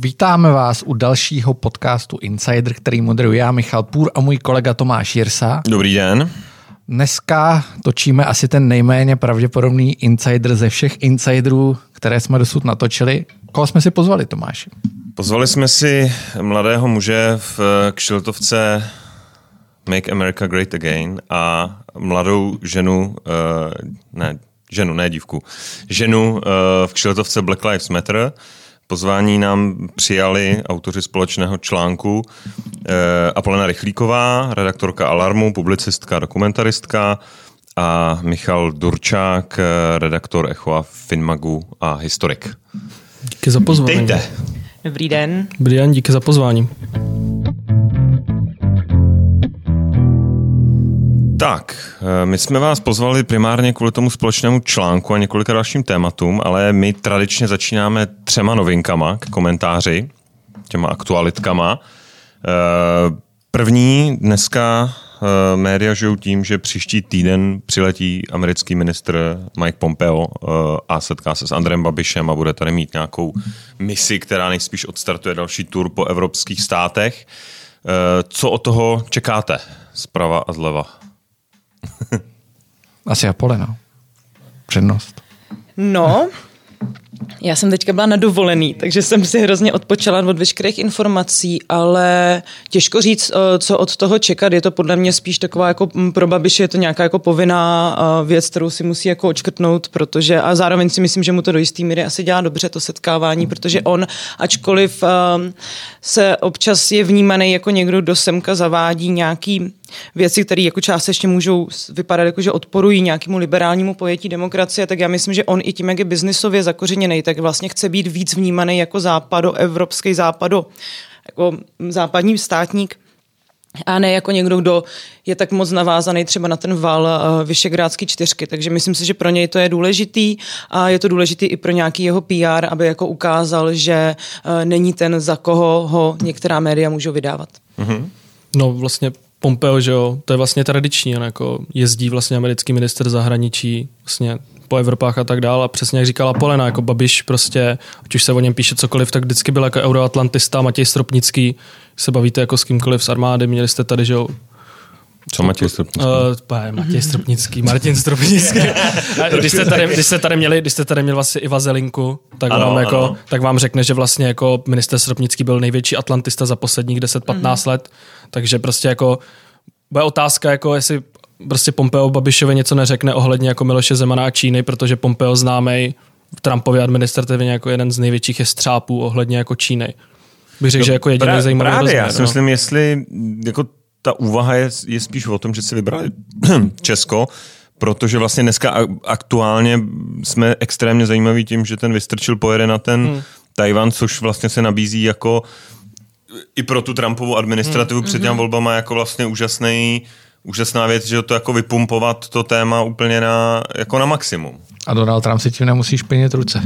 Vítáme vás u dalšího podcastu Insider, který moderuji já, Michal Půr a můj kolega Tomáš Jirsa. Dobrý den. Dneska točíme asi ten nejméně pravděpodobný insider ze všech insiderů, které jsme dosud natočili. Koho jsme si pozvali, Tomáši? Pozvali jsme si mladého muže v kšiltovce Make America Great Again a mladou ženu, uh, ne, ženu, ne dívku, ženu uh, v kšiltovce Black Lives Matter. Pozvání nám přijali autoři společného článku eh, Apolena Rychlíková, redaktorka Alarmu, publicistka, dokumentaristka a Michal Durčák, eh, redaktor Echo a Finmagu a historik. Díky za pozvání. Dejte. Dobrý den. Dobrý den, díky za pozvání. Tak, eh, my jsme vás pozvali primárně kvůli tomu společnému článku a několika dalším tématům, ale my tradičně začínáme třema novinkama k komentáři, těma aktualitkama. Eh, první, dneska eh, média žijou tím, že příští týden přiletí americký ministr Mike Pompeo a setká se s Andrem Babišem a bude tady mít nějakou misi, která nejspíš odstartuje další tur po evropských státech. Co od toho čekáte zprava a zleva? Asi Apolena. Přednost. No, já jsem teďka byla na dovolený, takže jsem si hrozně odpočala od veškerých informací, ale těžko říct, eh, co od toho čekat. Je to podle mě spíš taková jako mm, pro Babiše je to nějaká jako povinná eh, věc, kterou si musí jako očkrtnout, protože a zároveň si myslím, že mu to do jistý míry asi dělá dobře to setkávání, protože on, ačkoliv um, se občas je vnímaný jako někdo, kdo semka zavádí nějaký věci, které jako částečně můžou vypadat jako, že odporují nějakému liberálnímu pojetí demokracie, tak já myslím, že on i tím, jak je biznisově zakořeněný, tak vlastně chce být víc vnímaný jako západo, evropský západo, jako západní státník, a ne jako někdo, kdo je tak moc navázaný třeba na ten val uh, Vyšegrádský čtyřky. Takže myslím si, že pro něj to je důležitý a je to důležitý i pro nějaký jeho PR, aby jako ukázal, že uh, není ten, za koho ho některá média můžou vydávat. Mm-hmm. No vlastně Pompeo, že jo, to je vlastně tradiční, on jako jezdí vlastně americký minister zahraničí vlastně po Evropách a tak dále. A přesně jak říkala Polena, jako Babiš prostě, ať už se o něm píše cokoliv, tak vždycky byl jako euroatlantista, Matěj Stropnický, se bavíte jako s kýmkoliv z armády, měli jste tady, že jo, co Matěj Stropnický? Uh, Matěj Stropnický, Martin Stropnický. když, jste tady, když, jste tady měli, když jste tady měli vlastně i Vazelinku, tak, ano, vám jako, tak vám řekne, že vlastně jako minister Stropnický byl největší atlantista za posledních 10-15 mm-hmm. let, takže prostě jako bude otázka, jako jestli prostě Pompeo Babišovi něco neřekne ohledně jako Miloše Zemana a Číny, protože Pompeo známý v Trumpově administrativně jako jeden z největších jestřápů ohledně jako Číny. Bych řekl, no, že jako jediný pra, zajímavý Právě, rozměr, já si no. myslím, jestli jako ta úvaha je, je spíš o tom, že si vybrali Česko, protože vlastně dneska aktuálně jsme extrémně zajímaví tím, že ten Vystrčil pojede na ten hmm. Tajvan, což vlastně se nabízí jako i pro tu Trumpovu administrativu hmm. před těmi hmm. volbama jako vlastně úžasný úžasná věc, že to jako vypumpovat to téma úplně na, jako na maximum. A Donald Trump si tím nemusí špinit ruce.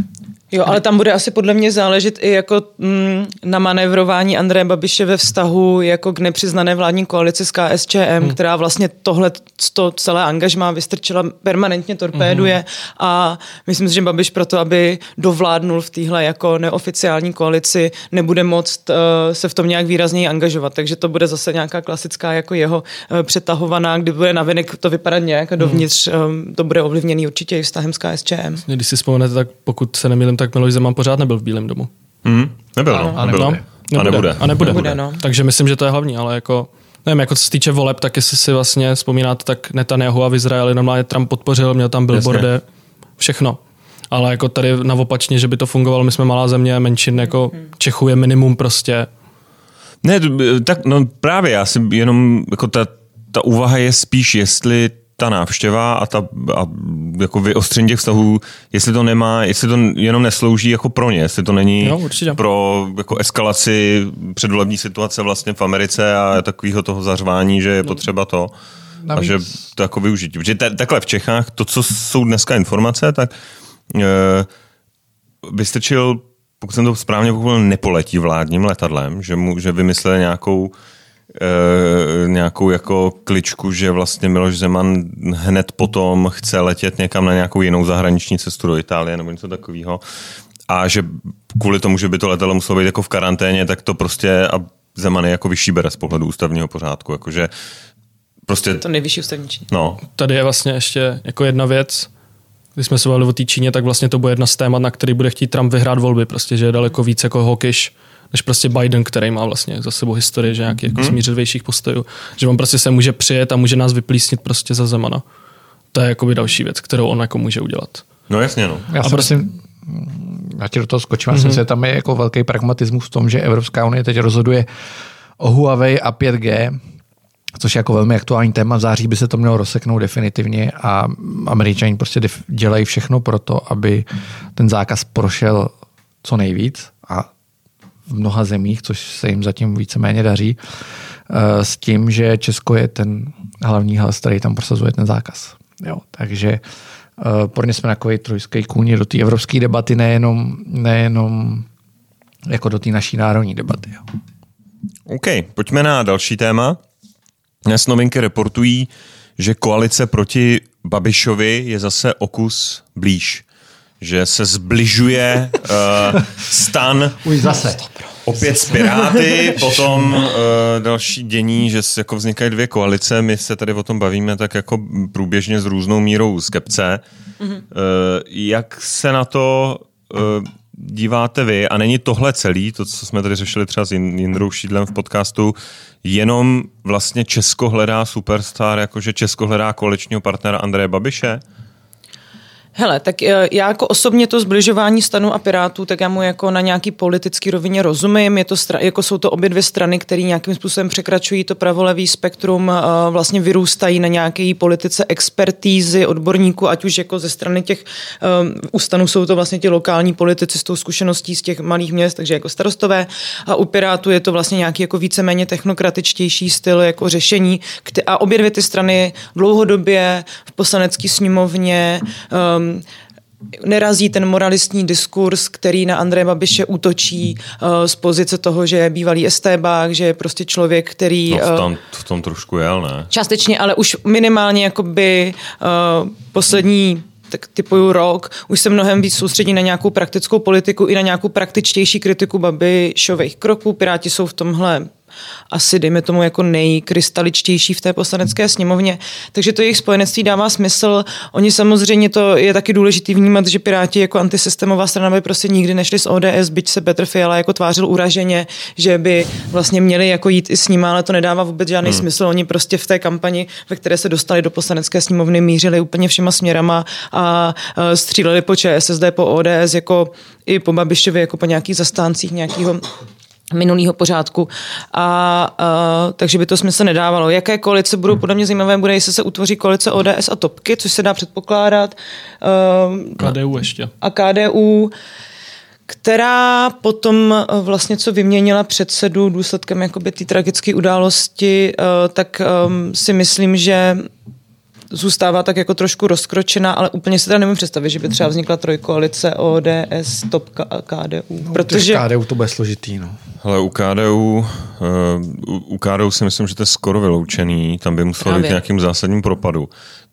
Jo, ale tam bude asi podle mě záležet i jako mm, na manévrování Andreje Babiše ve vztahu jako k nepřiznané vládní koalici s KSČM, hmm. která vlastně tohle to celé angažmá vystrčila, permanentně torpéduje hmm. a myslím si, že Babiš proto, aby dovládnul v téhle jako neoficiální koalici, nebude moct uh, se v tom nějak výrazněji angažovat. Takže to bude zase nějaká klasická jako jeho uh, přetahovaná, kdy bude navenek to vypadat nějak a dovnitř um, to bude ovlivněný určitě i vztahem s KSČM. Když si vzpomenete, tak pokud se nemýlím, tak Miloš Zeman pořád nebyl v Bílém domu. Mm, nebyl, no. A, nebyl. No, nebude. a nebude. A nebude. nebude no. Takže myslím, že to je hlavní, ale jako nevím, jako co se týče voleb, tak jestli si vlastně vzpomínáte, tak Netanyahu a v Izraeli normálně Trump podpořil, měl tam billboardy, všechno. Ale jako tady naopačně, že by to fungovalo, my jsme malá země, menšin, jako hmm. Čechů je minimum prostě. Ne, tak no právě, já si jenom, jako ta, ta úvaha je spíš, jestli ta návštěva a, ta, a jako vyostření těch vztahů, jestli to nemá, jestli to jenom neslouží jako pro ně, jestli to není no, pro jako eskalaci předvolební situace vlastně v Americe a takového toho zařvání, že je no. potřeba to. Navíc. A že to jako využít. Protože t- takhle v Čechách, to, co jsou dneska informace, tak e, vystrčil, pokud jsem to správně pochopil, nepoletí vládním letadlem, že, mu, že vymysleli nějakou e, nějakou jako kličku, že vlastně Miloš Zeman hned potom chce letět někam na nějakou jinou zahraniční cestu do Itálie nebo něco takového. a že kvůli tomu, že by to letadlo muselo být jako v karanténě, tak to prostě a Zeman je jako vyšší bere z pohledu ústavního pořádku. Jakože prostě... To nejvyšší ústavní čin. No, Tady je vlastně ještě jako jedna věc, když jsme se bavili o té Číně, tak vlastně to bude jedna z témat, na který bude chtít Trump vyhrát volby, prostě, že je daleko víc jako hokiš, než prostě Biden, který má vlastně za sebou historii, že nějaký jako Mhm. smířivějších postojů. Že on prostě se může přijet a může nás vyplísnit prostě za Zemana. To je jakoby další věc, kterou on jako může udělat. no jasně no. Já A si prostě- myslím, já ti do toho skočím, mm-hmm. myslím, že tam je jako velký pragmatismus v tom, že Evropská unie teď rozhoduje o Huawei a 5G, což je jako velmi aktuální téma. V září by se to mělo rozseknout definitivně a američani prostě dělají všechno pro to, aby ten zákaz prošel co nejvíc a v mnoha zemích, což se jim zatím víceméně daří, eh, s tím, že Česko je ten hlavní hlas, který tam prosazuje ten zákaz. Jo, takže uh, pro ně jsme takový trojský kůň do té evropské debaty, nejenom, nejenom jako do té naší národní debaty. Jo. OK, pojďme na další téma. Dnes novinky reportují, že koalice proti Babišovi je zase o kus blíž. Že se zbližuje uh, stan Už zase. opět s Piráty, potom uh, další dění, že jako vznikají dvě koalice, my se tady o tom bavíme tak jako průběžně s různou mírou skepce. Mm-hmm. Uh, jak se na to uh, díváte vy? A není tohle celý, to, co jsme tady řešili třeba s Jin- Jindrou Šídlem v podcastu, jenom vlastně Česko hledá superstar, jakože Česko hledá koaličního partnera Andreje Babiše? Hele, tak eh, já jako osobně to zbližování stanu a pirátů, tak já mu jako na nějaký politický rovině rozumím. Je to stra- jako jsou to obě dvě strany, které nějakým způsobem překračují to pravolevý spektrum, eh, vlastně vyrůstají na nějaké politice expertízy odborníků, ať už jako ze strany těch um, ústanů jsou to vlastně ti lokální politici s tou zkušeností z těch malých měst, takže jako starostové. A u pirátů je to vlastně nějaký jako víceméně technokratičtější styl jako řešení. A obě dvě ty strany dlouhodobě v poslanecké sněmovně um, nerazí ten moralistní diskurs, který na Andreje Babiše útočí uh, z pozice toho, že je bývalý estébák, že je prostě člověk, který... No, v, uh, tom, v tom trošku jel, ne? Částečně, ale už minimálně jakoby uh, poslední tak typuju rok, už se mnohem víc soustředí na nějakou praktickou politiku i na nějakou praktičtější kritiku Babišových kroků. Piráti jsou v tomhle asi, dejme tomu, jako nejkrystaličtější v té poslanecké sněmovně. Takže to jejich spojenectví dává smysl. Oni samozřejmě to je taky důležitý vnímat, že Piráti jako antisystémová strana by prostě nikdy nešli z ODS, byť se Petr Fiala jako tvářil uraženě, že by vlastně měli jako jít i s ním, ale to nedává vůbec žádný hmm. smysl. Oni prostě v té kampani, ve které se dostali do poslanecké sněmovny, mířili úplně všema směrama a a stříleli po ČSSD, po ODS, jako i po Babišovi, jako po nějakých zastáncích nějakého minulého pořádku. A, a, takže by to smysl nedávalo. Jaké koalice budou podle mě zajímavé, bude, jestli se utvoří koalice ODS a Topky, což se dá předpokládat. Um, KDU ještě. a KDU, která potom eh, vlastně co vyměnila předsedu důsledkem jakoby té tragické události, eh, tak ehm, si myslím, že zůstává tak jako trošku rozkročená, ale úplně si teda nemůžu představit, že by třeba vznikla trojkoalice ODS, Topka a KDU. Protože KDU to bude složitý. No. Hele, u KDU, uh, u, KDU si myslím, že to je skoro vyloučený, tam by muselo být nějakým zásadním propadu.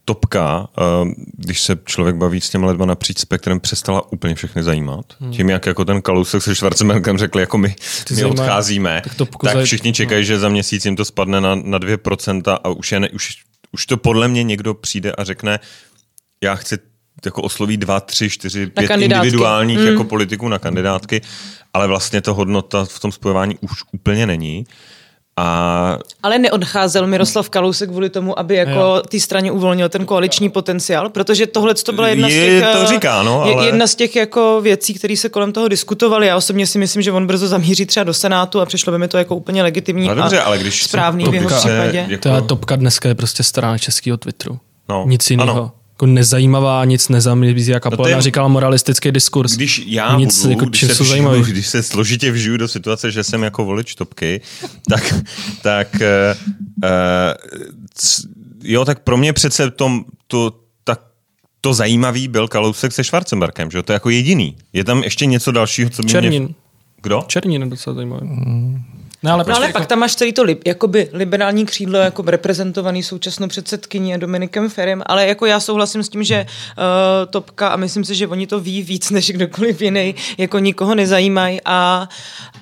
Topka, uh, když se člověk baví s těmi lidma napříč spektrem, přestala úplně všechny zajímat. Hmm. Tím, jak jako ten Kalousek se Schwarzenbergem řekli, jako my, my zajímá- odcházíme, tak tak zaj- všichni čekají, že za měsíc jim to spadne na, na 2% a už, je ne, už, už to podle mě někdo přijde a řekne, já chci jako osloví dva, tři, čtyři, pět kandidátky. individuálních mm. jako politiků na kandidátky, ale vlastně to hodnota v tom spojování už úplně není. A Ale neodcházel Miroslav Kalousek kvůli tomu, aby jako té straně uvolnil ten koaliční potenciál, protože tohle to byla jedna z Je- těch, to eh, říká, no, je- ale- jedna z těch jako věcí, které se kolem toho diskutovaly. Já osobně si myslím, že on brzo zamíří třeba do Senátu a přišlo by mi to jako úplně legitimní ale dobře, a ale když správný v jeho případě. Jako, To je topka dneska je prostě strana českého Twitteru. No, Nic jiného. ano. Jako nezajímavá, nic nezamizí, jak No Apolena je- říkala moralistický diskurs. Když já nic, budu, jako, když, se jsou vžiju, zajímavý. když se složitě vžiju do situace, že jsem jako volič topky, tak, tak uh, c, jo, tak pro mě přece to, to, tak, to zajímavý byl Kalousek se Schwarzenbergem, že jo, to je jako jediný. Je tam ještě něco dalšího, co by mě... Černin. Kdo? Černin je docela zajímavý. No ale, No ale jako, pak tam máš celý to li, jakoby liberální křídlo jako reprezentovaný současnou předsedkyní Dominikem Ferem, ale jako já souhlasím s tím, že uh, Topka a myslím si, že oni to ví víc než kdokoliv jiný, jako nikoho nezajímají a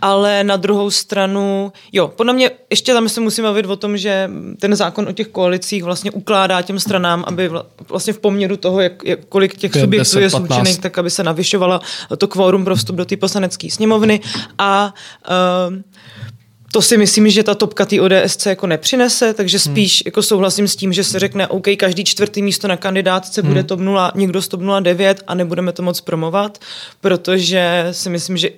ale na druhou stranu, jo, podle mě ještě tam se musíme bavit o tom, že ten zákon o těch koalicích vlastně ukládá těm stranám, aby vla, vlastně v poměru toho, jak, jak kolik těch Pět, subjektů je 10, 15. slučených, tak aby se navyšovala to kvórum pro vstup do té poslanecké sněmovny a uh, to si myslím, že ta topka té ODSC jako nepřinese, takže spíš jako souhlasím s tím, že se řekne, OK, každý čtvrtý místo na kandidátce bude TOP 0, někdo z TOP 09 a nebudeme to moc promovat, protože si myslím, že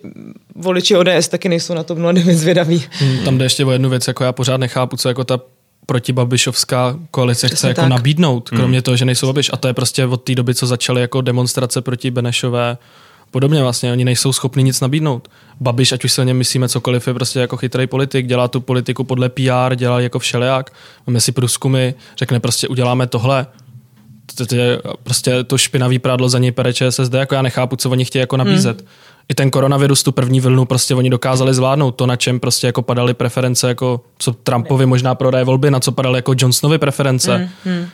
voliči ODS taky nejsou na TOP 09 zvědaví. hm, tam jde ještě o jednu věc, jako já pořád nechápu, co jako ta protibabišovská koalice Přesně chce jako tak. nabídnout, kromě toho, že nejsou Babiš. A to je prostě od té doby, co začaly jako demonstrace proti Benešové, podobně vlastně, oni nejsou schopni nic nabídnout. Babiš, ať už se o něm myslíme cokoliv, je prostě jako chytrý politik, dělá tu politiku podle PR, dělá jako všelijak, máme si průzkumy, řekne prostě uděláme tohle, prostě to špinavý prádlo za něj pere ČSSD, jako já nechápu, co oni chtějí jako nabízet. Hmm. I ten koronavirus, tu první vlnu, prostě oni dokázali zvládnout. To, na čem prostě jako padaly preference, jako co Trumpovi možná prodaje volby, na co padaly jako Johnsonovi preference, hmm.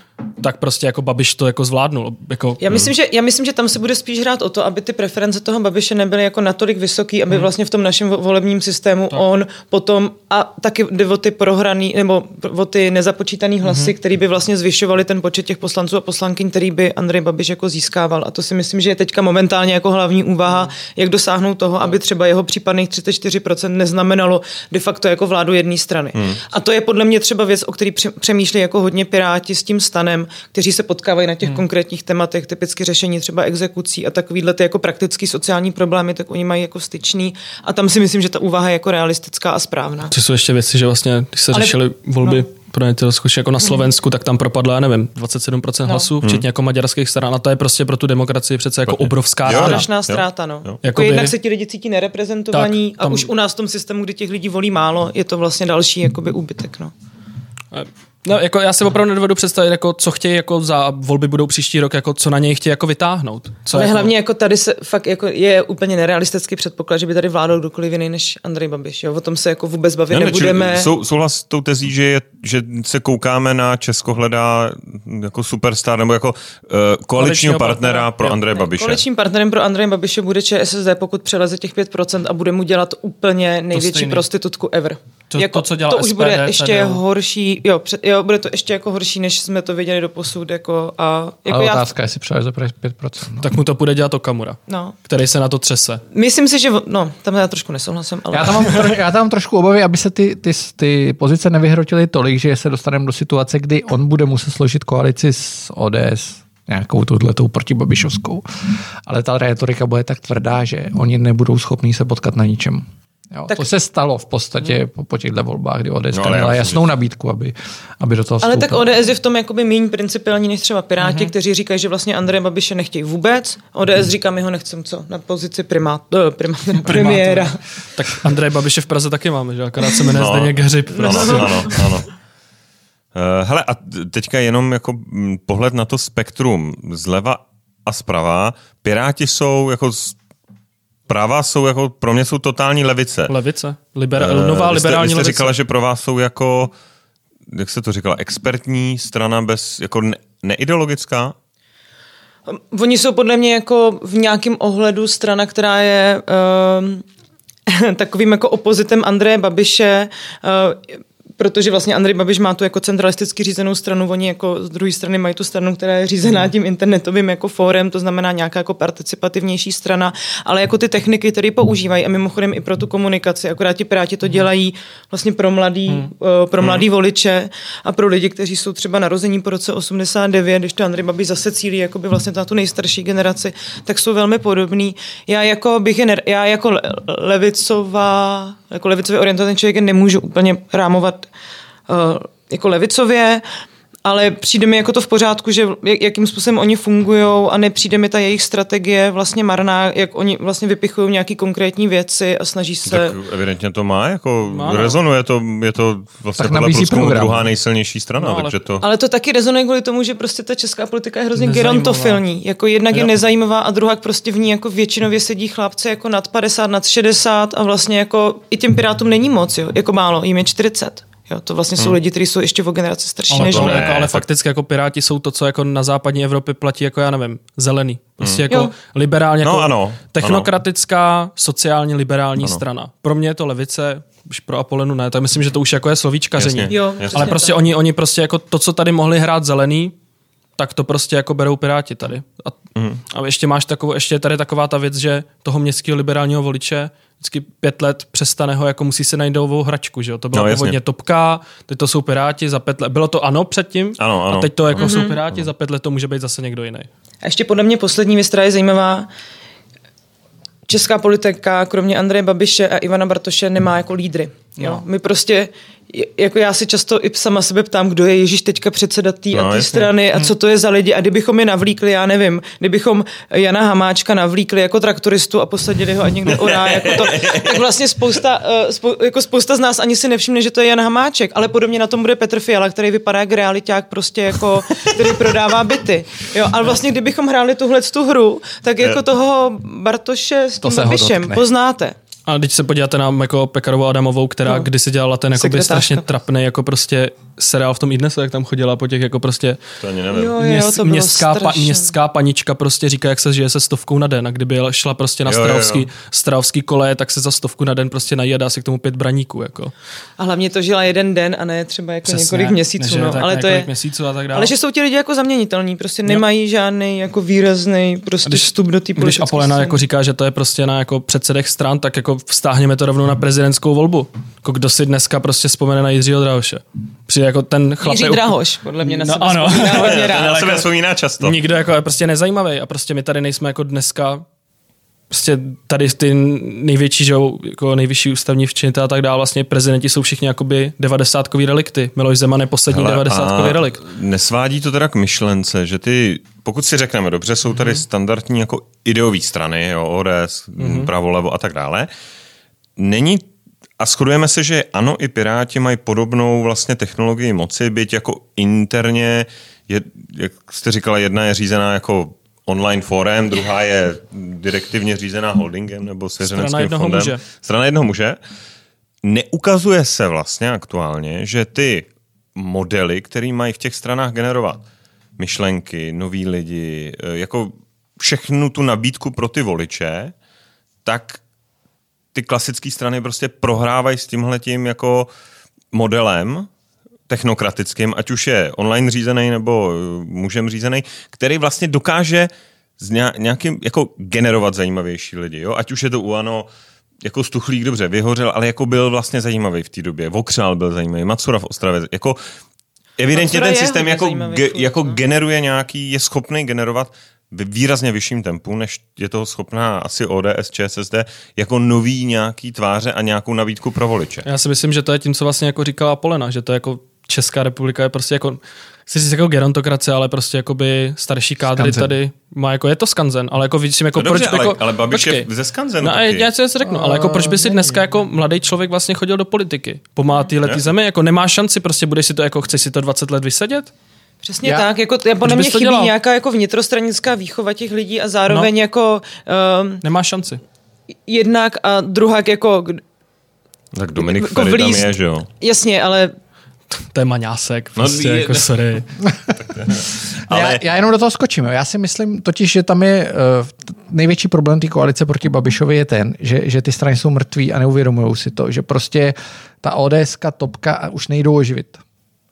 tak prostě jako Babiš to jako zvládnul. Jako, Já myslím, že, já myslím, že tam se bude spíš hrát o to, aby ty preference toho Babiše nebyly jako natolik vysoký, aby vlastně v tom našem vo- volebním systému on potom a taky jde o ty prohraný nebo o ty nezapočítaný hlasy, který by vlastně zvyšovaly ten počet těch poslanců a poslankyň, který by Andrej Babiš jako získával. A to si myslím, že je teďka momentálně jako hlavní úvaha, jak dosáhnout toho, aby třeba jeho případných 34% neznamenalo de facto jako vládu jedné strany. A to je podle mě třeba věc, o který pře- přemýšlí jako hodně piráti s tím stanem, kteří se potkávají na těch hmm. konkrétních tématech, typicky řešení třeba exekucí a takovýhle ty jako praktický sociální problémy, tak oni mají jako styčný. A tam si myslím, že ta úvaha je jako realistická a správná. Co jsou ještě věci, že vlastně, když se Ale- řešily volby no. Pro Německo, jako na Slovensku, tak tam propadlo, já nevím, 27% hlasů, včetně jako maďarských stran. A to je prostě pro tu demokracii přece jako Špatně. obrovská Jo. Strašná jo. ztráta, no. Jo. Jako jednak se ti lidi cítí nereprezentovaní Tak, a tam- už u nás v tom systému, kdy těch lidí volí málo, je to vlastně další jakoby úbytek, no. No, jako já si opravdu nedovedu představit, jako, co chtějí jako za volby budou příští rok, jako, co na něj chtějí jako vytáhnout. Co Ale jako, hlavně jako tady se fakt jako je úplně nerealistický předpoklad, že by tady vládl kdokoliv jiný než Andrej Babiš. Jo? O tom se jako vůbec bavit Ne, ne, nebudeme. čili Sou, souhlas s tou tezí, že, je, že se koukáme na Česko hledá jako superstar nebo jako uh, koaličního Koaličního partnera partnera, pro jo. Andreje Babiše. Koaličním partnerem pro Andreje Babiše bude ČSSD, pokud přeleze těch 5% a bude mu dělat úplně největší prostitutku ever. Jako To- to, co dělá to už SPD, bude ještě CDU. horší, jo, před, jo, bude to ještě jako horší, než jsme to viděli do posud. Jako, a, jako Ale já, otázka je, jestli přeleze 5%. No. tak mu to bude dělat Okamura, no. který se na to třese. Myslím si, že, no, tam já trošku nesouhlasím, ale... Já tam, mám, já tam mám trošku obavy, aby se ty, ty, ty pozice nevyhrotily tolik, že se dostaneme do situace, kdy on bude muset složit koalici s ODS, nějakou touhletou protibabišovskou. Ale ta retorika bude tak tvrdá, že oni nebudou schopní se potkat na ničem. Jo, tak, to se stalo v podstatě po, po těchto volbách, kdy ODS No, no, ale měla jasnou nabídku, aby, aby do toho Ale vstoupila. tak ODS je v tom jakoby méně principiální než třeba Piráti, mm-hmm. kteří říkají, že vlastně Andreje Babiše nechtějí vůbec. ODS říká, my ho nechcem co? Na pozici primát, eh, primát, premiéra. Tak Andrej Babiše v Praze taky máme, že akorát se jmenuje No. no. Zdeněk Hřib. Prostě. Ano, ano, ano. Uh, hele, a teďka jenom jako mm, pohled na to spektrum zleva a zprava. Piráti jsou jako zprava jsou jako, pro mě jsou totální levice. Levice. Libera- Eh, nová vy jste, liberální vy jste levice. říkala, že pro vás jsou jako, jak se to říkala, expertní strana bez, jako ne, neideologická? Oni jsou podle mě jako v nějakém ohledu strana, která je um, takovým jako opozitem Andreje Babiše, uh, protože vlastně Andrej Babiš má tu jako centralisticky řízenou stranu, oni jako z druhé strany mají tu stranu, která je řízená tím internetovým jako fórem, to znamená nějaká jako participativnější strana, ale jako ty techniky, které používají a mimochodem i pro tu komunikaci, akorát ti piráti to dělají vlastně pro mladý, hmm. pro mladý voliče a pro lidi, kteří jsou třeba narození po roce 89, když to Andrej Babiš zase cílí jakoby vlastně na tu nejstarší generaci, tak jsou velmi podobný. Já jako bych je, já jako le- levicová, jako levicově orientovaný člověk je nemůžu úplně rámovat uh, jako levicově, ale přijde mi jako to v pořádku, že jak, jakým způsobem oni fungují a nepřijde mi ta jejich strategie vlastně marná, jak oni vlastně vypichují nějaký konkrétní věci a snaží se... Tak evidentně to má, jako Má, no. rezonuje to, je to vlastně Tak podle průzkumu program. druhá nejsilnější strana, No, ale- takže to... Ale to taky rezonuje kvůli tomu, že prostě ta česká politika je hrozně Nezajímavá. gerontofilní. Jako jednak je Jo. nezajímavá a druhá prostě v ní jako většinově sedí chlapci jako nad 50, nad 60 a vlastně jako i těm pirátům není moc, jo. Jako málo, jim je 40. Jo, to vlastně jsou lidi, kteří jsou ještě o generaci starší Ale, než ne, jako, ale fakticky jako Piráti jsou to, co jako na západní Evropě platí jako já nevím, zelený. Prostě jako Jo. liberálně, No jako ano, technokratická, sociálně liberální strana. Pro mě je to levice, už pro Apolenu ne, tak myslím, že to už jako je slovíčkaření. Jasně. Jo, Jasně. Ale prostě tak. oni, oni prostě jako to, co tady mohli hrát zelený, tak to prostě jako berou Piráti tady. A, Mhm. a ještě máš takovou, ještě je tady taková ta věc, že toho městského liberálního voliče vždycky pět let přestane ho, jako musí se najít novou hračku, že jo? To byla No, původně topka, teď to jsou Piráti, za pět let, bylo to ano předtím, Ano, ano. a teď to jako Mhm. jsou Piráti, za pět let to může být zase někdo jiný. A ještě podle mě poslední věc, která je zajímavá, česká politika, kromě Andreje Babiše a Ivana Bartoše, nemá jako lídry. Jo? No. My prostě, jako já si často i sama sebe ptám, kdo je Ježíš teďka předseda té No, a té strany a co to je za lidi? A kdybychom je navlíkli, já nevím, kdybychom Jana Hamáčka navlíkli jako traktoristu a posadili ho a někde orá, jako to, tak vlastně spousta, uh, spou, jako spousta z nás ani si nevšimne, že to je Jan Hamáček, ale podobně na tom bude Petr Fiala, který vypadá jak realiták prostě jako, který prodává byty. Jo, ale vlastně kdybychom hráli tuhle tu hru, tak jako toho Bartoše s To tím Babišem poznáte. A když se podíváte na jako Pekarovou Adamovou, která No. kdysi dělala ten jako Sekretářka. strašně trapný jako prostě seriál v tom i dnes, jak tam chodila po těch jako prostě To ani nevím. Jo, jo, Měst, to městská, pa, městská panička prostě říká, jak se žije se stovkou na den a kdyby šla prostě na Jo, jo, jo. strahovský, strahovský koleje, tak se za stovku na den prostě nají a dá si k tomu pět braníků. Jako. A hlavně to žila jeden den a ne třeba jako několik měsíců. No, tak ale to je, měsíců a tak dále. ale že jsou ti lidi jako zaměnitelní, prostě nemají žádný jako výrazný prostě když- vstup do té Když Apolena jako říká, že to je prostě na jako předsedech stran, tak jako vztáhněme to rovnou na prezidentskou volbu. Jako kdo si dneska prostě vzpomene na Jiřího Drahoše. Přijde jako ten chlap Jiří Drahoš, podle mě na No, sebe ano. vzpomíná hodně rád. Na sebe vzpomíná často. Nikdo jako je prostě nezajímavý a prostě my tady nejsme jako dneska prostě tady ty největší, že jo, jako nejvyšší ústavní včinitel a tak dále, vlastně prezidenti jsou všichni jakoby devadesátkový relikty. Miloš Zeman je poslední devadesátkový relikt. Nesvádí to teda k myšlence, že ty, pokud si řekneme, dobře, jsou tady standardní jako ideové strany, jo, ODS, mm-hmm. pravo, levo a tak dále. Není a shodujeme se, že ano, i Piráti mají podobnou vlastně technologii moci, byť jako interně, je, jak jste říkala, jedna je řízená jako online fórem, druhá je direktivně řízená holdingem nebo svěřeneckým jednoho fondem. muže. Strana jednoho muže. Neukazuje se vlastně aktuálně, že ty modely, které mají v těch stranách generovat myšlenky, noví lidi, eh, jako všechnu tu nabídku pro ty voliče, tak ty klasické strany prostě prohrávají s tímhletím jako modelem technokratickým, ať už je online řízený nebo eh, mužem řízený, který vlastně dokáže z ně- nějakým, jako generovat zajímavější lidi. Jo? Ať už je to u ANO, jako Stuchlík dobře vyhořel, ale jako byl vlastně zajímavý v té době. Vokřál byl zajímavý, Macura v Ostravě. Jako evidentně ten systém jako, ge, jako no. generuje nějaký, je schopný generovat v výrazně vyšším tempu, než je toho schopná asi ODS, ČSSD, jako nový nějaký tváře a nějakou nabídku pro voliče. Já si myslím, že to je tím, co vlastně jako říkala Polena, že to je jako Česká republika je prostě jako, chci říct jako gerontokracie, ale prostě jakoby starší kádry Skanzen. tady má jako, je to skanzen, ale jako vidím, jako No dobře, proč, ale, jako, ale Babiš je ze Skanzenu No a taky. já si něco řeknu, ale jako proč by si dneska jako mladý člověk vlastně chodil do politiky? Pomáhá téhle Ne. zemi, jako nemá šanci, prostě budeš si to jako, chceš si to 20 let vysedět? Přesně Já- tak, jako, já podle mě chybí dělal? nějaká jako vnitrostranická výchova těch lidí a zároveň No. jako um, Nemá šanci. jednak a druhák jako, Tak Dominik Jako Ferry tam je, že jo? jasně, ale To je maňásek, No, prostě je- jako sorry. Ale- Já, já jenom do toho skočím. Jo. Já si myslím totiž, že tam je uh, největší problém té koalice proti Babišovi je ten, že, že ty strany jsou mrtví a neuvědomují si to, že prostě ta ODS, topka a už nejdou oživit.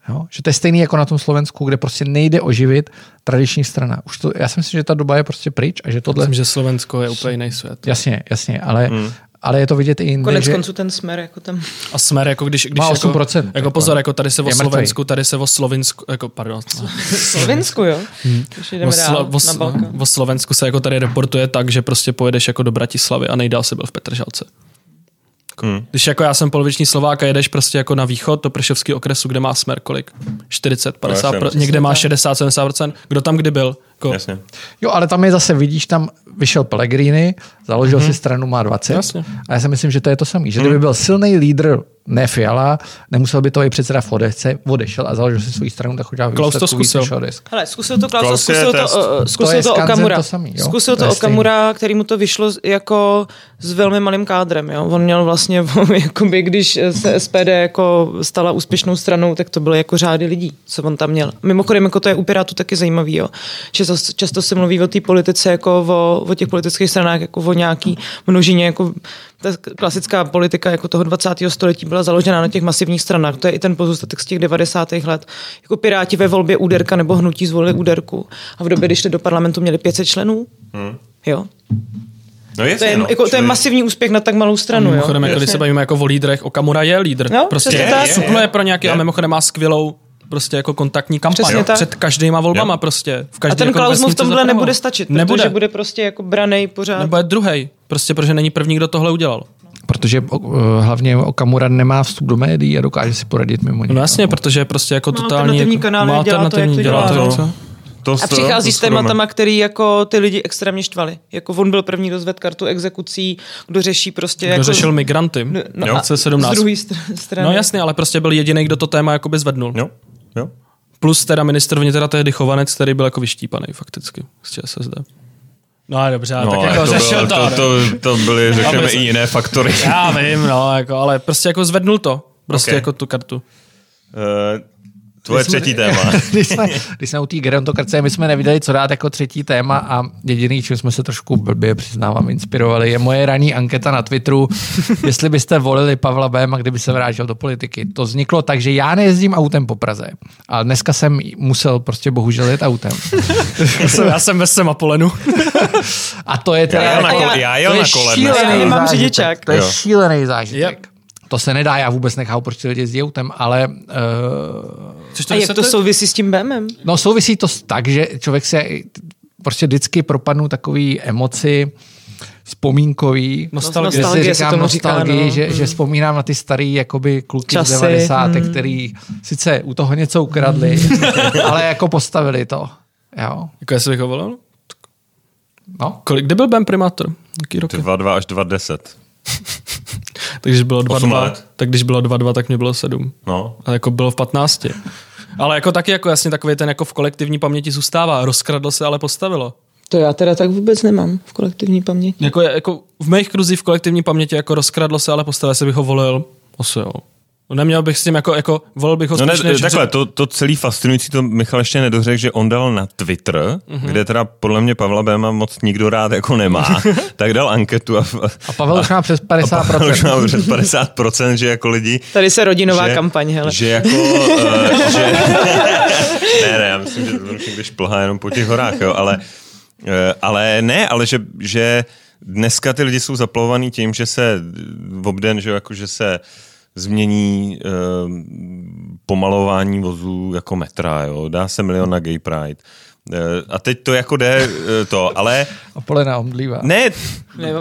Jo? Že to je stejný jako na tom Slovensku, kde prostě nejde oživit tradiční strana. Už to, já si myslím, že ta doba je prostě pryč a že tohle... Myslím, že Slovensko je úplně jiný svět. Jasně, jasně, ale, hmm. Ale je to vidět i jinde, konec že... konců ten smer jako tam. A smer, jako když, když Má jako, 8%, jako jako pozor, jako tady se o. Slovensku, tady se o Slovinsku, jako pardon, Slovensku, jo? Už o, jdeme dál Slo, o, na Balkán. o Slovensku se jako tady reportuje tak, že prostě pojedeš jako do Bratislavy a nejdál se byl v Petržalce. Hmm. Když jako já jsem poloviční Slovák a jedeš prostě jako na východ do Pršovského okresu, kde má smer kolik? 40, 50, no, pro, někde má 60, 70%. Kdo tam kdy byl? Jako... Jasně. Jo, ale tam je zase, vidíš, tam vyšel Pellegrini, založil mm-hmm. si stranu, má 20. Jasně. A já si myslím, že to je to samé. Že kdyby mhm. byl silný lídr ne Fiala, nemusel by to i předseda v odešce, odešel a založil si svou stranu, tak udělal Klaus to zkusil. Hele, zkusil to Klaus, zkusil to, uh, zkusil to, to Okamura. To samý, jo? Zkusil to, to Okamura, který mu to vyšlo jako s velmi malým kádrem. Jo? On měl vlastně, jakoby, když se SPD jako stala úspěšnou stranou, tak to byly jako řády lidí, co on tam měl. Mimochodem, jako to je u Pirátů taky zajímavý, jo? že často se mluví o té politice jako o, o těch politických stranách, jako o nějaký množině, jako ta klasická politika jako toho 20. století byla založena na těch masivních stranách. To je i ten pozůstatek z těch 90. let. Jako Piráti ve volbě úderka nebo hnutí zvolili úderku. A v době, když šli do parlamentu, měli 500 členů. Hmm. Jo. No jasně, to, je, no, jako, to je masivní úspěch na tak malou stranu. A mimochodem, jo? jako, když se bavíme jako o lídrech, Okamura je lídr. No, prostě je, je, supluje pro nějaký, je. a mimochodem má skvělou prostě jako kontaktní kampaň před každýma volbama jo. prostě. V každý, a ten jako Klaus mu v tomhle nebude stačit, protože nebude. bude prostě jako branej pořád. Nebo je druhý, prostě protože není první, kdo tohle udělal. Protože uh, hlavně Okamura nemá vstup do médií a dokáže si poradit mimo ně. No jasně, protože prostě jako totální... Alternativní kanál má alternativní dělá to, jak to dělá. To a přichází s tématama, který jako ty lidi extrémně štvali. Jako on byl první, kdo zvedl kartu exekucí, kdo řeší prostě... Kdo jako, řešil migranty no, no, 17. Z druhé strany. No jasně, ale prostě byl jediný, kdo to téma jakoby zvednul. Jo, jo. Plus teda ministr vnitra tehdy Chovanec, který byl jako vyštípaný fakticky z ČSSD. No dobře, no, tak jako to řešil bylo, to, to, to, to byly, řekněme, i jiné faktory. Já vím, no, jako, ale prostě jako zvednul to. Prostě okay. jako tu kartu. Uh, Tvoje třetí jsme, téma. když, jsme, když jsme u té gerontokracie, my jsme neviděli, co dát jako třetí téma a jediný, čím jsme se trošku blbě, přiznávám, inspirovali, je moje ranní anketa na Twitteru, jestli byste volili Pavla Béma, kdyby se vrátil do politiky. To vzniklo tak, že já nejezdím autem po Praze, ale dneska jsem musel prostě bohužel jet autem. já jsem ve Semapolenu. a to je teda... Já jel na, kole, já jel na kole. Šílený, mám řidičák. To je šílený zážitek. Yep. To se nedá, já vůbec nechápu, proč ty lidi jezdí autem, ale... Uh, Což to a jak to souvisí s tím BMem? No souvisí to tak, že člověk se prostě vždycky propadnou takový emoci, vzpomínkový. Nostalgie. Nostalgie se říkám nostalgii, říká, no. že, hmm. že vzpomínám na ty starý jakoby kluky Časy. z 90. Hmm. který sice u toho něco ukradli, ale jako postavili to. Jo. Jako jsi vychoval? No. Kolik, kde byl Ben primátor? Jaký roky? 2-2 až 2-10. Takže bylo 2-2, tak když bylo 2-2, tak mě bylo 7. No. A jako bylo v 15. Ale jako taky jako jasně takový ten jako v kolektivní paměti zůstává. Rozkradlo se, ale postavilo. To já teda tak vůbec nemám v kolektivní paměti. Jako, jako v mých kruzích v kolektivní paměti jako rozkradlo se, ale postavilo se bych ho volil. Asi jo. Neměl bych s tím jako, jako volil bych ho no ne, Takhle, to, to celý fascinující, to Michal ještě nedořekl, že on dal na Twitter, mm-hmm. kde teda podle mě Pavla Béma moc nikdo rád jako nemá, tak dal anketu. A, a Pavel už má přes 50%. A Pavel už má přes 50%, že jako lidi... Tady se rodinová že, kampaň, hele. Že jako... uh, že, ne, ne, já myslím, že to někde šplhá jenom po těch horách, jo, ale, uh, ale ne, ale že, že dneska ty lidi jsou zaplavovaný tím, že se v obden, že, jako, že se změní e, pomalování vozů jako metra, jo? dá se milion na Gay Pride. E, a teď to jako jde e, to, ale... A polena omdlívá. Ne,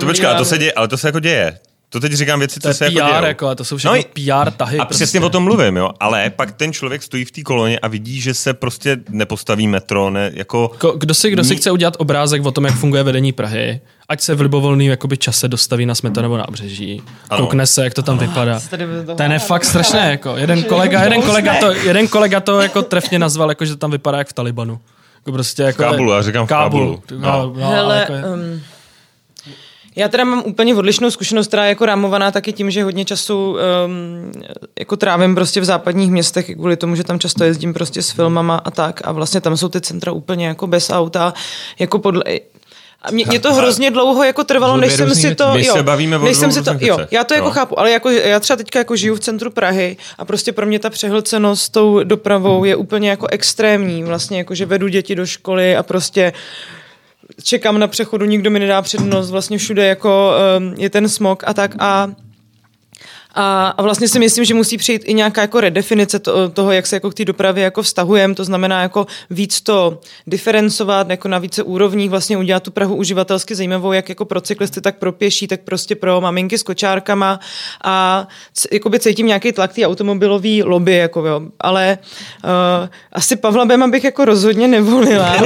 to počká, to se děje, ale to se jako děje. To teď říkám věci, co to se PR, jako dějou. Jako, to jsou všechno no, PR tahy. A prostě. přesně o tom mluvím, jo. Ale pak ten člověk stojí v té koloně a vidí, že se prostě nepostaví metro, ne, jako... Ko, kdo si, kdo si chce udělat obrázek o tom, jak funguje vedení Prahy, ať se v libovolný jakoby čase dostaví na Smetanovo nábřeží, ano. koukne se, jak to tam vypadá. Ten je fakt strašné, jako jeden kolega, jeden kolega to, jeden kolega to jako trefně nazval, jako, že to tam vypadá jak v Talibanu. Jako prostě jako v Kábulu, já říkám v Kábulu. Kábulu. No. No, Hele, jako je... um, já teda mám úplně odlišnou zkušenost, která je jako rámovaná taky tím, že hodně času um, jako trávím prostě v západních městech kvůli tomu, že tam často jezdím prostě s filmama a tak a vlastně tam jsou ty centra úplně jako bez auta, jako podle, a mě, mě to hrozně dlouho jako trvalo, než jsem si to... Jo, se bavíme než jsem si to, jo, já to jako no. chápu, ale jako, já třeba teďka jako žiju v centru Prahy a prostě pro mě ta přehlcenost s tou dopravou je úplně jako extrémní. Vlastně jako, že vedu děti do školy a prostě čekám na přechodu, nikdo mi nedá přednost, vlastně všude jako um, je ten smog a tak a A, a vlastně si myslím, že musí přijít i nějaká jako redefinice to, toho, jak se jako k té dopravě jako vztahujeme, to znamená jako víc to diferencovat, jako na více úrovních vlastně udělat tu Prahu uživatelsky zajímavou, jak jako pro cyklisty, tak pro pěší, tak prostě pro maminky s kočárkama a jakoby cítím nějaký tlak té automobilový lobby, jako jo. ale uh, asi Pavla Bema bych jako rozhodně nevolila.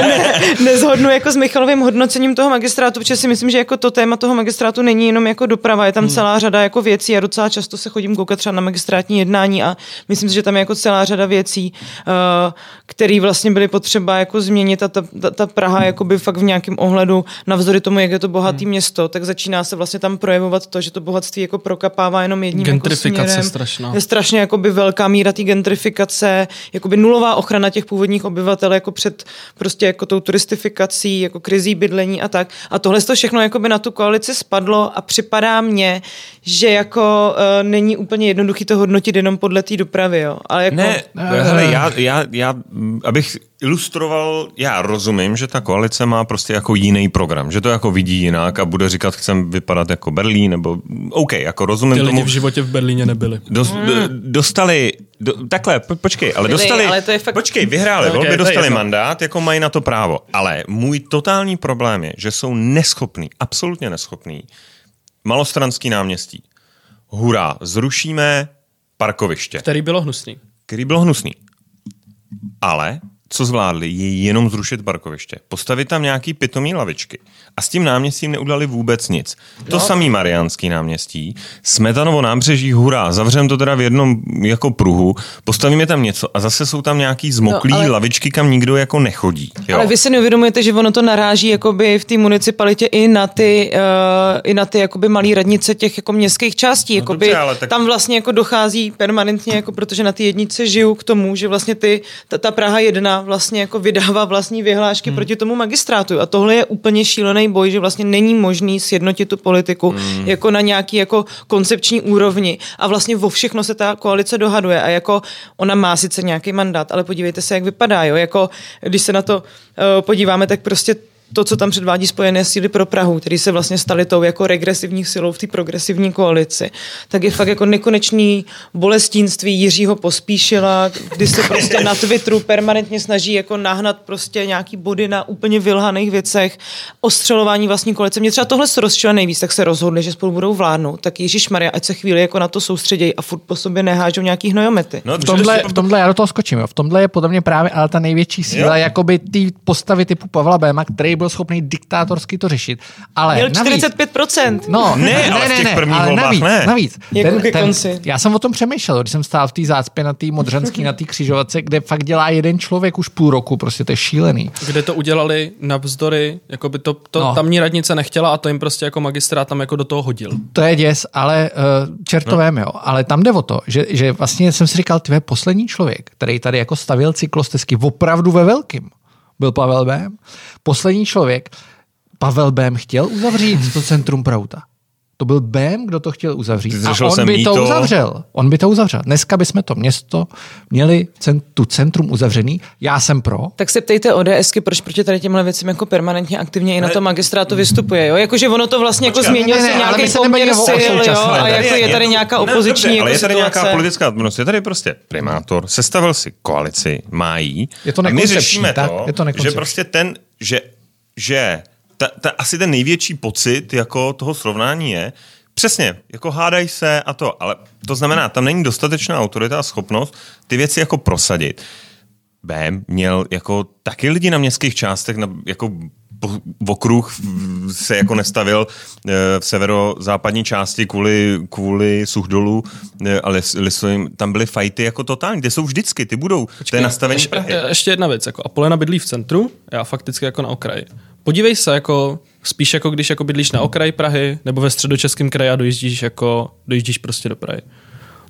ne, nezhodnu jako s Michalovým hodnocením toho magistrátu, protože si myslím, že jako to téma toho magistrátu není jenom jako doprava, je tam hmm. celá řada jako věcí a docela často se chodím koukat třeba na magistrátní jednání a myslím si, že tam je jako celá řada věcí, uh, které vlastně byly potřeba jako změnit a ta, ta, ta Praha jakoby fakt v nějakém ohledu navzdory tomu, jak je to bohatý hmm. město, tak začíná se vlastně tam projevovat to, že to bohatství jako prokapává jenom jedním jako směrem. strašná. Je strašně jakoby velká míra té gentrifikace, jakoby nulová ochrana těch původních obyvatel jako před prostě jako tou turistifikací, jako krizí bydlení a tak. A tohle to všechno jakoby na tu koalici spadlo a připadá mně, že jako uh, není úplně jednoduchý to hodnotit jenom podle té dopravy, jo. Ale jako... Ne, hele, já, já, já, abych ilustroval, já rozumím, že ta koalice má prostě jako jiný program, že to jako vidí jinak a bude říkat, chcem vypadat jako Berlín, nebo OK, jako rozumím Ty lidi tomu. v životě v Berlíně nebyli. Dos, mm. Dostali, do, takhle, po, počkej, ale Byli, dostali, ale to je fakt- počkej, vyhráli, Okay, volby dostali mandát, jako mají na to právo, ale můj totální problém je, že jsou neschopní, absolutně neschopní, malostranský náměstí. Hurá, zrušíme parkoviště Který bylo hnusný. který byl hnusný. Ale co zvládli, je jenom zrušit parkoviště. Postavit tam nějaký pitomý lavičky. A s tím náměstím neudělali vůbec nic. To samý Mariánský náměstí, Smetanovo nábřeží, hurá, zavřem to teda v jednom jako pruhu, postavíme tam něco a zase jsou tam nějaký zmoklý No, ale- lavičky, kam nikdo jako nechodí. Jo? Ale vy si neuvědomujete, že ono to naráží jakoby v té municipalitě i na ty, uh, i na ty jakoby malý radnice těch jako městských částí. Jakoby, dobře, ale tak- Tam vlastně jako dochází permanentně, jako protože na ty jednice žiju k tomu, že vlastně ty, ta, ta Praha 1 vlastně jako vydává vlastní vyhlášky hmm. proti tomu magistrátu. A tohle je úplně šílený boj, že vlastně není možný sjednotit tu politiku hmm. jako na nějaký jako koncepční úrovni. A vlastně vo všechno se ta koalice dohaduje. A jako ona má sice nějaký mandát, ale podívejte se, jak vypadá. Jo? Jako, když se na to uh, podíváme, tak prostě to, co tam předvádí Spojené síly pro Prahu, který se vlastně stali tou jako regresivní silou v té progresivní koalici, tak je fakt jako nekonečný bolestínství Jiřího Pospíšila, kdy se prostě na Twitteru permanentně snaží jako nahnat prostě nějaký body na úplně vylhaných věcech, ostřelování vlastní koalice. Mě třeba tohle se rozčilo nejvíc, tak se rozhodli, že spolu budou vládnout. Tak Ježíš Maria, ať se chvíli jako na to soustředějí a furt po sobě nehážou nějaký hnojomety. no, V tomhle, v tomhle já do toho skočím. Jo. V tomhle je podle mě právě ale ta největší síla Jo. jakoby té postavy typu Pavla Béma, který byl schopný diktátorsky to řešit. Ale Měl navíc, 45%. No, Ne, ale v těch prvních ale navíc, ne. Navíc. Jako ke konci. já jsem o tom přemýšlel, když jsem stál v té zácpě na té modřanské, na té křižovatce, kde fakt dělá jeden člověk už půl roku, prostě to je šílený. Kde to udělali navzdory, jako by to, to No. no. tamní radnice nechtěla a to jim prostě jako magistrát tam jako do toho hodil. To je děs, ale uh, čertovém, no. jo. Ale tam jde o to, že, že vlastně jsem si říkal, tvé poslední člověk, který tady jako stavil cyklostezky opravdu ve velkým, byl Pavel Bém. Poslední člověk, Pavel Bém chtěl uzavřít to centrum Prouta. To byl Bém, kdo to chtěl uzavřít. A on by to mýto. uzavřel. On by to uzavřel. Dneska bychom to město měli cent, tu centrum uzavřený. Já jsem pro. Tak se ptejte ODSky, proč proti tady těmhle věcem jako permanentně aktivně i na to magistrátu vystupuje, jo? Jakože ono to vlastně jako Počkat. změnil Ne, ne, se ne, ale my nějaký se poměr sil, jo? A jako je tady nějaká opoziční dobře, jako ale je tady situace. nějaká politická odpovědnost. Je tady prostě primátor, sestavil si koalici, má jí. Je to a my nekoncepční, řešíme tak? to, Je to že prostě ten, že, že ta, ta, asi ten největší pocit jako toho srovnání je, Přesně, jako hádají se a to, ale to znamená, tam není dostatečná autorita a schopnost ty věci jako prosadit. B měl jako taky lidi na městských částech, na, jako v okruh se jako nestavil eh, v severozápadní části kvůli, kvůli suchdolu, eh, ale lisovým, tam byly fajty jako totální, ty jsou vždycky, ty budou, to je nastavení Ještě, Prahy. ještě jedna věc, jako Apolena bydlí v centru, já fakticky jako na okraji. Podívej se, jako spíš jako když jako bydlíš na okraji Prahy, nebo ve středočeském kraji a dojíždíš, jako, dojíždíš prostě do Prahy.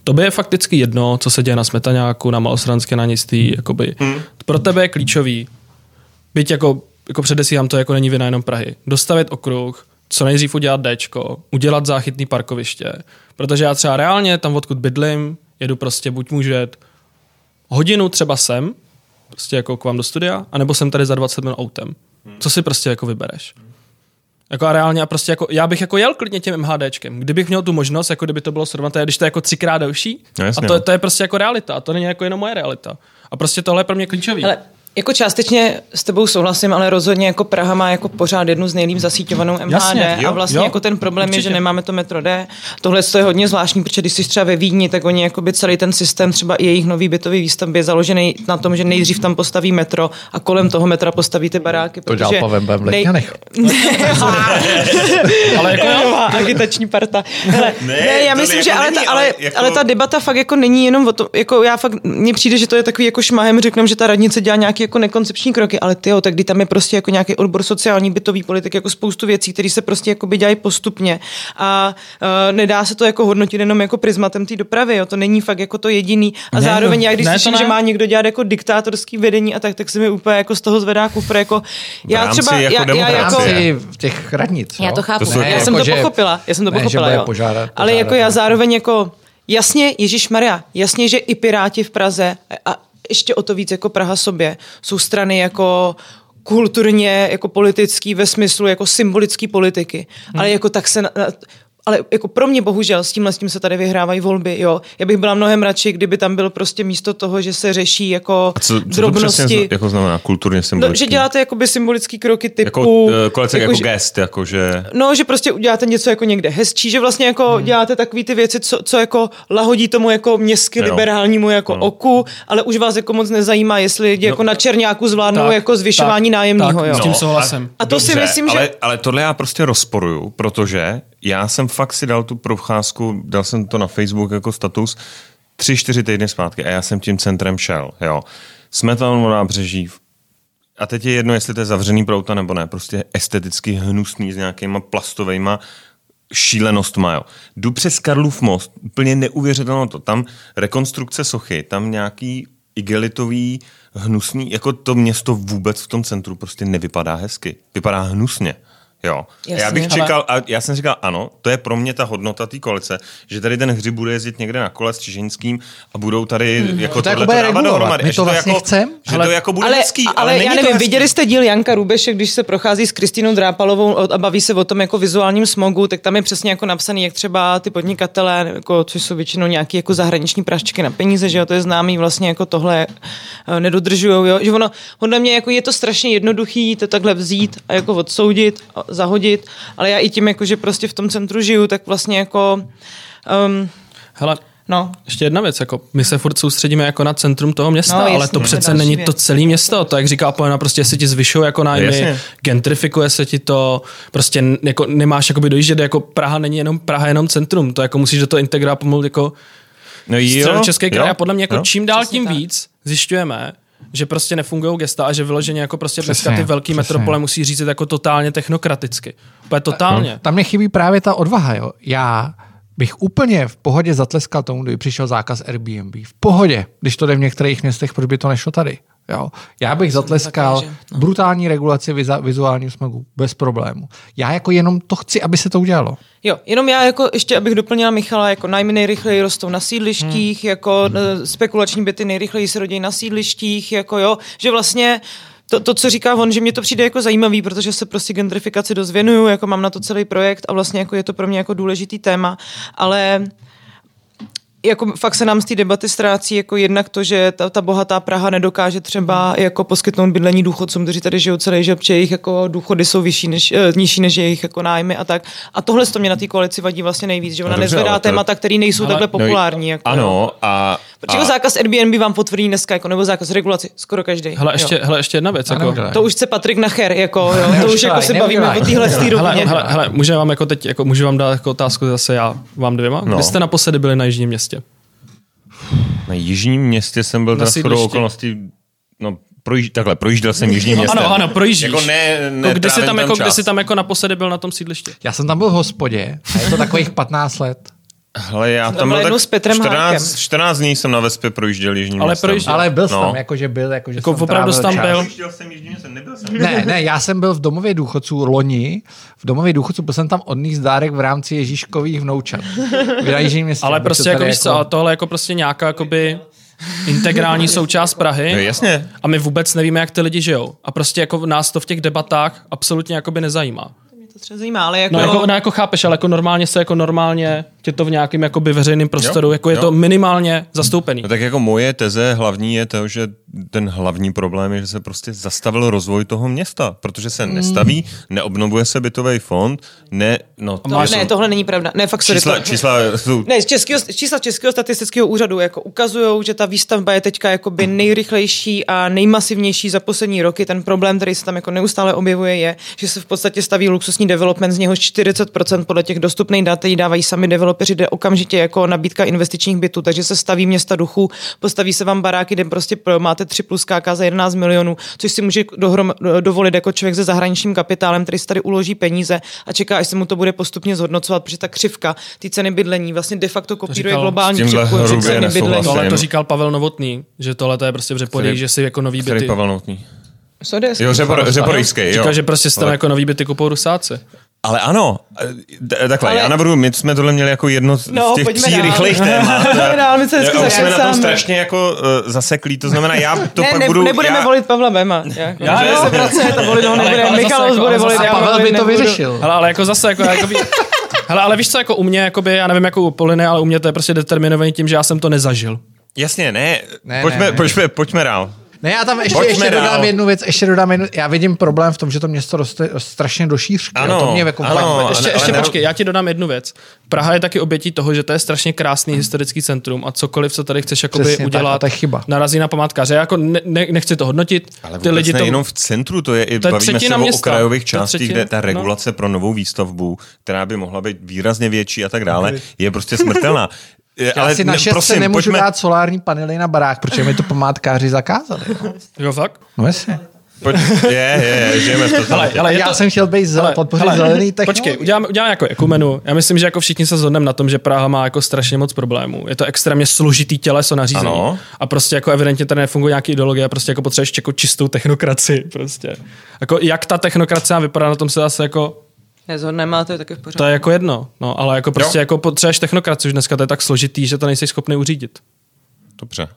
To je fakticky jedno, co se děje na Smetaňáku, na Malostranské náměstí, jakoby. Hmm. Pro tebe je klíčový, byť jako, jako předesílám, to jako není vina jenom Prahy, dostavit okruh, co nejdřív udělat Dčko, udělat záchytný parkoviště, protože já třeba reálně tam, odkud bydlím, jedu prostě buď můžu jet hodinu třeba sem, prostě jako k vám do studia, anebo jsem tady za 20 minut autem. Co si prostě jako vybereš? Jako a reálně a prostě jako, já bych jako jel klidně těm MHDčkem, kdybych měl tu možnost, jako kdyby to bylo srovnatelné, když to je jako třikrát delší. No jasně, a to, no. to, je prostě jako realita, a to není jako jenom moje realita. A prostě tohle je pro mě klíčový. Ale jako částečně s tebou souhlasím, ale rozhodně jako Praha má jako pořád jednu z nejlíp zasíťovanou MHD Jasně, a vlastně jo, jako ten problém určitě. je, že nemáme to metro D. Tohle je hodně zvláštní, protože když jsi třeba ve Vídni, tak oni jakoby celý ten systém, třeba i jejich nový bytový výstavby je založený na tom, že nejdřív tam postaví metro a kolem toho metra postaví ty baráky. To dělal protože Pavel Bem v nej- Letňanech. ale jako jo, Nová agitační parta. Hele, Ne, ne, ne, já to myslím, jako že ale, není, ta, ale ale, jako- ale ta debata fakt jako není jenom o tom, jako já fakt, mně přijde, že to je takový jako šmahem, řekneme, že ta radnice dělá nějaké jako nekoncepční kroky, ale ty jo, tak kdy tam je prostě jako nějaký odbor sociální bytový politik, jako spoustu věcí, které se prostě jako by dělají postupně a uh, nedá se to jako hodnotit jenom jako prismatem té dopravy, jo, to není fakt jako to jediný a Ne, zároveň já když ne, slyším, ne. že má někdo dělat jako diktátorský vedení a tak, tak se mi úplně jako z toho zvedá kufr, jako já rámci třeba, jako já, já jako, v těch radnic. já jo? to chápu, To jsou já jako- jsem to že- pochopila, já jsem to ne, pochopila, jo. požádat- Ale jako já no. zároveň jako, jasně, Ježíš Maria, jasně, že i Piráti v Praze a ještě o to víc jako Praha sobě jsou strany jako kulturně, jako politický ve smyslu jako symbolický politiky. Hmm. Ale jako tak se na, na, ale jako pro mě bohužel s tímhle s tím se tady vyhrávají volby, jo. Já bych byla mnohem radši, kdyby tam byl prostě místo toho, že se řeší jako A co, co to drobnosti. přesně jako znamená kulturně no, symbolicky? že děláte jakoby symbolický kroky typu... jako, eh, kolece, jako, že- gest, jako že... No, že prostě uděláte něco jako někde hezčí, že vlastně jako hmm. děláte takové ty věci, co, co jako lahodí tomu jako městsky liberálnímu jako Ano. oku, ale už vás jako moc nezajímá, jestli lidi jako na černáku zvládnou Tak, jako zvyšování tak, nájemního, tak, jo. s tím souhlasím. A to si Dobře, myslím, že- ale, Ale tohle já prostě rozporuju, protože já jsem fakt si dal tu procházku, dal jsem to na Facebook jako status tři, čtyři týdny zpátky a já jsem tím centrem šel, jo. Na nábřeží, a teď je jedno, jestli to je zavřený pro auta nebo ne, prostě esteticky hnusný s nějakýma plastovejma šílenostma, jo. Jdu přes Karlův most, úplně neuvěřitelné to, tam rekonstrukce sochy, tam nějaký igelitový, hnusný, jako to město vůbec v tom centru prostě nevypadá hezky. Vypadá hnusně. Jo. Jasně. já bych Ale- čekal, a já jsem říkal, ano, to je pro mě ta hodnota té kolece, že tady ten hřib bude jezdit někde na kole s Čiženským a budou tady Hmm. jako To jako tohle dávat dohromady. My to vlastně jako, chcem. Že to jako bude ale, hezký, ale, ale není já to nevím, hezký. viděli jste díl Janka Rubešek, když se prochází s Kristýnou Drápalovou a baví se o tom jako vizuálním smogu, tak tam je přesně jako napsaný, jak třeba ty podnikatelé, jako, což jsou většinou nějaký jako zahraniční praščky na peníze, že jo, to je známý vlastně jako tohle eh, nedodržujou, jo, že ono, podle mě jako je to strašně jednoduchý to takhle vzít a jako odsoudit, a zahodit, ale já i tím jako, že prostě v tom centru žiju, tak vlastně jako, um, Hele, no, ještě jedna věc, jako my se furt soustředíme jako na centrum toho města, No, jasně, ale to to přece další není věc. to celé město, to jak říká Polena, prostě se ti zvyšují jako nájmy, Jasně. gentrifikuje se ti to, prostě jako nemáš jakoby dojíždět, jako Praha není jenom Praha, jenom centrum, to jako musíš do toho integrovat pomalu jako No jo, České kraj a podle mě jako jo. čím dál Přesně tím tak. víc zjišťujeme, že prostě nefungují gesta a že vyloženě jako prostě Přesně, dneska ty velký přesně. metropole musí říct jako totálně technokraticky. Úplně totálně. Tam mě chybí právě ta odvaha. Jo. Já bych úplně v pohodě zatleskal tomu, kdyby přišel zákaz Airbnb. V pohodě, když to jde v některých městech, proč by to nešlo tady. Jo. Já bych zatleskal také, že- no. brutální regulaci vizuálního smogu, bez problému. Já jako jenom to chci, aby se to udělalo. Jo, jenom já jako ještě, abych doplnila Michala, jako nájmy nejrychleji rostou na sídlištích, hmm. jako eh, spekulační byty nejrychleji se rodí na sídlištích, jako jo, že vlastně to, to, co říká on, že mě to přijde jako zajímavý, protože se prostě gentrifikaci dost věnuju, jako mám na to celý projekt a vlastně jako je to pro mě jako důležitý téma, ale jako fakt se nám z té debaty ztrácí jako jednak to, že ta, ta bohatá Praha nedokáže třeba jako poskytnout bydlení důchodcům, kteří tady žijou celý život, že jejich jako důchody jsou vyšší než, eh, nižší než jejich jako nájmy a tak. A tohle to mě na té koalici vadí vlastně nejvíc, že ona No dobře, nezvedá to- témata, které nejsou Ale- takhle no populární. Jako, Ano, a, Protože a jako zákaz Airbnb vám potvrdí dneska, jako, nebo zákaz regulace, skoro každý. Hele, ještě, hele, ještě jedna věc. A Jako. To už chce Patrik Nacher, jako, jo, to už jako se bavíme o téhle rovině. hele, hele, můžu vám jako teď, jako, můžu vám dát jako otázku zase já, vám dvěma? No. Kdy jste naposledy byli na Jižním městě? Na jižním městě jsem byl Na teda shodou okolností, no, projíž, takhle, projížděl jsem jižním městem. Ano, ano, projíždíš. Jako ne, ne jako, kdy jsi tam, jako, kdy čas. jsi tam jako naposledy byl na tom sídlišti? Já jsem tam byl v hospodě a je to takových 15 let. Hele, já tam tam byl byl s Petrem 14, Hákem. 14 dní jsem na Vespě projížděl jižním Ale městem. projížděl- Ale byl jsem No. tam, jakože byl, jakože Jako jsem opravdu trávil tam čas. byl? Jsem jižním městem, nebyl jsem. Ne, ne, já jsem byl v domově důchodců loni. V domově důchodců byl jsem tam odníst dárek v rámci Ježíškových vnoučat. V Jižním městě. Ale prostě to jako víš co, ale tohle je jako prostě nějaká jakoby integrální součást Prahy. No, jasně. A my vůbec nevíme, jak ty lidi žijou. A prostě jako nás to v těch debatách absolutně jakoby nezajímá. to třeba zajímá, ale jako... No, jako, no, jako chápeš, ale jako normálně se jako normálně tě to v nějakém jakoby veřejném prostoru, Jo, jako je jo. to minimálně zastoupený. No tak jako moje teze hlavní je to, že ten hlavní problém je, že se prostě zastavil rozvoj toho města, protože se nestaví, neobnovuje se bytový fond, ne, no, To, ne, tohle není pravda. Ne, fakt sorry, čísla, to, čísla jsou Ne, z českého, čísla Českého statistického úřadu jako ukazují, že ta výstavba je teďka jakoby nejrychlejší a nejmasivnější za poslední roky. Ten problém, který se tam jako neustále objevuje, je, že se v podstatě staví luxusní development, z něhož 40% podle těch dostupných dat jí dávají sami developeři, jde okamžitě jako nabídka investičních bytů, takže se staví města duchů, postaví se vám baráky, kde prostě pro- máte 3 plus KK za 11 milionů, což si může dohrom, dovolit jako člověk se zahraničním kapitálem, který si tady uloží peníze a čeká, až se mu to bude postupně zhodnocovat, protože ta křivka, ty ceny bydlení vlastně de facto kopíruje říkal- globální křivku ceny bydlení. Tohle to Jsem- říkal Pavel Novotný, že tohle to je prostě Který- že si jako nový byty. Pavel Novotný. Sorry, Jo, řepor, řeporejský, jo. Říkal, že prostě si tam jako nový byty kupou rusáci. Ale ano, takhle, Ale- já navrhuji, my jsme tohle měli jako jedno z No, těch tří dál. rychlých témat. Pojďme dál, my se jsme na tom strašně jako uh, zaseklí, to znamená, já to ne, pak ne, budu... nebudeme já, volit Pavla Bema. Jako, Já, se vracet a volit ho Ale nebude. jako- ale Michal jako- bude volit, já Pavel by to vyřešil. Hele, ale jako zase, jako, jakoby, hele, ale víš co, jako u mě, jakoby, já nevím, jako u Poliny, ale u mě to je prostě determinovaný tím, že já jsem to nezažil. Jasně, ne, Ne, pojďme, ne, ne. Pojďme, pojďme dál. Ne, já tam ještě, Pojďme ještě dál. dodám jednu věc, ještě dodám jednu, já vidím problém v tom, že to město roste strašně do šířky. Ano, to mě jako ano. fakt- Ještě, ještě ne- počkej, já ti dodám jednu věc. Praha je taky obětí toho, že to je strašně krásný historický centrum a cokoliv, co tady chceš jakoby Přesně tak, udělat, to je chyba. narazí na památkáře. Já jako ne, ne, nechci to hodnotit. Ale ty lidi ne to... jenom v centru, to je i, To je bavíme se o okrajových částích, třetina, kde ta no. regulace pro novou výstavbu, která by mohla být výrazně větší a tak dále, je prostě smrtelná. Je, Já si na ne- šestce nemůžu dát solární panely na barák, protože mi to památkáři zakázali. jo. Jo, fakt? No jasně. Pojď, je, je, je, žijeme v Ale, totalitě. ale je Já to... jsem chtěl být zel, Hele, podpořit hele, zelený technologie. Počkej, uděláme, uděláme jako ekumenu. Já myslím, že jako všichni se zhodneme na tom, že Praha má jako strašně moc problémů. Je to extrémně složitý těleso nařízení. Ano. A prostě jako evidentně tady nefunguje nějaký ideologie, a prostě jako potřebuješ jako čistou technokracii. Prostě. Jako jak ta technokracie vypadá, na tom se zase jako Nezhodneme, ale to je taky v pořádku. to je jako jedno, no, ale jako prostě Jo. jako potřebuješ technokracii, už dneska to je tak složitý, že to nejsi schopný uřídit. Dobře.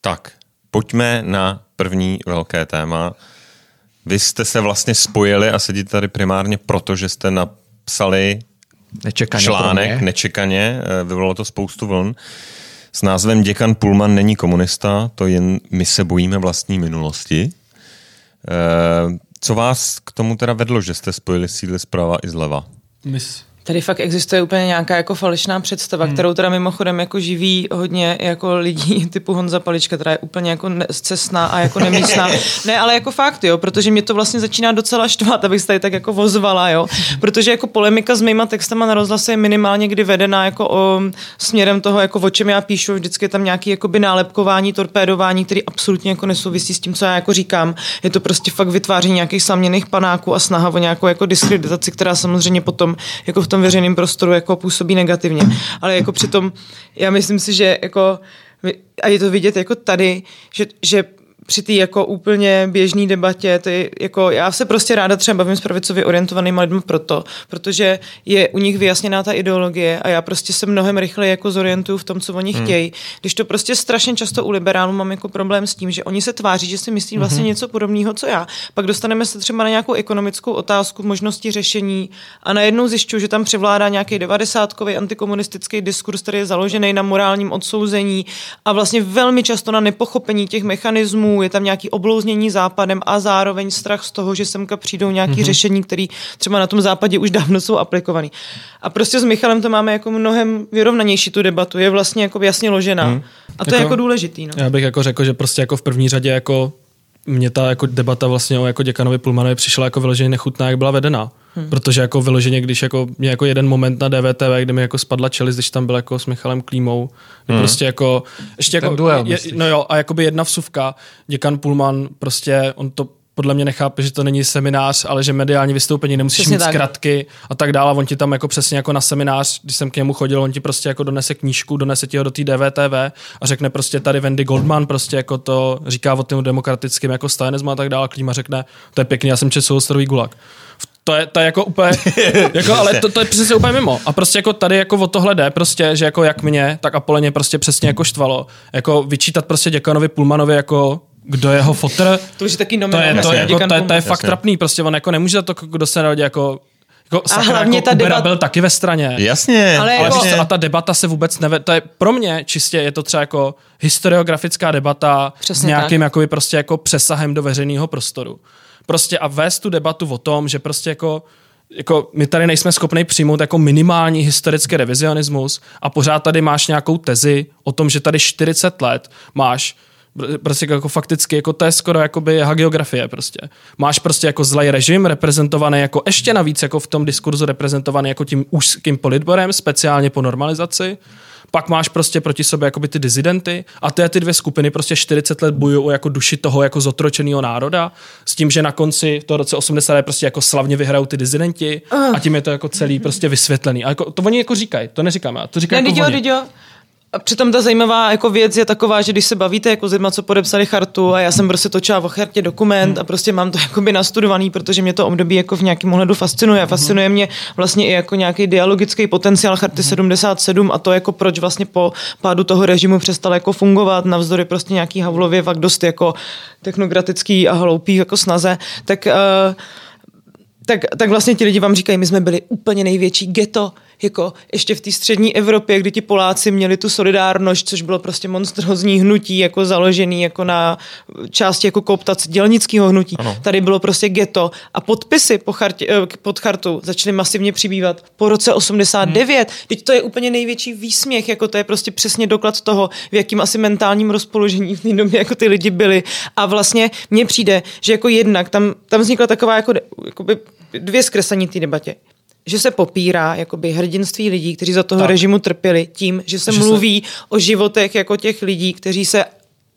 Tak, pojďme na první velké téma. Vy jste se vlastně spojili a sedíte tady primárně proto, že jste napsali Nečekaně článek nečekaně, eh, vyvolalo to spoustu vln, s názvem Děkan Pullman není komunista, to jen my se bojíme vlastní minulosti. Eh, Co vás k tomu teda vedlo, že jste spojili síly zprava i zleva? Mis. Tady fakt existuje úplně nějaká jako falešná představa, hmm. kterou teda mimochodem jako živí hodně jako lidí typu Honza Palička, která je úplně jako cestná a jako nemístná. ne, ale jako fakt, jo, protože mě to vlastně začíná docela štvat, abych se tady tak jako vozvala, jo. Protože jako polemika s mýma textama na rozhlase je minimálně kdy vedená jako o, směrem toho, jako o čem já píšu, vždycky je tam nějaký jakoby nálepkování, torpédování, který absolutně jako nesouvisí s tím, co já jako říkám. Je to prostě fakt vytváření nějakých saměných panáků a snaha o nějakou jako diskreditaci, která samozřejmě potom jako v tom veřejném prostoru jako působí negativně. Ale jako přitom já myslím si, že jako a je to vidět jako tady, že, že při té jako úplně běžné debatě, je jako, já se prostě ráda třeba bavím s pravicově orientovanými lidmi proto, protože je u nich vyjasněná ta ideologie a já prostě se mnohem rychleji jako zorientuju v tom, co oni hmm. chtějí. Když to prostě strašně často u liberálů mám jako problém s tím, že oni se tváří, že si myslí vlastně hmm. něco podobného, co já. Pak dostaneme se třeba na nějakou ekonomickou otázku, možnosti řešení a najednou zjišťuju, že tam převládá nějaký devadesátkový antikomunistický diskurs, který je založený na morálním odsouzení a vlastně velmi často na nepochopení těch mechanismů, je tam nějaký oblouznění západem a zároveň strach z toho, že semka přijdou nějaké mm-hmm. řešení, které třeba na tom západě už dávno jsou aplikované. A prostě s Michalem to máme jako mnohem vyrovnanější tu debatu, je vlastně jako jasně ložená. Mm. A to jako, je jako důležitý. No. Já bych jako řekl, že prostě jako v první řadě jako mě ta jako debata vlastně o jako děkanovi Pulmanovi přišla jako vyloženě nechutná, jak byla vedená. Hmm. Protože jako vyloženě, když jako mě jako jeden moment na DVTV, kde mi jako spadla čelist, když tam byl jako s Michalem Klímou, hmm. prostě jako, ještě Ten jako, duel, je, no jo, a jakoby jedna vsuvka, děkan Pulman prostě, on to podle mě nechápe, že to není seminář, ale že mediální vystoupení nemusíš Přesně mít tak. zkratky a tak dále. On ti tam jako přesně jako na seminář, když jsem k němu chodil, on ti prostě jako donese knížku, donese ti ho do té DVTV a řekne prostě tady Wendy Goldman prostě jako to říká o tom demokratickém jako stalinismu a tak dále. Klíma řekne, to je pěkný, já jsem souostrový gulag. To je, to je jako úplně, jako, ale to, to, je přesně úplně mimo. A prostě jako tady jako o tohle jde, prostě, že jako jak mě, tak Apoleně prostě přesně jako štvalo. Jako vyčítat prostě děkanovi Pulmanovi jako kdo je jeho fotr, To už je taky to je, nominální to, je, jako, to, je, to je fakt Jasně. trapný, prostě on jako nemůže za to, kdo se narodí jako Jako, A hlavně jako ta Kubera debat- byl taky ve straně. Jasně, Ale jako- co, a ta debata se vůbec neve... To je pro mě čistě je to třeba jako historiografická debata Přesně s nějakým tak. jakoby prostě jako přesahem do veřejného prostoru. Prostě a vést tu debatu o tom, že prostě jako jako my tady nejsme schopni přijmout jako minimální historický revizionismus a pořád tady máš nějakou tezi o tom, že tady 40 let máš pr- prostě jako fakticky, jako to je skoro jakoby hagiografie prostě. Máš prostě jako zlej režim reprezentovaný jako ještě navíc jako v tom diskurzu reprezentovaný jako tím úzkým politborem, speciálně po normalizaci. Pak máš prostě proti sobě jakoby ty dizidenty a ty, ty dvě skupiny prostě 40 let bojují o jako duši toho jako zotročeného národa s tím, že na konci v toho roce 80 je prostě jako slavně vyhrajou ty dizidenti a tím je to jako celý prostě vysvětlený. A jako, to oni jako říkají, to neříkáme, já to říkají Ne, jako jo. A přitom ta zajímavá jako věc je taková, že když se bavíte jako s lidma, co podepsali chartu a já jsem prostě točila o chartě dokument a prostě mám to jakoby nastudovaný, protože mě to období jako v nějakém ohledu fascinuje. Fascinuje mě vlastně i jako nějaký dialogický potenciál charty 77 a to jako proč vlastně po pádu toho režimu přestal jako fungovat navzdory prostě nějaký Havlově fakt dost jako technokratický a hloupý jako snaze, tak uh, tak, tak vlastně ti lidi vám říkají, my jsme byli úplně největší ghetto, jako ještě v té střední Evropě, kdy ti Poláci měli tu solidárnost, což bylo prostě monstrózní hnutí, jako založený jako na části jako kooptace dělnického hnutí. Ano. Tady bylo prostě ghetto a podpisy po chartě, eh, pod chartu začaly masivně přibývat po roce 89. Hmm. Teď to je úplně největší výsměch, jako to je prostě přesně doklad toho, v jakým asi mentálním rozpoložení v té době jako ty lidi byli. A vlastně mně přijde, že jako jednak tam, tam vznikla taková jako, jakoby dvě zkreslení té debatě že se popírá jakoby hrdinství lidí, kteří za toho Tak. režimu trpěli tím, že se Že mluví se... o životech jako těch lidí, kteří se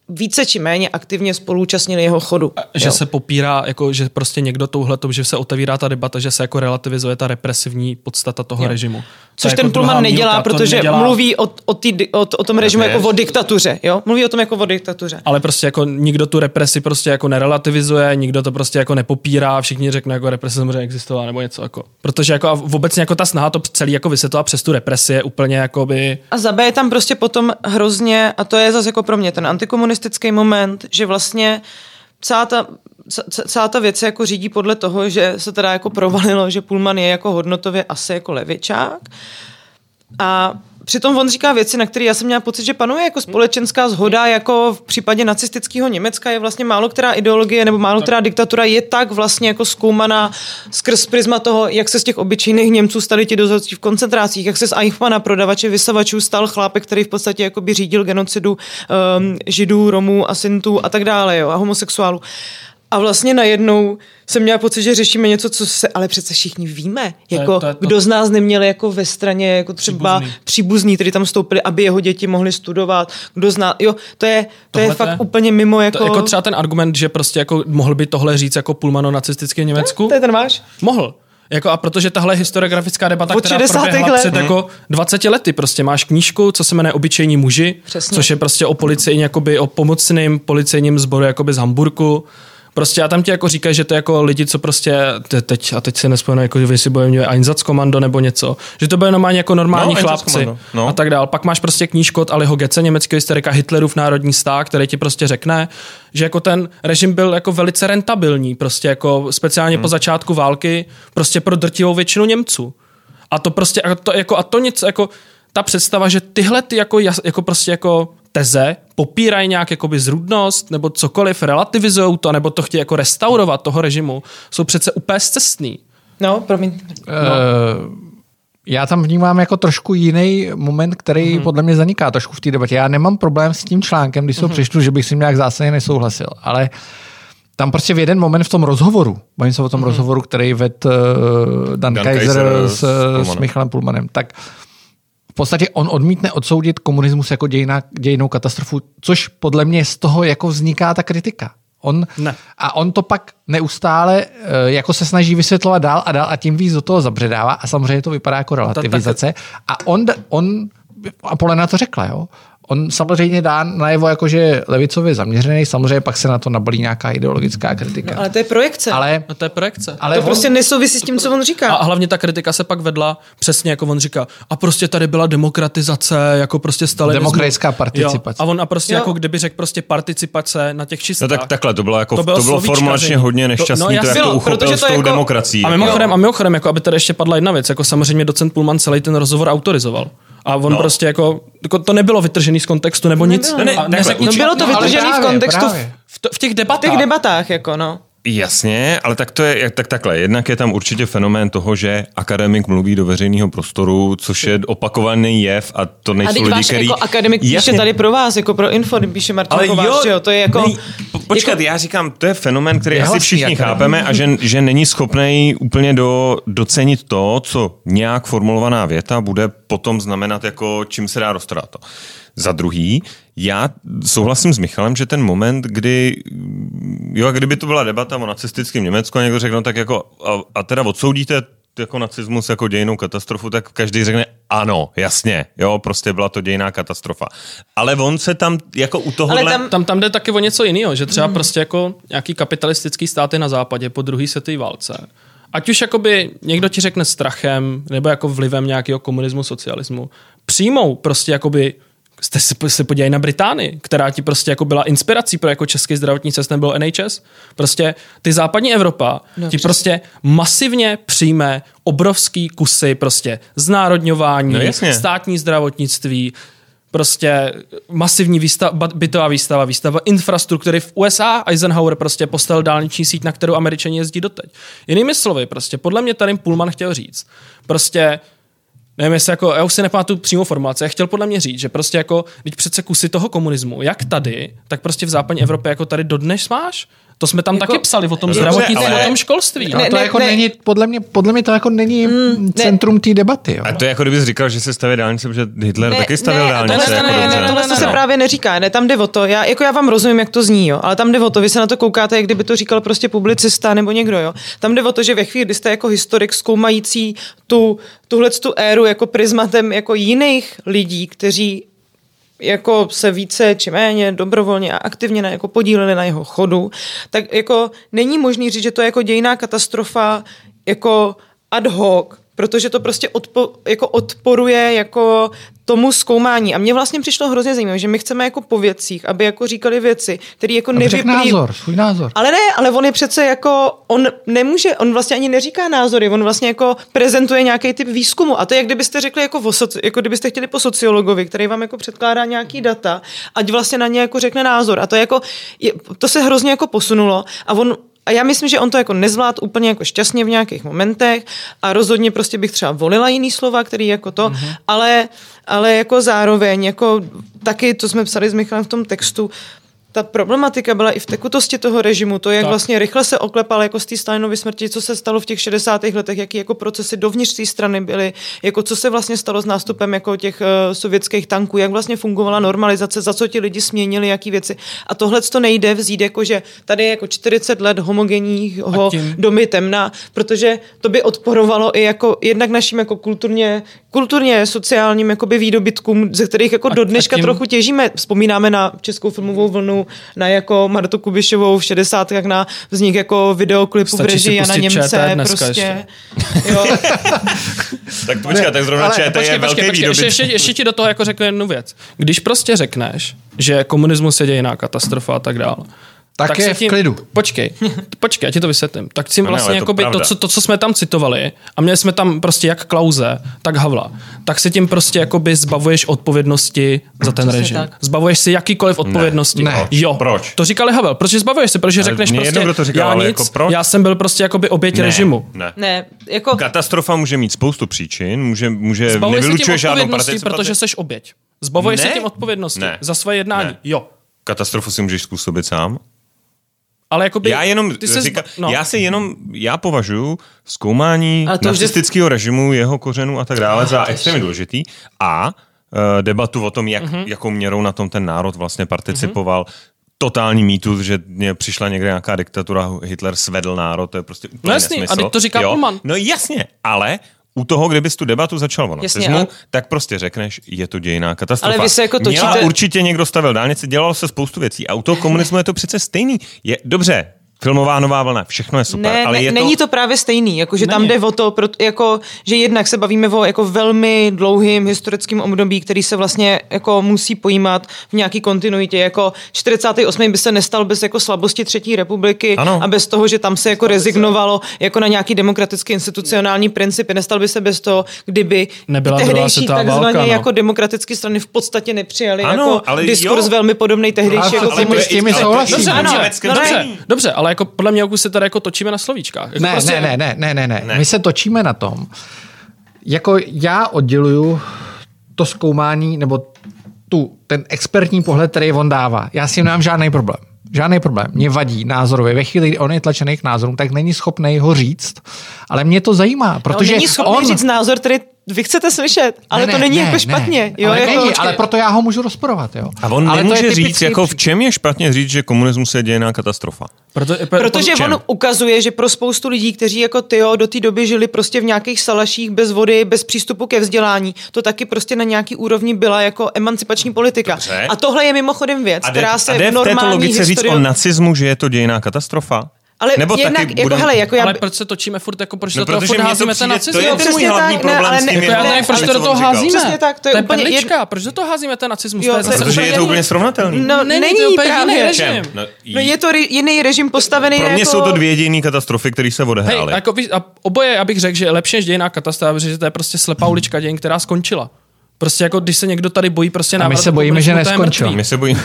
více či méně aktivně spolúčastnili jeho chodu. že jo. se popírá, jako, že prostě někdo touhle, že se otevírá ta debata, že se jako relativizuje ta represivní podstata toho Jo. režimu. To Což je ten jako Pullman druhá nedělá, mílka, to protože nedělá- mluví o, o, tý, o, o tom režimu je. jako o diktatuře. Jo? Mluví o tom jako o diktatuře. Ale prostě jako nikdo tu represi prostě jako nerelativizuje, nikdo to prostě jako nepopírá, všichni řekne jako represe samozřejmě existovala nebo něco jako. Protože jako a obecně jako ta snaha to celý jako vysvětlovat přes tu represi je úplně jako by A za B je tam prostě potom hrozně, a to je zase jako pro mě ten antikomunistický moment, že vlastně celá ta, celá ta věc se jako řídí podle toho, že se teda jako provalilo, že Pullman je jako hodnotově asi jako levičák. A přitom on říká věci, na které já jsem měla pocit, že panuje jako společenská zhoda, jako v případě nacistického Německa je vlastně málo která ideologie nebo málo která diktatura je tak vlastně jako zkoumaná skrz prisma toho, jak se z těch obyčejných Němců stali ti dozorčí v koncentrácích, jak se z Eichmana, prodavače vysavačů, stal chlápek, který v podstatě jako by řídil genocidu um, židů, romů, asintů a tak dále, jo, a homosexuálů. A vlastně najednou jsem měla pocit, že řešíme něco, co se ale přece všichni víme. je- Jako, to je to- kdo z nás neměl jako ve straně jako třeba Příbuzný. příbuzný, kteří tam stoupili, aby jeho děti mohly studovat. Kdo zná, jo, to je, to Tohle je to fakt je- úplně mimo jako... to, jako třeba ten argument, že prostě jako mohl by tohle říct jako Pullman o nacistickém Německu. to je ten váš? Mohl. Jako a protože tahle historiografická debata, Od která 60. proběhla let. před jako 20 lety, prostě máš knížku, co se jmenuje Obyčejní muži, Přesně. což je prostě o policejní, jakoby o pomocným policejním sboru jakoby z Hamburku. Prostě a tam ti jako říkají, že to je jako lidi, co prostě te, teď, a teď se nespomenu, jako že si bojuje Einsatzkommando nebo něco, že to bude normálně jako normální No, chlapci no. a tak dál. Pak máš prostě knížku od Aliho Gece, německého historika Hitlerův národní stát, který ti prostě řekne, že jako ten režim byl jako velice rentabilní, prostě jako speciálně hmm. po začátku války, prostě pro drtivou většinu Němců. A to prostě, a to, jako, a to něco, jako ta představa, že tyhle ty jako, jako prostě jako teze popírají nějak jakoby zrůdnost nebo cokoliv, relativizují to, nebo to chtějí jako restaurovat toho režimu, jsou přece úplně zcestný. No, promiň. No. Já tam vnímám jako trošku jiný moment, který mm-hmm. podle mě zaniká trošku v té debatě. Já nemám problém s tím článkem, když ho přečtu, že bych si nějak zásadně nesouhlasil, ale tam prostě v jeden moment v tom rozhovoru, bavím se o tom mm-hmm. rozhovoru, který ved uh, Dan, Dan Kaiser, Kaiser s, s s. Michalem Pullmanem, tak v podstatě on odmítne odsoudit komunismus jako dějina, dějinou katastrofu, což podle mě z toho jako vzniká ta kritika. On, Ne. A on to pak neustále eh, jako se snaží vysvětlovat dál a dál a tím víc do toho zabředává a samozřejmě to vypadá jako relativizace. A on, on a Polena to řekla, jo? On samozřejmě dá najevo jako, že je levicově zaměřený, samozřejmě pak se na to nabalí nějaká ideologická kritika. No, ale to je projekce. ale, No to je projekce. ale to on- prostě nesouvisí s tím, co on říká. A hlavně ta kritika se pak vedla přesně jako on říká. A prostě tady byla demokratizace, jako prostě stalinismus. Demokratická participace. Jo. A on a prostě Jo. jako kdyby řekl prostě participace na těch No čistách. tak takhle, to bylo, jako, To to bylo bylo, slovíčkaření. formulačně hodně To- nešťastný, no to, jasně, jak bylo, to uchopil protože s to tou jako- demokracií. A mimochodem, a mimochodem, jako aby tady ještě padla jedna věc, jako samozřejmě docent Pullman celý ten rozhovor autorizoval. A on No. prostě jako, jako, to nebylo vytržený z kontextu nebo nic. Nebylo, ne. A Takhle, neřekl no nič- bylo to No, ale vytržený v právě, kontextu právě. v, v těch v debatách. těch debatách, jako no. Jasně, ale tak to je jak- tak takhle. Jednak je tam určitě fenomén toho, že akademik mluví do veřejného prostoru, což je opakovaný jev a to A nejsou teď lidi, váš který... jako akademik píše Jasně, tady pro vás, jako pro info, píše Martin Kovář, že jo, to je jako... Ne, po, počkat, jako, já říkám, to je fenomén, který asi všichni akademik. chápeme a že, že není schopný úplně do, docenit to, co nějak formulovaná věta bude potom znamenat, jako čím se dá roztrát to. Za druhý, já souhlasím s Michalem, že ten moment, kdy, jo, a kdyby to byla debata o nacistickém Německu a někdo řekl, no tak jako, a, a teda odsoudíte jako nacismus jako dějnou katastrofu, tak každý řekne ano, jasně, jo, prostě byla to dějná katastrofa. Ale on se tam jako u tohohle... Ale tam- Tam, tam jde taky o něco jiného, že třeba hmm. prostě jako nějaký kapitalistický státy na západě po druhé světové válce. Ať už jakoby někdo ti řekne strachem nebo jako vlivem nějakého komunismu, socialismu, přijmou prostě jakoby jste si, se podívej na Británii, která ti prostě jako byla inspirací pro jako český zdravotní systém byl NHS. Prostě ty západní Evropa no, ti prostě masivně přijme obrovský kusy prostě znárodňování, No jasně. státní zdravotnictví, prostě masivní výstava, bytová výstava, výstava infrastruktury v USA. Eisenhower prostě postavil dálniční síť, na kterou američani jezdí doteď. Jinými slovy, prostě podle mě tady Pullman chtěl říct, prostě nevím, jestli jako, já už si nepamatuju přímo formulaci, já chtěl podle mě říct, že prostě jako, když přece kusy toho komunismu, jak tady, tak prostě v západní Evropě jako tady dodnes máš. To jsme tam Jako- taky psali o tom No zdravotnictví, ale- o tom školství. Ale Ne, to ne, jako ne. není, podle mě, podle mě to jako není mm, centrum té debaty. Jo. A to je jako kdybys říkal, že se staví dálnice, protože Hitler ne, taky stavil ne, dálnice. tohle, jako ne, ne, ne, tohle ne, se ne. právě neříká, ne, tam jde o to, já, jako já vám rozumím, jak to zní, jo, ale tam jde o to, vy se na to koukáte, jak kdyby to říkal prostě publicista nebo někdo, jo. Tam jde o to, že ve chvíli, kdy jste jako historik zkoumající tu, tuhle tu éru jako prismatem jako jiných lidí, kteří jako se více či méně dobrovolně a aktivně na, jako podíleli na jeho chodu, tak jako není možný říct, že to je jako dějná katastrofa jako ad hoc, protože to prostě odpo, jako odporuje jako tomu zkoumání. A mně vlastně přišlo hrozně zajímavé, že my chceme jako po věcích, aby jako říkali věci, které jako nevyplývají. názor, svůj názor. Ale ne, ale on je přece jako, on nemůže, on vlastně ani neříká názory, on vlastně jako prezentuje nějaký typ výzkumu. A to je, jak kdybyste řekli jako, o soci, jako kdybyste chtěli po sociologovi, který vám jako předkládá nějaký data, ať vlastně na ně jako řekne názor. A to je jako, je, to se hrozně jako posunulo a on a já myslím, že on to jako nezvlád úplně jako šťastně v nějakých momentech a rozhodně prostě bych třeba volila jiný slova, který jako to, mm-hmm. ale, ale jako zároveň, jako taky, to jsme psali s Michalem v tom textu, ta problematika byla i v tekutosti toho režimu, to, jak tak. Vlastně rychle se oklepal jako z té Stalinovy smrti, co se stalo v těch 60. letech, jaký jako procesy dovnitř té strany byly, jako co se vlastně stalo s nástupem jako těch uh, sovětských tanků, jak vlastně fungovala normalizace, za co ti lidi směnili, jaký věci. A tohle to nejde vzít jako, že tady je jako 40 let homogenního tím? domy temna, protože to by odporovalo i jako jednak našim jako kulturně, kulturně sociálním jakoby výdobytkům, ze kterých jako A- do dneška tím- trochu těžíme. Vzpomínáme na českou filmovou vlnu, na jako Martu Kubišovou v 60. na vznik jako videoklipu v Stačí si režii Jana Němce. Prostě. Jo. Tak to počkej, tak zrovna ale ČT je Počkej, velký počkej, počkej, ještě, ještě, ještě ti do toho jako řeknu jednu věc. Když prostě řekneš, že komunismus je dějiná katastrofa a tak dále, Tak je se v klidu. Počkej, počkej, já ti to vysvětlím. Tak tím No ne, vlastně ale je to jakoby to, co, to, co jsme tam citovali, a měli jsme tam prostě jak Klauze, tak Havla, tak si tím prostě jakoby zbavuješ odpovědnosti za ten Přesně režim. tak. Zbavuješ si jakýkoliv odpovědnosti. Ne. Jo. Proč? To říkali Havel. Proč si zbavuješ si? Protože řekneš prostě, jedno, to říkal, já ale nic, jako proč? já jsem byl prostě jakoby oběť Ne, režimu. Ne. Ne, jako Katastrofa může mít spoustu příčin, může, může Zbavuješ se tím nevylučuje žádnou odpovědnosti, participaci. protože jsi oběť. Zbavuješ se Ne. tím odpovědnosti Ne. za své jednání. Ne. Jo. Katastrofu si můžeš způsobit sám. Ale jakoby, Já jenom ty říkám, zba- no. já si jenom, já považuji zkoumání nacistického režimu, jeho kořenů a tak dále za extrémně důležitý a uh, debatu o tom, jak, mm-hmm. jakou měrou na tom ten národ vlastně participoval. Mm-hmm. Totální mýtus, že mě přišla někde nějaká diktatura, Hitler svedl národ, to je prostě úplně No jasný, a nesmysl. teď to říká jo? Pullman. No jasně, ale u toho, kdybys tu debatu začal o Jasně, nacismu, ale- tak prostě řekneš, je to dějiná katastrofa. Ale vy se jako Měla točíte- určitě někdo stavil dálnici, dělalo se spoustu věcí. A u toho komunismu je to přece stejný. Je, dobře, filmová nová vlna, všechno je super, Ne, ale ne, je není to právě stejný, jakože tam Není. jde o to, proto, jako, že jednak se bavíme o jako velmi dlouhým historickým období, který se vlastně jako musí pojímat v nějaký kontinuitě, jako 48. by se nestal bez jako slabosti třetí republiky Ano. a bez toho, že tam se jako rezignovalo jako na nějaký demokratický institucionální principy, nestal by se bez toho, kdyby Nebyla tehdejší takzvaně válka, no. jako demokratické strany v podstatě nepřijali Ano, jako ale diskurs jo. velmi podobný tehdejší Ale- jako ale to je s těmi ale to- souhlasím. Dobře, no Dobře, ne. dobře, ale jako podle mě už se tady jako točíme na slovíčkách. Jako Ne, prostě, ne, ne, ne, ne, ne, ne, Ne. My se točíme na tom, jako já odděluju to zkoumání, nebo tu, ten expertní pohled, který on dává. Já s tím nemám žádný problém. Žádný problém. Mě vadí názorově. Ve chvíli, kdy on je tlačený k názorům, tak není schopný ho říct. Ale mě to zajímá, protože on není schopný on... říct názor, který vy chcete slyšet, ale Ne, to ne, není ne, jako špatně. Ne, Jo, ale, jako, není, ale proto já ho můžu rozporovat. Jo. A on ale to je nemůže říct, typický jako v čem je špatně říct, že komunismus je dějiná katastrofa. Proto, Protože čem? on ukazuje, že pro spoustu lidí, kteří jako ty jo, do té doby žili prostě v nějakých salaších bez vody, bez přístupu ke vzdělání, to taky prostě na nějaký úrovni byla jako emancipační politika. Dobře. A tohle je mimochodem věc, A jde, která se a jde v v této normální logice říct historii... o nacismu, že je to dějiná katastrofa? Ale Nebo jednak, taky jako budem- hele, jako já... ale proč se točíme furt, jako proč No, do toho protože furt házíme ten nacismus? to je No, ten můj hlavní tak, ne, problém ale s ne- tím Jako já ne, nevím, proč ale to do toho házíme. Přesně tak, to je to je úplně perlička, proč do toho házíme ten nacismus? Jo, to je zase Protože je to úplně srovnatelný. No, Není, není, to úplně právě. jiný režim. No, No je to jiný režim postavený Pro mě jako... jsou to dvě dějinné katastrofy, které se Hej, odehrály. jako, a oboje, abych řekl, že je lepší než dějiná katastrofa, že to je prostě slepá ulička dějin, která skončila. Prostě jako, když se někdo tady bojí prostě A my návratu se bojíme, že mrtvý. My se bojíme.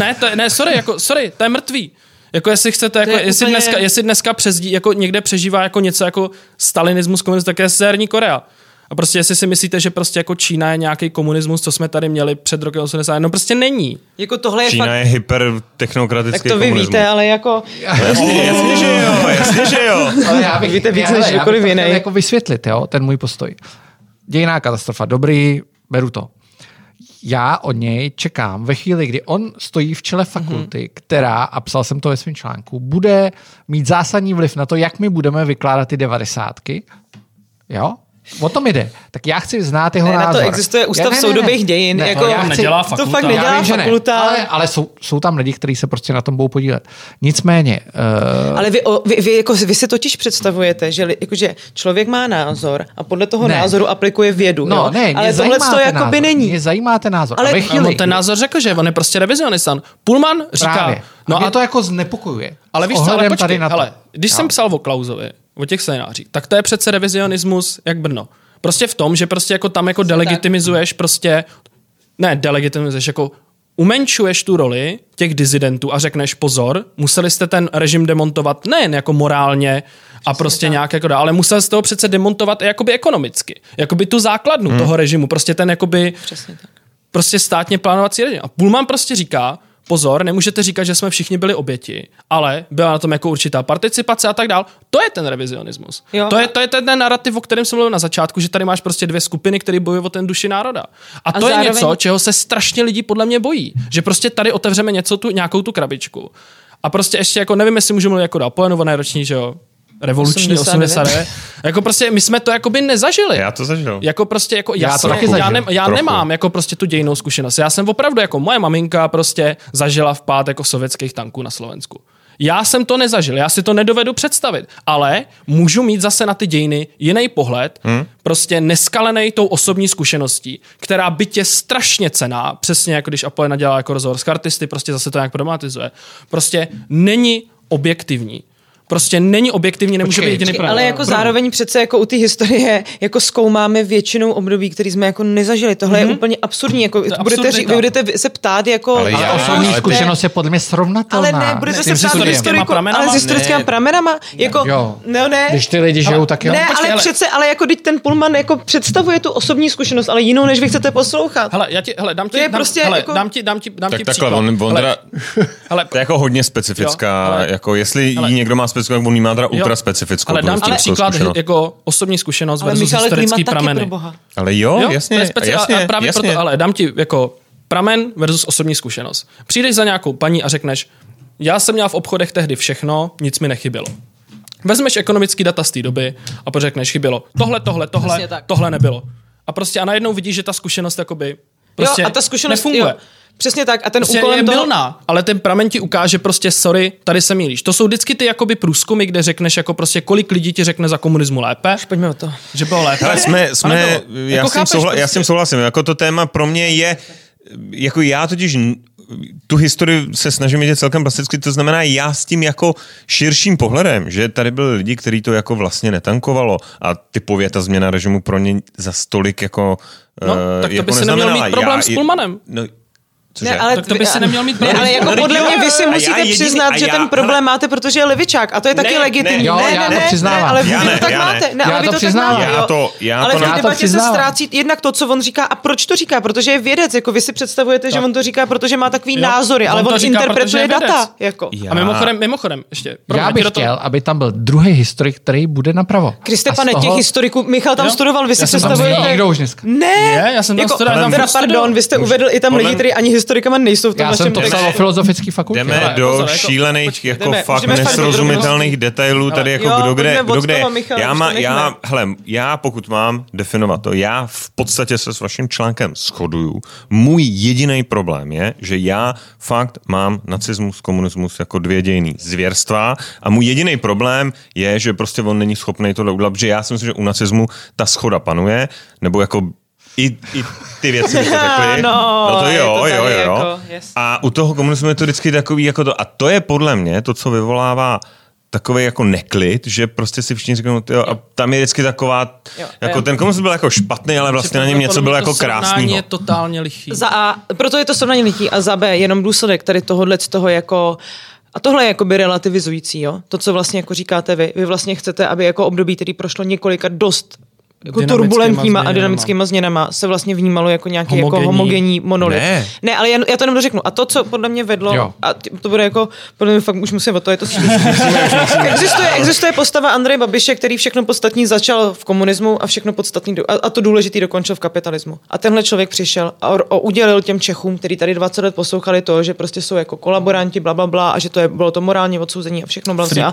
Ne, to, je- ne, sorry, jako, sorry, to je mrtvý. Jako jestli chcete, jako, je jestli, úplně- dneska, jestli dneska přezdí, jako někde přežívá jako něco jako stalinismus, komunismus, tak je Severní Korea. A prostě jestli si myslíte, že prostě jako Čína je nějaký komunismus, co jsme tady měli před rokem 80, no prostě není. Jako tohle je Čína fakt... je hypertechnokratický Tak to vy komunismus. víte, ale jako... Jasně, jasně, že jo, jasně, že jo. Ale já bych, Víte víc než já bych kdokoliv jiný. Jako vysvětlit, jo, ten můj postoj. Dějiná katastrofa, dobrý, beru to. Já od něj čekám ve chvíli, kdy on stojí v čele fakulty, mm-hmm. která, a psal jsem to ve svém článku, bude mít zásadní vliv na to, jak my budeme vykládat ty devadesátky. Jo? O tom jde. Tak já chci znát jeho Ne, na to názor. existuje Ústav Já- ne, ne, ne. soudobých dějin, Ne, jako- já To nedělá To fakulta. fakt Já nedělá já vím, že ne, fakulta. ale, ale jsou, jsou tam lidi, kteří se prostě na tom budou podílet. Nicméně, uh, Ale vy, o, vy, vy, jako, vy si totiž představujete, že, li- jakože člověk má názor a podle toho Ne. názoru aplikuje vědu. no jo? ne, ale tohle to jako by názor. není. Mě zajímá ten názor. Ale- chvíli, on ten názor řekl, že on je prostě revizionistan. Pullman říká, Právě. no a mě to jako znepokojuje. Ale víš co, ale počkej, tady na to. hele, když Jo. jsem psal o Klausovi, o těch scénářích, tak to je přece revizionismus jak Brno. Prostě v tom, že prostě jako tam jako delegitimizuješ prostě, ne delegitimizuješ, jako umenšuješ tu roli těch dizidentů a řekneš pozor, museli jste ten režim demontovat nejen jako morálně a prostě nějak jako dál, ale musel jste ho přece demontovat i jakoby ekonomicky. Jakoby tu základnu hmm. toho režimu, prostě ten jakoby Přesně tak. prostě státně plánovací režim. A Pullman prostě říká, pozor, nemůžete říkat, že jsme všichni byli oběti, ale byla na tom jako určitá participace a tak dál. To je ten revizionismus. Jo. To, je, to je ten, ten narrativ, o kterém jsem mluvil na začátku, že tady máš prostě dvě skupiny, které bojují o ten duši národa. A to A je zároveň- něco, čeho se strašně lidi podle mě bojí. Že prostě tady otevřeme něco, tu, nějakou tu krabičku. A prostě ještě jako nevím, jestli můžu mluvit jako napojenované roční, že jo, revoluční 89. 89. jako prostě my jsme to jakoby nezažili. Já to zažil. Jako prostě jako Já to jasně, taky já, zažil. ne, já Trochu. nemám jako prostě tu dějnou zkušenost. Já jsem opravdu jako moje maminka prostě zažila vpád jako sovětských tanků na Slovensku. Já jsem to nezažil, já si to nedovedu představit, ale můžu mít zase na ty dějiny jiný pohled, hmm? prostě neskalený tou osobní zkušeností, která by tě strašně cená, přesně jako když Apolena dělá jako rozhovor s kartisty, prostě zase to nějak problematizuje. Prostě není objektivní. Prostě není objektivní, nemůže Počkej, být jediný pravda. Ale jako zároveň přece jako u té historie jako zkoumáme většinou období, který jsme jako nezažili. Tohle mm-hmm. je úplně absurdní. Jako, je budete, ří, budete se ptát jako... Ale Ale já- osobní ale- zkušenost je podle mě srovnatelná. ale ne, budete s se ptát historickýma historiku, pramenama? ale s historickými Ne. pramenama. Jako, Jo. no ne. Když ty lidi žijou, tak jo. Ne, počkej, ale hele. přece, ale jako teď ten Pullman jako představuje tu osobní zkušenost, ale jinou, než vy chcete poslouchat. Hele, já ti, hele, dám ti, To je dám, prostě hele, jako- dám ti, dám ti, dám Tak ti takhle, příklad. on, on hele, teda, hele, to je jako hodně specifická, Jo, ale- jako jestli ale- jí někdo má specifickou, tak on má teda ultra jo, specifickou. ale dám ti příklad zkušenost. jako osobní zkušenost ale versus Michale, historický prameny. boha. Ale jo, Jo, jasně, to je speci- jasně, a právě jasně. proto, ale dám ti jako pramen versus osobní zkušenost. Přijdeš za nějakou paní a řekneš, já jsem měla v obchodech tehdy všechno, nic mi nechybělo. Vezmeš ekonomický data z té doby a pořekneš, chybělo tohle, tohle, tohle, tohle nebylo. A prostě a najednou vidíš, že ta zkušenost jakoby prostě jo, a ta zkušenost nefunguje. Jo, přesně tak. A ten Prostě úkolem je toho... milná, ale ten pramen ti ukáže prostě, sorry, tady se mílíš. To jsou vždycky ty jakoby průzkumy, kde řekneš jako prostě, kolik lidí ti řekne za komunismu lépe, Pojďme o to. že bylo lépe. Ale jsme, jsme nebylo. já, Jako s tím chápeš souhla, já s tím prostě. souhlasím, jako to téma pro mě je, jako já totiž tu historii se snažím vidět celkem plasticky, to znamená já s tím jako širším pohledem, že tady byli lidi, kteří to jako vlastně netankovalo a typově ta změna režimu pro ně za stolik jako No, eh, tak to jako by si neměl mít problém Já s Pullmanem. No, cože? Ne, ale Tak to by si neměl mít ne, problém. ale jako podle mě vy si já musíte jediný- přiznat, a že já- ten problém hele- máte, protože je levičák a to je taky Ne, legitimní. ne, Jo, ne, já ne, to ne, přiznávám. ne, ale vy Já to tak já máte. Ne, Já ale vy to to tak máte, Já to- já ale to v té Já to debatě se ztrácí jednak to, co on říká a proč to říká, protože je vědec, jako vy si představujete, že on to říká, protože má takový Jo, názory, ale on interpretuje data. Jako. Já- A mimochodem, mimochodem, ještě. Já bych chtěl, aby tam byl druhý historik, který bude napravo. Kriste, pane, těch historiků, Michal tam studoval, vy si Já jsem tam představujete... Ne, já jsem tam jako, studoval, já pardon, vy jste uvedl i tam lidi, kteří ani historikama nejsou v tom Já jsem to psal o filozofické fakultě. Jdeme ale- do pozor, jako- šílených, počkej, jako jdeme, fakt nesrozumitelných detailů, tady jako jo, kdo kde, kdo kde. já, má, já, hele, já pokud mám definovat to, já v podstatě se s vaším článkem shoduju. Můj jediný problém je, že já fakt mám nacismus, komunismus jako dvě dějiny zvěrstva a můj jediný problém je, že prostě on není schopný tohle udělat, protože já si myslím, že u nacismu ta schoda panuje, nebo jako i, i ty věci mi to řekli. No, to je jo, to jo, jo, jo. jako, yes. A u toho komunismu je to vždycky takový jako to. A to je podle mě to, co vyvolává takový jako neklid, že prostě si všichni řeknou, jo, a tam je vždycky taková, Jo, jako jo. ten komunismus byl jako špatný, ale vlastně na něm něco bylo to jako krásného. je totálně lichý. Za A, proto je to srovnání lidí a za B, jenom důsledek tady tohohle z toho jako a tohle je jakoby relativizující, jo? To, co vlastně jako říkáte vy. Vy vlastně chcete, aby jako období, který prošlo několika dost jako turbulentníma a změnama. dynamickýma změnama se vlastně vnímalo jako nějaký Homogenní. jako homogenní monolit. Ne. ne ale já, já to jenom dořeknu. A to, co podle mě vedlo, Jo. a to bude jako, podle mě fakt už musím o to, je to existuje, existuje postava Andreje Babiše, který všechno podstatní začal v komunismu a všechno podstatný do, a, a, to důležitý dokončil v kapitalismu. A tenhle člověk přišel a, a udělil těm Čechům, kteří tady 20 let poslouchali to, že prostě jsou jako kolaboranti, bla, bla, bla, a že to je, bylo to morálně odsouzení a všechno. Free A,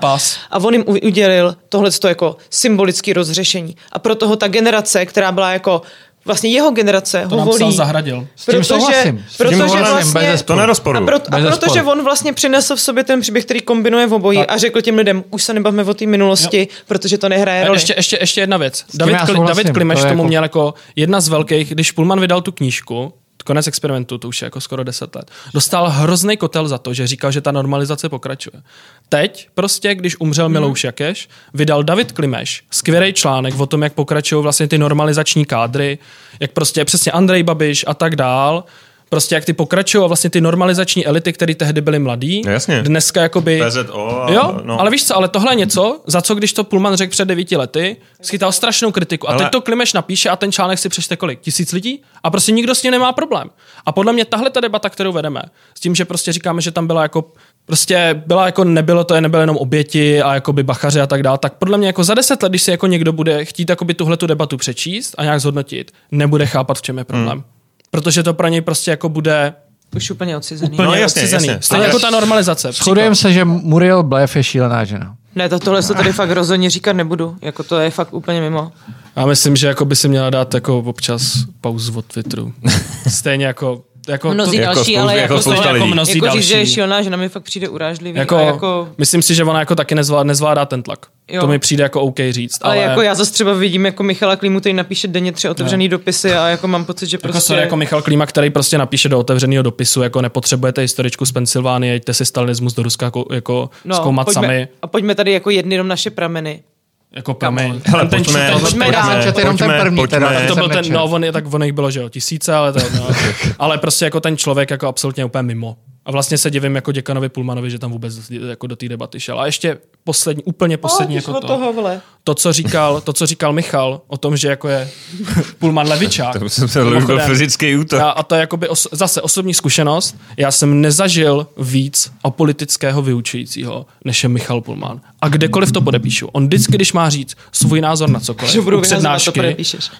a on jim udělil tohle jako symbolický rozřešení. A proto ho ta generace, která byla jako vlastně jeho generace, To ho volí. Zahradil. S tím souhlasím. S tím protože souhlasím, vlastně, bez To nerozporu. a, proto, a Bez protože on vlastně přinesl v sobě ten příběh, který kombinuje v obojí Tak. a řekl těm lidem, už se nebavme o té minulosti, protože to nehraje A roli. ještě, ještě, ještě jedna věc. David, Kli, David Klimeš to tomu jako- měl jako jedna z velkých, když Pullman vydal tu knížku, konec experimentu, to už je jako skoro 10 let, dostal hrozný kotel za to, že říkal, že ta normalizace pokračuje. Teď prostě, když umřel Milouš Jakeš, vydal David Klimeš skvělý článek o tom, jak pokračují vlastně ty normalizační kádry, jak prostě přesně Andrej Babiš a tak dál, prostě jak ty pokračují a vlastně ty normalizační elity, které tehdy byly mladí, No jasně. dneska jakoby... PZO a- jo, no. ale víš co, ale tohle je něco, za co když to Pullman řekl před devíti lety, schytal strašnou kritiku. A Ale- teď to Klimeš napíše a ten článek si přečte kolik? Tisíc lidí? A prostě nikdo s tím nemá problém. A podle mě tahle ta debata, kterou vedeme, s tím, že prostě říkáme, že tam byla jako prostě byla jako nebylo to, nebyly jenom oběti a jakoby bachaři a tak dále, tak podle mě jako za deset let, když si jako někdo bude chtít jakoby tuhle tu debatu přečíst a nějak zhodnotit, nebude chápat, v čem je problém. Hmm. Protože to pro něj prostě jako bude Už úplně odcizený. úplně No, jasně, odcizený. jasně. Stejně jako ta normalizace. Shodujeme se, že Muriel Blev je šílená žena. Ne, to, tohle se tady fakt rozhodně říkat nebudu. Jako to je fakt úplně mimo. Já myslím, že jako by si měla dát jako občas pauzu od Twitteru. Stejně jako... jako Mnozí to, jako další, spoustu- ale jako jako, spousta to, lidí. mnozí jako říct, že je další. šílená, že na mě fakt přijde urážlivý. Jako, a jako, jako, myslím si, že ona jako taky nezvládá, nezvládá ten tlak. Jo. To mi přijde jako OK říct. ale, Ale, jako já zase třeba vidím jako Michala Klímu, který napíše denně tři otevřený dopisy a jako mám pocit, že jako, prostě... sorry, jako Michal Klíma, který prostě napíše do otevřeného dopisu, jako nepotřebujete historičku z Pensylvánie, jeďte si stalinismus do Ruska jako, jako zkoumat No, pojďme, sami. A pojďme tady jako jedny jenom naše prameny. Jako promiň. Hele, ten, pojďme, ten, pojďme. Já jsem četl jenom ten pojďme, první, teda, pojďme. ten to byl ten, no, on je, tak on jich bylo, že jo, tisíce, ale to, no. ale prostě jako ten člověk jako absolutně úplně mimo. A vlastně se divím jako děkanovi Pulmanovi, že tam vůbec jako do té debaty šel. A ještě poslední, úplně poslední O, jako to. toho. To, co říkal, to, co říkal Michal o tom, že jako je Pulman levičák. To jsem se byl fyzický útok. Já, a to je jakoby os, zase osobní zkušenost. Já jsem nezažil víc apolitického vyučujícího, než je Michal Pulman. A kdekoliv to podepíšu. On vždycky, když má říct svůj názor na cokoliv, u přednášky,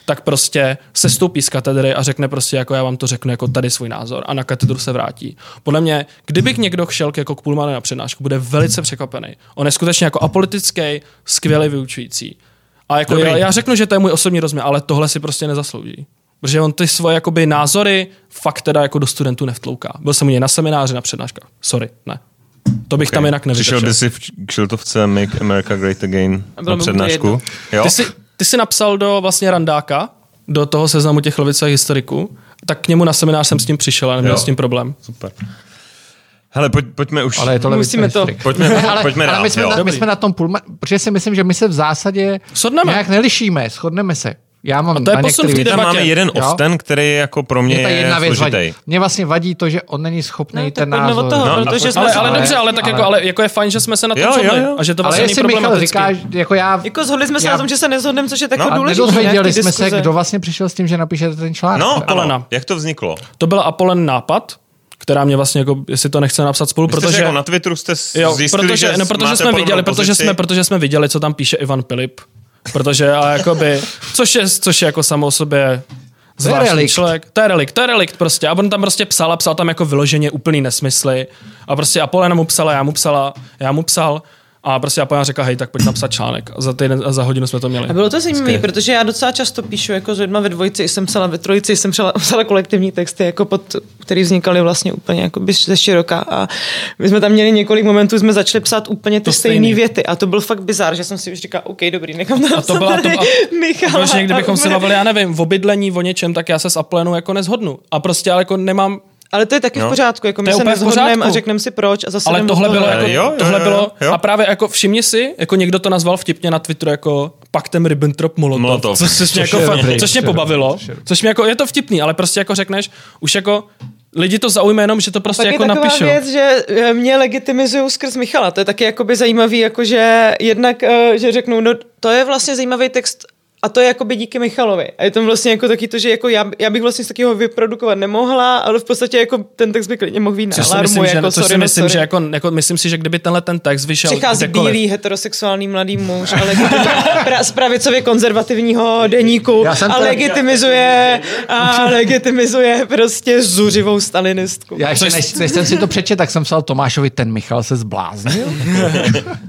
tak prostě se stoupí z katedry a řekne prostě, jako já vám to řeknu jako tady svůj názor a na katedru se vrátí. Podle mě, kdyby někdo šel jako k Pullmanu na přednášku, bude velice překvapený. On je skutečně jako apolitický, skvělý vyučující. A jako já, já, řeknu, že to je můj osobní rozměr, ale tohle si prostě nezaslouží. Protože on ty svoje jakoby, názory fakt teda jako do studentů nevtlouká. Byl jsem u něj na semináři, na přednáškách. Sorry, ne. To bych okay. tam jinak Přišel nevyšel. by si v kšiltovce Make America Great Again na přednášku? Jo? Ty jsi, ty jsi napsal do vlastně randáka, do toho seznamu těch levicových historiků, tak k němu na seminář jsem s tím přišel a neměl Jo. s tím problém. Super. Hele, pojď, pojďme už. Ale je to Musíme to-. Pojďme, Ne, ale, pojďme ale dál. my, jsme jo. na, my jsme na tom půl, protože si myslím, že my se v zásadě Shodneme. nějak nelišíme, shodneme se. Já mám to je na posun v některých té debatě. máme jeden Jo. often, který jako pro mě Mě ta jedna je věc složitý. vadí. Mě vlastně vadí to, že on není schopný No, tak ten názor. od toho, No, protože a jsme Ale, se- ale Ale- dobře, ale tak jako, ale jako je fajn, že jsme se na tom shodli. A že to ale vlastně není jestli Michal problematický. říká, jako já... Jako shodli jsme se já- na tom, že se nezhodneme, což je tak No, a důležité. Nedozvěděli jsme se, kdo vlastně přišel s tím, že napíšete ten článek. No, Apolena. Jak to vzniklo? To byl Apolen nápad, která mě vlastně jako, jestli to nechce napsat spolu, jste protože... jako na Twitteru jste s- Jo, zjistili, protože, že no, protože máte jsme viděli, protože jsme, protože jsme viděli, co tam píše Ivan Pilip. Protože a jakoby, což je, což je jako samo o sobě zvláštní člověk. To je relikt, to je relikt prostě. A on tam prostě psal a psal tam jako vyloženě úplný nesmysly. A prostě Apolena mu psala, já mu psala, já mu psal. A prostě Apolena řekla, hej, tak pojď napsat článek. A za, týden, a za hodinu jsme to měli. A bylo to zajímavé, protože já docela často píšu jako s lidma ve dvojici, jsem psala ve trojici, jsem psala, psala kolektivní texty, jako pod, který vznikaly vlastně úplně jako by ze široka. A my jsme tam měli několik momentů, jsme začali psát úplně ty stejné věty. A to byl fakt bizar, že jsem si už říkala, OK, dobrý, nechám to A to byla, to, a, Michal. Protože kdybychom se bavili, já nevím, o bydlení, o něčem, tak já se s Apolenu jako nezhodnu. A prostě ale jako nemám, Ale to je taky No. v pořádku, jako To my je se nezhodneme a řekneme si proč a zase Ale tohle bylo, jako, Jo, jo, tohle jo, bylo jo. a právě jako všimni si, jako někdo to nazval vtipně na Twitteru jako paktem Ribbentrop Molotov, Molotov. což, což, mě jako, je což mě pobavilo, což mě jako, je to vtipný, ale prostě jako řekneš, už jako lidi to zaujme jenom, že to prostě Pak jako je taková věc, že eh, mě legitimizují skrz Michala. To je taky jakoby zajímavý, jakože jednak, eh, že řeknou, no to je vlastně zajímavý text a to je jakoby díky Michalovi. A je tam vlastně jako taky to, že jako já, já bych vlastně z takového vyprodukovat nemohla, ale v podstatě jako ten text by klidně mohl být na alarmu, myslím, že, jako což sorry, si no myslím, sorry. že jako, jako, myslím si, že kdyby tenhle ten text vyšel Přichází kdekoliv, bílý heterosexuální mladý muž a legitimizuje pra, z pravicově konzervativního deníku a legitimizuje a legitimizuje prostě zuřivou stalinistku. Já ještě, než, než jsem si to přečet, tak jsem psal Tomášovi, ten Michal se zbláznil.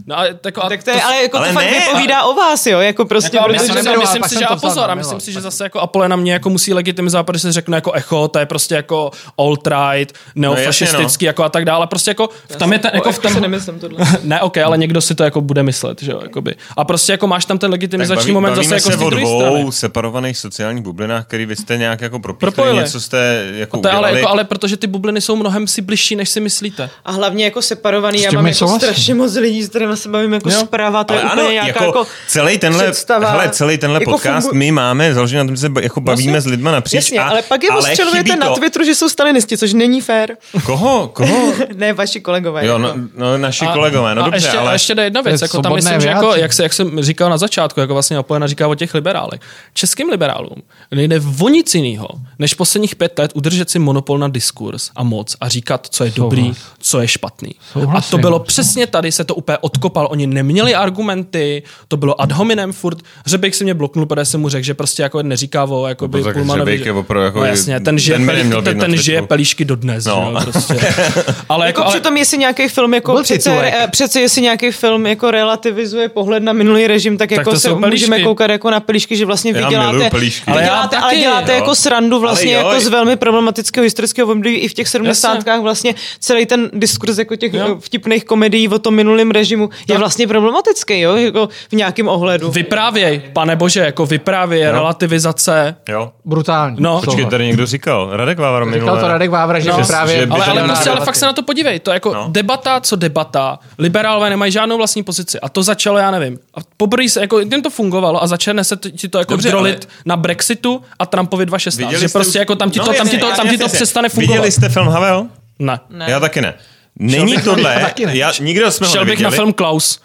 No, a, jako, a Tak to je, ale jako ale to fakt ne, vypovídá o vás, jo, jako prostě, Jako, protože myslím, myslím si, že a pozor, a na myslím si, že zase jako Apolena mě jako musí legitimizovat, protože se řekne jako echo, to je prostě jako alt-right, neofašistický jako a tak dále. Prostě jako v tam je ten, jako v si tam, nemyslím tohle. ne, ok, ale někdo si to jako bude myslet, že jo, jakoby. A prostě jako máš tam ten legitimizační baví- moment zase jako se z o dvou strany. separovaných sociálních bublinách, který vy jste nějak jako Propojili. něco jste jako To ale, jako, ale protože ty bubliny jsou mnohem si bližší, než si myslíte. A hlavně jako separovaný, já mám jako strašně moc lidí, s kterými se bavím jako zpráva, to je Ale úplně nějaká jako, jako celý tenhle, hele, celý tenhle Jako podcast fungu- my máme založený na tom, že se jako bavíme Jasně. s lidma napříč. Jasně, a, ale pak je ostřelujete na. Twitteru, že jsou stalinisti, což není fér. Koho? Koho? ne, vaši kolegové. Jo, jako. no, no naši kolegové, no a dobře, ještě, ale... a ještě jde jedna věc, jako tam myslím, že jako, jak, se, jak jsem říkal na začátku, jako vlastně Opojena říká o těch liberálech. Českým liberálům nejde o nic jiného, než posledních pět let udržet si monopol na diskurs a moc a říkat, co je dobrý, co je špatný. A to bylo přesně tady, se to úplně odkopal. Oni neměli argumenty, to bylo ad hominem furt. Řebejk si mě bloknul, protože jsem mu řekl, že prostě jako neříká o jakoby No, tak Pullmanovi, Řebejk že- opravdu jako- no, jasně, ten žije, ten by pelí, ten, ten žije pelíšky dodnes. No. No. Jo, prostě. ale, Jako, jako, ale, přitom, jestli nějaký film jako přece, eh, přece, jestli nějaký film jako relativizuje pohled na minulý režim, tak, Tak jako se můžeme koukat jako na pelíšky, že vlastně vy děláte, Ale děláte, ale děláte jako srandu vlastně jako z velmi problematického historického období i v těch 70. vlastně celý ten diskurs jako těch eh, vtipných komedií o tom minulém režimu je vlastně problematický, jo, jako v nějakém ohledu. Vyprávěj, pane bože, jako vyprávěj, relativizace. Jo. Brutální. No. Počkej, tady někdo říkal. Radek Vávar minule. Říkal to Radek Vávra, že No. no, právě... Že Ale, ale, prostě, ale fakt se na to podívej. To je jako No. no. debata, co debata. Liberálové nemají žádnou vlastní pozici. A to začalo, já nevím. A poprvé se, jako, jen to fungovalo a začne se to, ti to jako Dobře, drolit ale- na Brexitu a Trumpovi 2016. Viděli že jste prostě už- jako tam ti to, No, tam ti to, tam ti to přestane fungovat. Viděli jste film Havel? Ne. Ne. Já taky ne. Není tohle, já, nikdo jsme ho Šel bych na film Klaus.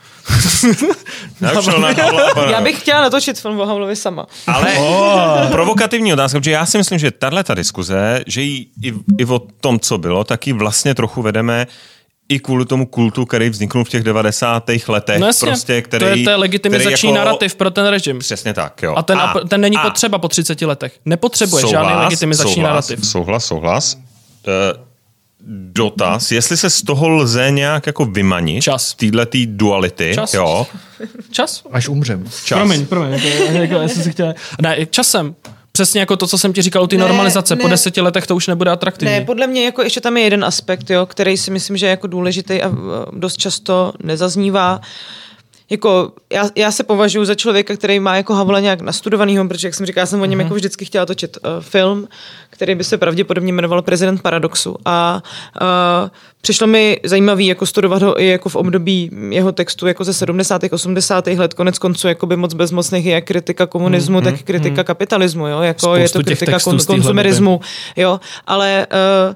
Já bych chtěla natočit film o Havlovi sama. Ale provokativní otázka, protože já si myslím, že tahle ta diskuze, že jí i, i o tom, co bylo, tak ji vlastně trochu vedeme i kvůli tomu kultu, který vzniknul v těch 90. letech. No jasně, prostě, který, to je, to je legitimizační který jako, narrativ pro ten režim. Přesně tak, jo. A ten, a, ten není a, potřeba po 30 letech. Nepotřebuje souhlas, žádný legitimizační souhlas, narrativ. Souhlas, souhlas. Uh, dotaz, jestli se z toho lze nějak jako vymanit. Čas. Týhle tý duality. Čas. Jo. Čas? Až umřem. Čas. Promiň, promiň. Jako, jako, jestli si chtěl... Ne, časem. Přesně jako to, co jsem ti říkal u té Ne, normalizace. Po ne. deseti letech to už nebude atraktivní. Ne, podle mě jako ještě tam je jeden aspekt, jo, který si myslím, že je jako důležitý a uh, dost často nezaznívá. Jako, já, já, se považuji za člověka, který má jako Havla nějak nastudovanýho, protože, jak jsem říkala, jsem o něm jako vždycky chtěla točit uh, film, který by se pravděpodobně jmenoval Prezident Paradoxu. A uh, přišlo mi zajímavý jako studovat ho i jako v období jeho textu jako ze 70. 80. let, konec konců jako by moc bezmocných je jak kritika komunismu, mm, tak kritika kapitalismu, jo, jako je Spoustu to těch kritika kon, konzumerismu, jo, ale uh,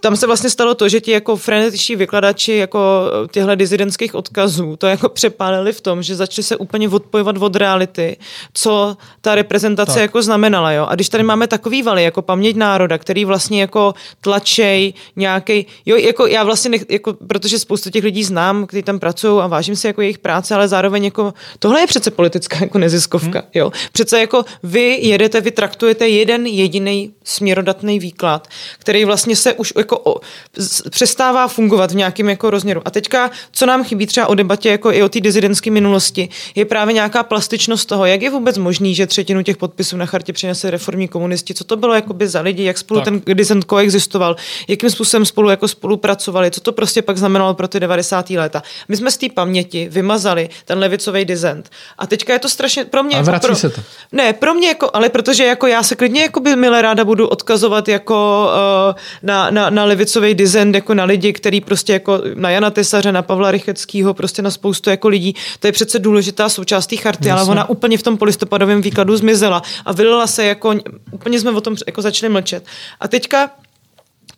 tam se vlastně stalo to, že ti jako frenetičtí vykladači jako těchto dizidentských odkazů to jako přepálili v tom, že začali se úplně odpojovat od reality, co ta reprezentace tak. jako znamenala. Jo? A když tady máme takový valy, jako paměť národa, který vlastně jako tlačej nějaký, jo, jako já vlastně, nech, jako, protože spoustu těch lidí znám, kteří tam pracují a vážím si jako jejich práce, ale zároveň jako, tohle je přece politická jako neziskovka, hmm. jo. Přece jako vy jedete, vy traktujete jeden jediný směrodatný výklad, který vlastně se už jako o, z, přestává fungovat v nějakém jako rozměru. A teďka, co nám chybí třeba o debatě jako i o té dizidentské minulosti, je právě nějaká plastičnost toho, jak je vůbec možný, že třetinu těch podpisů na chartě přinese reformní komunisti, co to bylo jakoby za lidi, jak spolu tak. ten dizent koexistoval, jakým způsobem spolu jako spolupracovali, co to prostě pak znamenalo pro ty 90. léta. My jsme z té paměti vymazali ten levicový dizent. A teďka je to strašně pro mě. A jako vrací pro, se to. Ne, pro mě jako, ale protože jako já se klidně jako by milé ráda budu odkazovat jako uh, na, na, na levicový dizent, jako na lidi, který prostě jako na Jana Tesaře, na Pavla Rycheckýho, prostě na spoustu jako lidí. To je přece důležitá součást té charty, Jasně. ale ona úplně v tom polistopadovém výkladu zmizela a vylila se jako, úplně jsme o tom jako začali mlčet. A teďka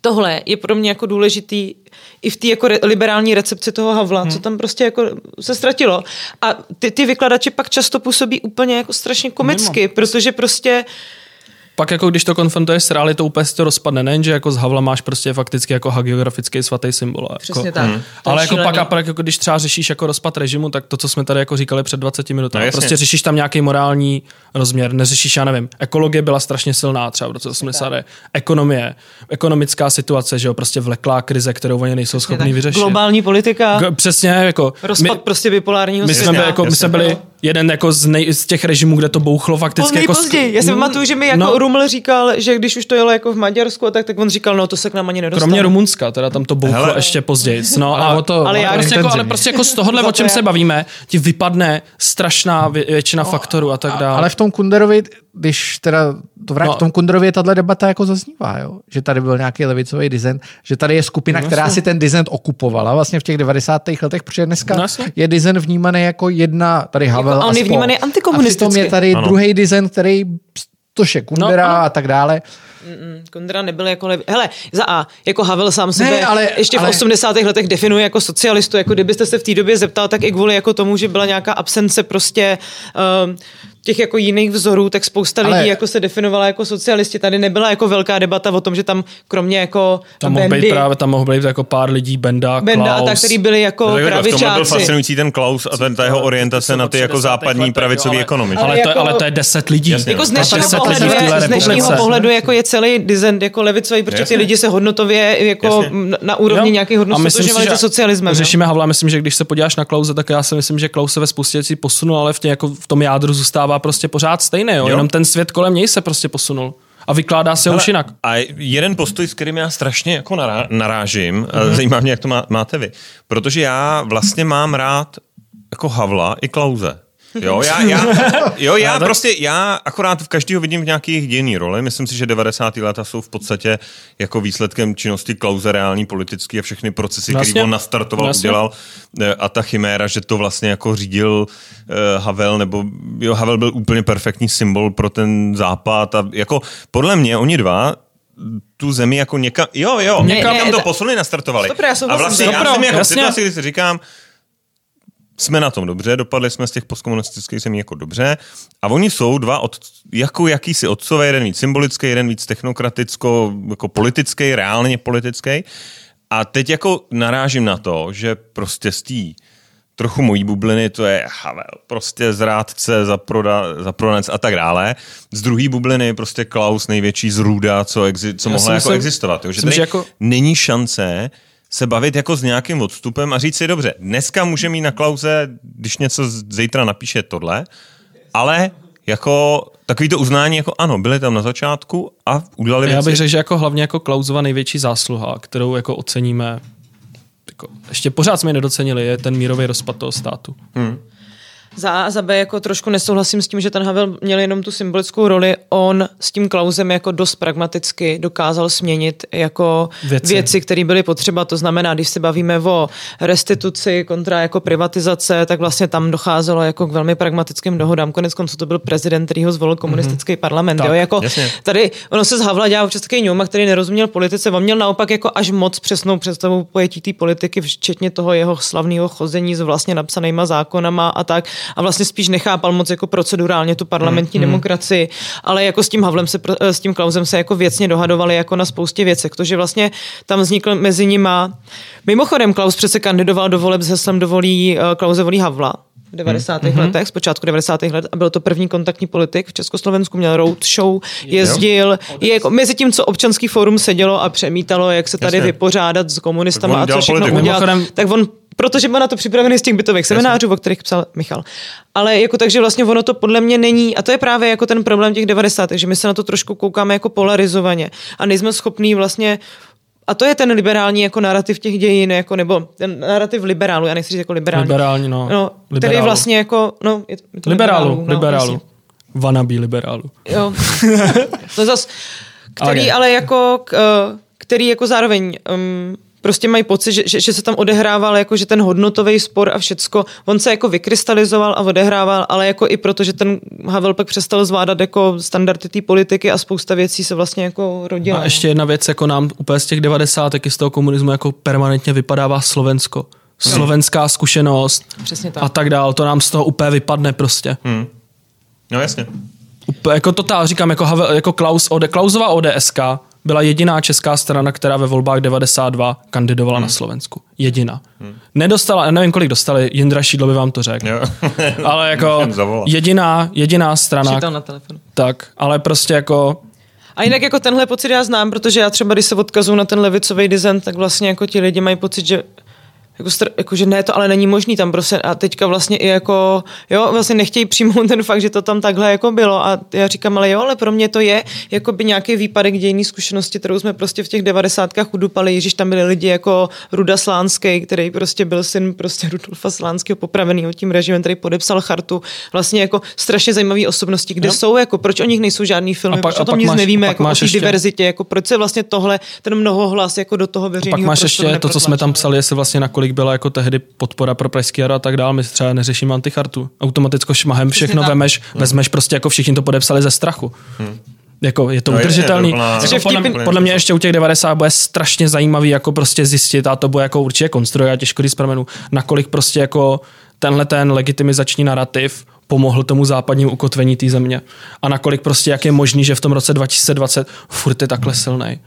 tohle je pro mě jako důležitý i v té jako re, liberální recepci toho Havla, hmm. co tam prostě jako se ztratilo. A ty, ty vykladači pak často působí úplně jako strašně komicky, Mimo. protože prostě pak jako když to konfrontuješ s realitou, úplně se to rozpadne. Nejen, že jako z Havla máš prostě fakticky jako hagiografický svatý symbol. Přesně jako, tak. Hmm. Ale jako pak, a pak jako když třeba řešíš jako rozpad režimu, tak to, co jsme tady jako říkali před 20 minutami, no, prostě řešíš tam nějaký morální rozměr, neřešíš, já nevím, ekologie byla strašně silná třeba v roce 80. Ekonomie, ekonomická situace, že jo, prostě vleklá krize, kterou oni nejsou schopni vyřešit. Globální politika. G- přesně, jako. Rozpad my, prostě bipolárního my jsme, byli, jako, my jsme byli jeden jako z, nej, z těch režimů, kde to bouchlo fakticky. Jako později. Já si pamatuju, že mi jako no, Ruml říkal, že když už to jelo jako v Maďarsku, tak, tak on říkal, no to se k nám ani nedostane. Kromě Rumunska, teda tam to bouchlo Hele. ještě později. No, a, ale, to, ale, já, prostě jako, ale prostě jako z tohohle, o čem se bavíme, ti vypadne strašná většina no, faktorů a tak dále. Ale v tom Kunderovi, když teda to vrát, no. v tom Kunderově tahle debata jako zaznívá, jo? že tady byl nějaký levicový design, že tady je skupina, no, která si ten design okupovala vlastně v těch 90. letech, protože dneska no, je design vnímaný jako jedna, tady Havel jako on je vnímaný antikomunisticky. A je tady ano. druhý design, který Toše Kundera no, a tak dále. Mm, Kundera nebyl jako levi... Hele, za A, jako Havel sám sebe ne, ale, ještě ale... v 80. letech definuje jako socialistu, jako kdybyste se v té době zeptal, tak i kvůli jako tomu, že byla nějaká absence prostě uh, těch jako jiných vzorů, tak spousta lidí Ale... jako se definovala jako socialisti. Tady nebyla jako velká debata o tom, že tam kromě jako tam mohl být právě, tam mohl být jako pár lidí, Benda, Benda Klaus. a tak, který byli jako no, pravičáci. V byl fascinující ten Klaus a ten, ta jeho orientace na ty jako západní pravicový ekonomy. Ale, ale, to, jako, ale to je deset lidí. Jasně, jako z dnešního, pohledu, je, z dnešního pohledu jako je celý dizent jako levicový, protože ty lidi se hodnotově jako na úrovni nějakých hodnot stotožňovali se socialismem. Řešíme Havla, myslím, že když se podíváš na Klause, tak já si myslím, že Klaus se ve spoustě věcí posunul, ale v, jako v tom jádru zůstává prostě pořád stejný, jo? jo? jenom ten svět kolem něj se prostě posunul. A vykládá se už jinak. A jeden postoj, s kterým já strašně jako nará, narážím, mm-hmm. zajímá mě, jak to má, máte vy, protože já vlastně mám rád jako Havla i Klauze. Jo, já, já, jo, já prostě, já akorát v každého vidím v nějaký dějný roli. Myslím si, že 90. léta jsou v podstatě jako výsledkem činnosti Klauze reální politický a všechny procesy, které on nastartoval, Jasně. udělal eh, a ta chiméra, že to vlastně jako řídil uh, Havel, nebo jo, Havel byl úplně perfektní symbol pro ten západ a jako podle mě oni dva tu zemi jako někam, jo, jo, ne, někam ne, to posunuli, nastartovali. Stopra, já a vlastně já jsem jako v situaci, kdy si říkám, jsme na tom dobře, dopadli jsme z těch postkomunistických zemí jako dobře a oni jsou dva od, jako jakýsi otcové, jeden víc symbolický, jeden víc technokraticko, jako politický, reálně politický a teď jako narážím na to, že prostě z té trochu mojí bubliny, to je Havel, prostě zrádce, zaproda, zapronec a tak dále. Z druhé bubliny je prostě Klaus největší zrůda, co, exi, co mohla jako existovat. Jo? Že tady jako... není šance se bavit jako s nějakým odstupem a říct si, dobře, dneska může mít na Klauze, když něco zítra napíše tohle, ale jako takový to uznání, jako ano, byli tam na začátku a udělali Já bych řekl, že jako hlavně jako Klausova největší zásluha, kterou jako oceníme jako, ještě pořád jsme ji nedocenili, je ten mírový rozpad toho státu. Hmm. Za A za B jako trošku nesouhlasím s tím, že ten Havel měl jenom tu symbolickou roli. On s tím Klausem jako dost pragmaticky dokázal směnit jako věci, věci které byly potřeba. To znamená, když se bavíme o restituci kontra jako privatizace, tak vlastně tam docházelo jako k velmi pragmatickým dohodám. Konec konců to byl prezident, který ho zvolil komunistický mm-hmm. parlament. Tak, jo? Jako tady ono se z Havla dělá občas takový ňuma, který nerozuměl politice. On měl naopak jako až moc přesnou představu pojetí té politiky, včetně toho jeho slavného chození s vlastně napsanýma zákonama a tak a vlastně spíš nechápal moc jako procedurálně tu parlamentní hmm, hmm. demokracii, ale jako s tím Havlem se, s tím Klausem se jako věcně dohadovali jako na spoustě věcech, to, že vlastně tam vznikl mezi nima. Mimochodem Klaus přece kandidoval do voleb s heslem dovolí uh, Klauze volí Havla, v 90. Mm-hmm. letech, z počátku 90. let a byl to první kontaktní politik v Československu, měl road show, jezdil, je jako mezi tím, co občanský fórum sedělo a přemítalo, jak se tady Jasně. vypořádat s komunistama a co všechno udělat, tak on protože má na to připravený z těch bytových seminářů, o kterých psal Michal. Ale jako takže vlastně ono to podle mě není, a to je právě jako ten problém těch 90. že my se na to trošku koukáme jako polarizovaně a nejsme schopní vlastně a to je ten liberální jako narrativ těch dějin, jako, nebo ten narrativ liberálu, já nechci říct jako liberální. Liberální, no. no který vlastně jako, no, je to, je to liberálu, liberálu. No, liberálu. Vanabí liberálu. Jo. to zas, který okay. ale jako, který jako zároveň um, prostě mají pocit, že, že, že se tam odehrával jako, že ten hodnotový spor a všecko, on se jako vykrystalizoval a odehrával, ale jako i proto, že ten Havel pak přestal zvládat jako standardy té politiky a spousta věcí se vlastně jako rodila. A ještě jedna věc, jako nám úplně z těch 90. z toho komunismu jako permanentně vypadává Slovensko. Hmm. Slovenská zkušenost Přesně tak. a tak dál, to nám z toho úplně vypadne prostě. Hmm. No jasně. Úplně, jako totál, říkám, jako, Havel, jako Klaus, OD, Klausova ODSK byla jediná česká strana, která ve volbách 92 kandidovala hmm. na Slovensku. Jediná. Hmm. Nedostala, nevím, kolik dostali, Jindra Šídlo by vám to řekl. ale jako jediná, jediná strana. na telefonu. Tak, ale prostě jako a jinak jako tenhle pocit já znám, protože já třeba, když se odkazuju na ten levicový design, tak vlastně jako ti lidi mají pocit, že jako, str- jako, že ne, to ale není možný tam prostě a teďka vlastně i jako, jo, vlastně nechtějí přijmout ten fakt, že to tam takhle jako bylo. A já říkám, ale jo, ale pro mě to je jako by nějaký výpadek dějný zkušenosti, kterou jsme prostě v těch devadesátkách udupali, když tam byli lidi jako Ruda Slánský, který prostě byl syn prostě Rudolfa Slánského popravený tím režimem, který podepsal chartu, vlastně jako strašně zajímavé osobnosti, kde jo. jsou, jako proč o nich nejsou žádný filmy, pak, proč o tom nic máš, nevíme, jako o té diverzitě, jako proč se vlastně tohle, ten mnohohlas jako do toho veřejného Pak máš ještě to, co jsme tam psali, jestli vlastně nakolik byla jako tehdy podpora pro Pražský a tak dále, my třeba neřešíme antichartu. Automaticko šmahem všechno vemeš, hmm. vezmeš prostě jako všichni to podepsali ze strachu. Hmm. Jako je to no udržitelný. Je, je jako podle, podle, mě ještě u těch 90 bude strašně zajímavý jako prostě zjistit a to bude jako určitě konstruuje, já těžko říct nakolik prostě jako tenhle ten legitimizační narrativ pomohl tomu západnímu ukotvení té země. A nakolik prostě, jak je možný, že v tom roce 2020 furt je takhle silný.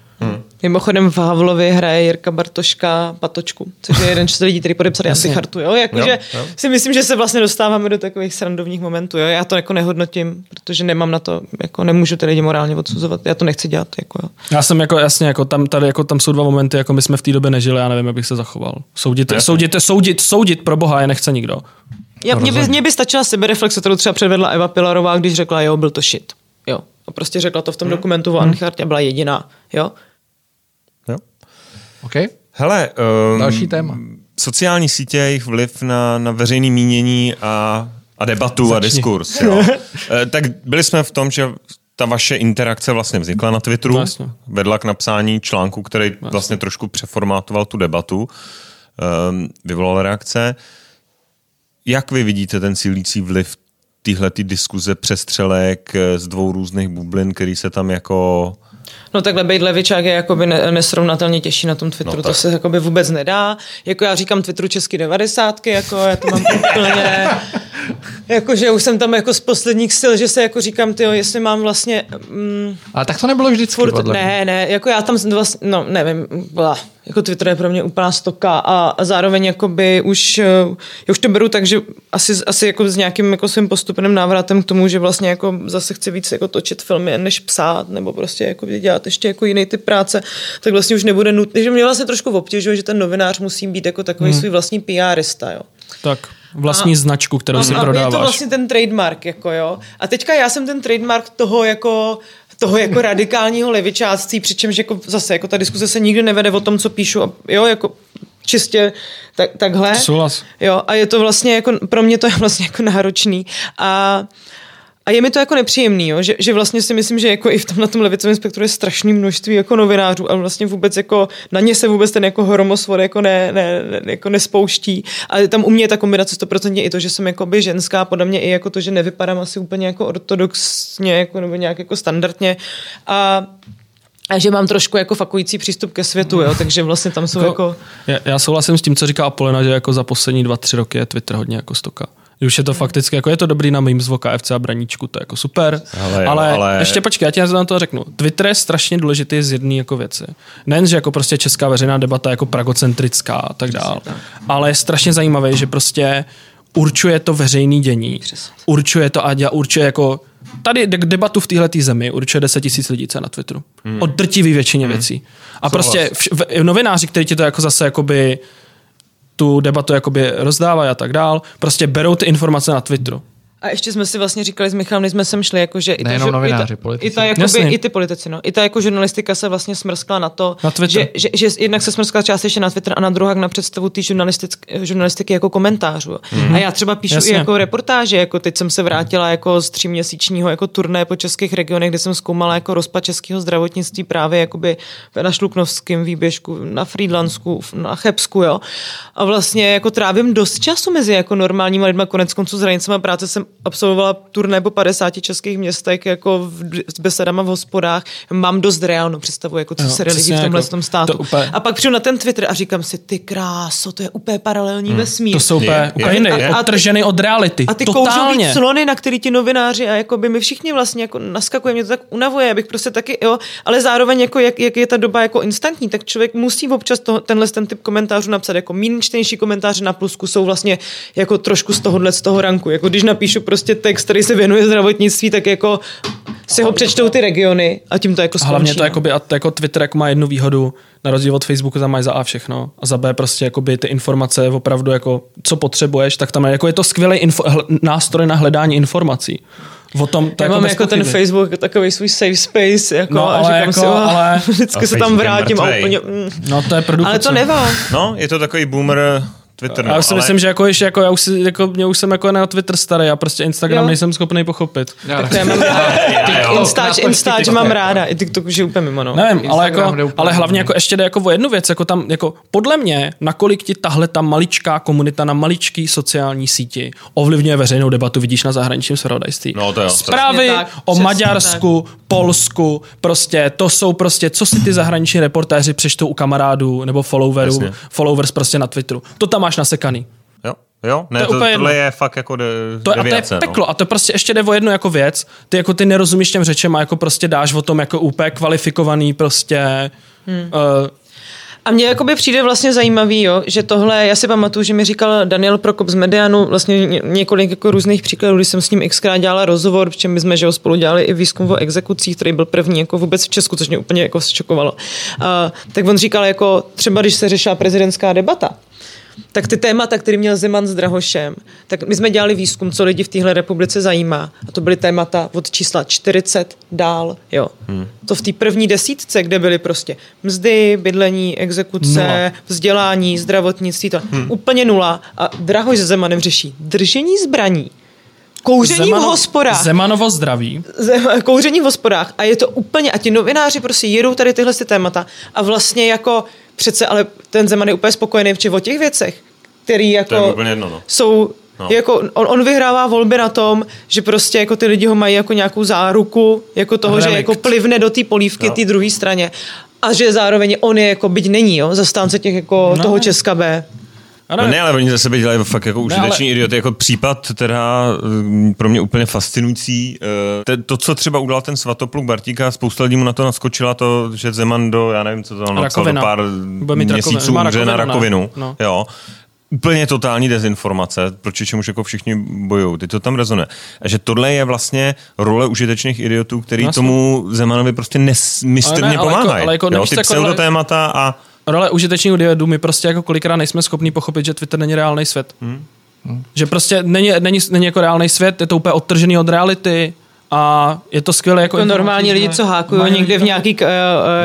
Mimochodem v Havlovi hraje Jirka Bartoška Patočku, což je jeden z lidí, který podepsal asi chartu. Jo? Jakože si myslím, že se vlastně dostáváme do takových srandovních momentů. Jo? Já to jako nehodnotím, protože nemám na to, jako nemůžu ty lidi morálně odsuzovat. Já to nechci dělat. Jako, jo. Já jsem jako jasně, jako tam, tady, jako tam jsou dva momenty, jako my jsme v té době nežili, já nevím, jak bych se zachoval. Soudit, soudit, soudit, soudit pro boha je nechce nikdo. Já, mě, by, mě by stačila sebereflexe, kterou třeba předvedla Eva Pilarová, když řekla, jo, byl to shit. Jo. A prostě řekla to v tom hmm. dokumentu o hmm. Anchartě, byla jediná. Jo. Jo. OK. Hele, um, další téma. Sociální sítě, jejich vliv na, na veřejné mínění a, a debatu Začni. a diskurs. Jo. Eh, tak byli jsme v tom, že ta vaše interakce vlastně vznikla na Twitteru, vlastně. vedla k napsání článku, který vlastně, vlastně trošku přeformátoval tu debatu, um, vyvolal reakce. Jak vy vidíte ten sílící vliv tyhle ty diskuze přestřelek eh, z dvou různých bublin, který se tam jako No takhle být levičák je jakoby nesrovnatelně těžší na tom Twitteru, no, to se jakoby vůbec nedá. Jako já říkám Twitteru český devadesátky, jako já to mám úplně, jakože už jsem tam jako z posledních sil, že se jako říkám, tyjo, jestli mám vlastně... Mm, Ale tak to nebylo vždycky, furt, Ne, ne, jako já tam vlastně, no nevím, bla, jako Twitter je pro mě úplná stoka a, a zároveň jakoby už, eh, já už to beru tak, že asi, asi jako s nějakým jako svým postupným návratem k tomu, že vlastně jako zase chci víc jako točit filmy, než psát, nebo prostě jako dělat ještě jako jiný typ práce, tak vlastně už nebude nutné, že mě vlastně trošku obtěžuje, že ten novinář musí být jako takový hmm. svůj vlastní PRista, jo. Tak vlastní a, značku, kterou a, si prodáváš. A je to vlastně ten trademark, jako jo. A teďka já jsem ten trademark toho jako toho jako radikálního levičáctví, přičemž jako zase jako ta diskuse se nikdy nevede o tom, co píšu, a jo, jako čistě tak, takhle. Souhlas. Jo, a je to vlastně jako, pro mě to je vlastně jako náročný. A a je mi to jako nepříjemný, jo? Že, že, vlastně si myslím, že jako i v tom na tom levicovém spektru je strašné množství jako novinářů a vlastně vůbec jako na ně se vůbec ten jako horomosvod jako, ne, ne, ne, jako nespouští. A tam u mě je ta kombinace 100% i to, že jsem jako by ženská, podle mě i jako to, že nevypadám asi úplně jako ortodoxně jako, nebo nějak jako standardně. A a že mám trošku jako fakující přístup ke světu, jo, takže vlastně tam jsou jako... jako... Já, já souhlasím s tím, co říká Apolena, že jako za poslední dva, tři roky je Twitter hodně jako stoka. Už je to fakticky, jako je to dobrý na mým zvoka FC a braníčku, to je jako super. Ale, jo, ale, ale, ještě počkej, já ti na to řeknu. Twitter je strašně důležitý z jedné jako věci. Nejen, že jako prostě česká veřejná debata jako pragocentrická a tak dále, ale je strašně zajímavé, že prostě určuje to veřejný dění, určuje to a určuje jako tady debatu v téhle zemi určuje 10 tisíc lidí, co na Twitteru. Hmm. O drtivý většině hmm. věcí. A Co prostě v, v, novináři, kteří ti to jako zase jakoby tu debatu jakoby rozdávají a tak dál, prostě berou ty informace na Twitteru. A ještě jsme si vlastně říkali s Michalem, než jsme sem šli, jako, že i, ta, novináři, i, ta, politici. i, ta, jakoby, i ty politici, no. I ta jako žurnalistika se vlastně smrskla na to, na že, že, že, jednak se smrskla částečně na Twitter a na druhák na představu té žurnalistiky jako komentářů. Mm. A já třeba píšu Jasně. i jako reportáže, jako teď jsem se vrátila jako z tříměsíčního jako turné po českých regionech, kde jsem zkoumala jako rozpad českého zdravotnictví právě jakoby na Šluknovském výběžku, na Friedlandsku, na Chebsku, jo. A vlastně jako trávím dost času mezi jako normálníma lidma, konec konců s práce jsem absolvovala turné po 50 českých městech jako v, s besedama v hospodách. Mám dost reálnou představu, jako co no, se lidí v tomhle jako, tom státu. To úplně... A pak přijdu na ten Twitter a říkám si, ty kráso, to je úplně paralelní hmm. vesmír. To jsou úplně, úplně odtržený od reality. A ty Totálně. slony, na který ti novináři a jako by my všichni vlastně jako naskakuje, mě to tak unavuje, abych prostě taky, jo, ale zároveň jako jak, jak je ta doba jako instantní, tak člověk musí občas to, tenhle ten typ komentářů napsat, jako méně čtenější komentáře na plusku jsou vlastně jako trošku z tohohle z toho ranku. Jako když napíšu prostě text, který se věnuje zdravotnictví, tak jako si ho přečtou ty regiony a tím to jako skončí. Hlavně to, no. jakoby, a to jako Twitter jako má jednu výhodu, na rozdíl od Facebooku tam mají za A všechno a za B prostě jakoby ty informace opravdu jako co potřebuješ, tak tam je, jako je to skvělý info, hl, nástroj na hledání informací. O tom, to Já jako mám jako ten Facebook jako takový svůj safe space, jako, no, ale a říkám jako, si, oh, ale... vždycky se tam vrátím a úplně... Mm. No to je produkt. Ale to nevá. No, je to takový boomer Twitter, no, já si ale... myslím, že jako, ještě, jako, já už, si, jako, mě už jsem jako na Twitter starý, já prostě Instagram jo. nejsem schopný pochopit. Jo. Tak to já mám Instač, Instač mám ráda, i TikTok už je úplně mimo. No. Nevím, ale, jako, ale hlavně jako ještě jde jako o jednu věc, jako tam, jako podle mě, nakolik ti tahle ta maličká komunita na maličký sociální síti ovlivňuje veřejnou debatu, vidíš na zahraničním zpravodajství. No, to jo, Zprávy tak, o Maďarsku, tak. Polsku, prostě to jsou prostě, co si ty zahraniční reportéři přečtou u kamarádů nebo followerů, followers prostě na Twitteru. To tam máš nasekaný. Jo, jo, ne, to, to, tohle je fakt jako de, to, deviace, a to je no. peklo no. a to prostě ještě jde o jednu jako věc, ty jako ty nerozumíš těm řečem a jako prostě dáš o tom jako úplně kvalifikovaný prostě hmm. uh, a mně jakoby přijde vlastně zajímavý, jo, že tohle, já si pamatuju, že mi říkal Daniel Prokop z Medianu vlastně několik jako různých příkladů, když jsem s ním xkrát dělala rozhovor, v čem my jsme že ho spolu dělali i výzkum o exekucích, který byl první jako vůbec v Česku, což mě úplně jako šokovalo. Uh, tak on říkal jako třeba, když se řešila prezidentská debata, tak ty témata, který měl Zeman s Drahošem, tak my jsme dělali výzkum, co lidi v téhle republice zajímá. A to byly témata od čísla 40 dál. Jo. Hmm. To v té první desítce, kde byly prostě mzdy, bydlení, exekuce, no. vzdělání, zdravotnictví, to hmm. úplně nula. A Drahoš s Zemanem řeší držení zbraní, kouření Zemano, v hospodách. Zemanovo zdraví. Kouření v hospodách. A je to úplně, a ti novináři prostě jedou tady tyhle ty témata a vlastně jako přece ale ten Zeman je úplně spokojený vči o těch věcech, který jako jedno, no. jsou No. Jako on, on vyhrává volby na tom, že prostě jako ty lidi ho mají jako nějakou záruku, jako toho, Relikt. že jako plivne do té polívky no. té druhé straně a že zároveň on je jako, byť není, jo, zastánce těch jako no. toho Česka B. Ano, no ne, ale oni za sebe dělají fakt jako užiteční ale... idioty. Jako případ teda mm, pro mě úplně fascinující. Eh, to, co třeba udělal ten svatopluk Bartíka, spousta lidí mu na to naskočila to, že Zeman do, já nevím, co to on napsal, do pár měsíců umře na rakovinu. No. Jo úplně totální dezinformace, proti čemuž jako všichni bojují. Ty to tam rezonuje. A že tohle je vlastně role užitečných idiotů, který Jasně. tomu Zemanovi prostě nesmistrně ne, pomáhají. Ale jako, ale jako, ty pseudotémata a... Role užitečných idiotů, my prostě jako kolikrát nejsme schopni pochopit, že Twitter není reálný svět. Hmm. Hmm. Že prostě není, není, není jako reálný svět, je to úplně odtržený od reality, a je to skvělé jako... To normální lidi, co hákují někde v nějaký uh,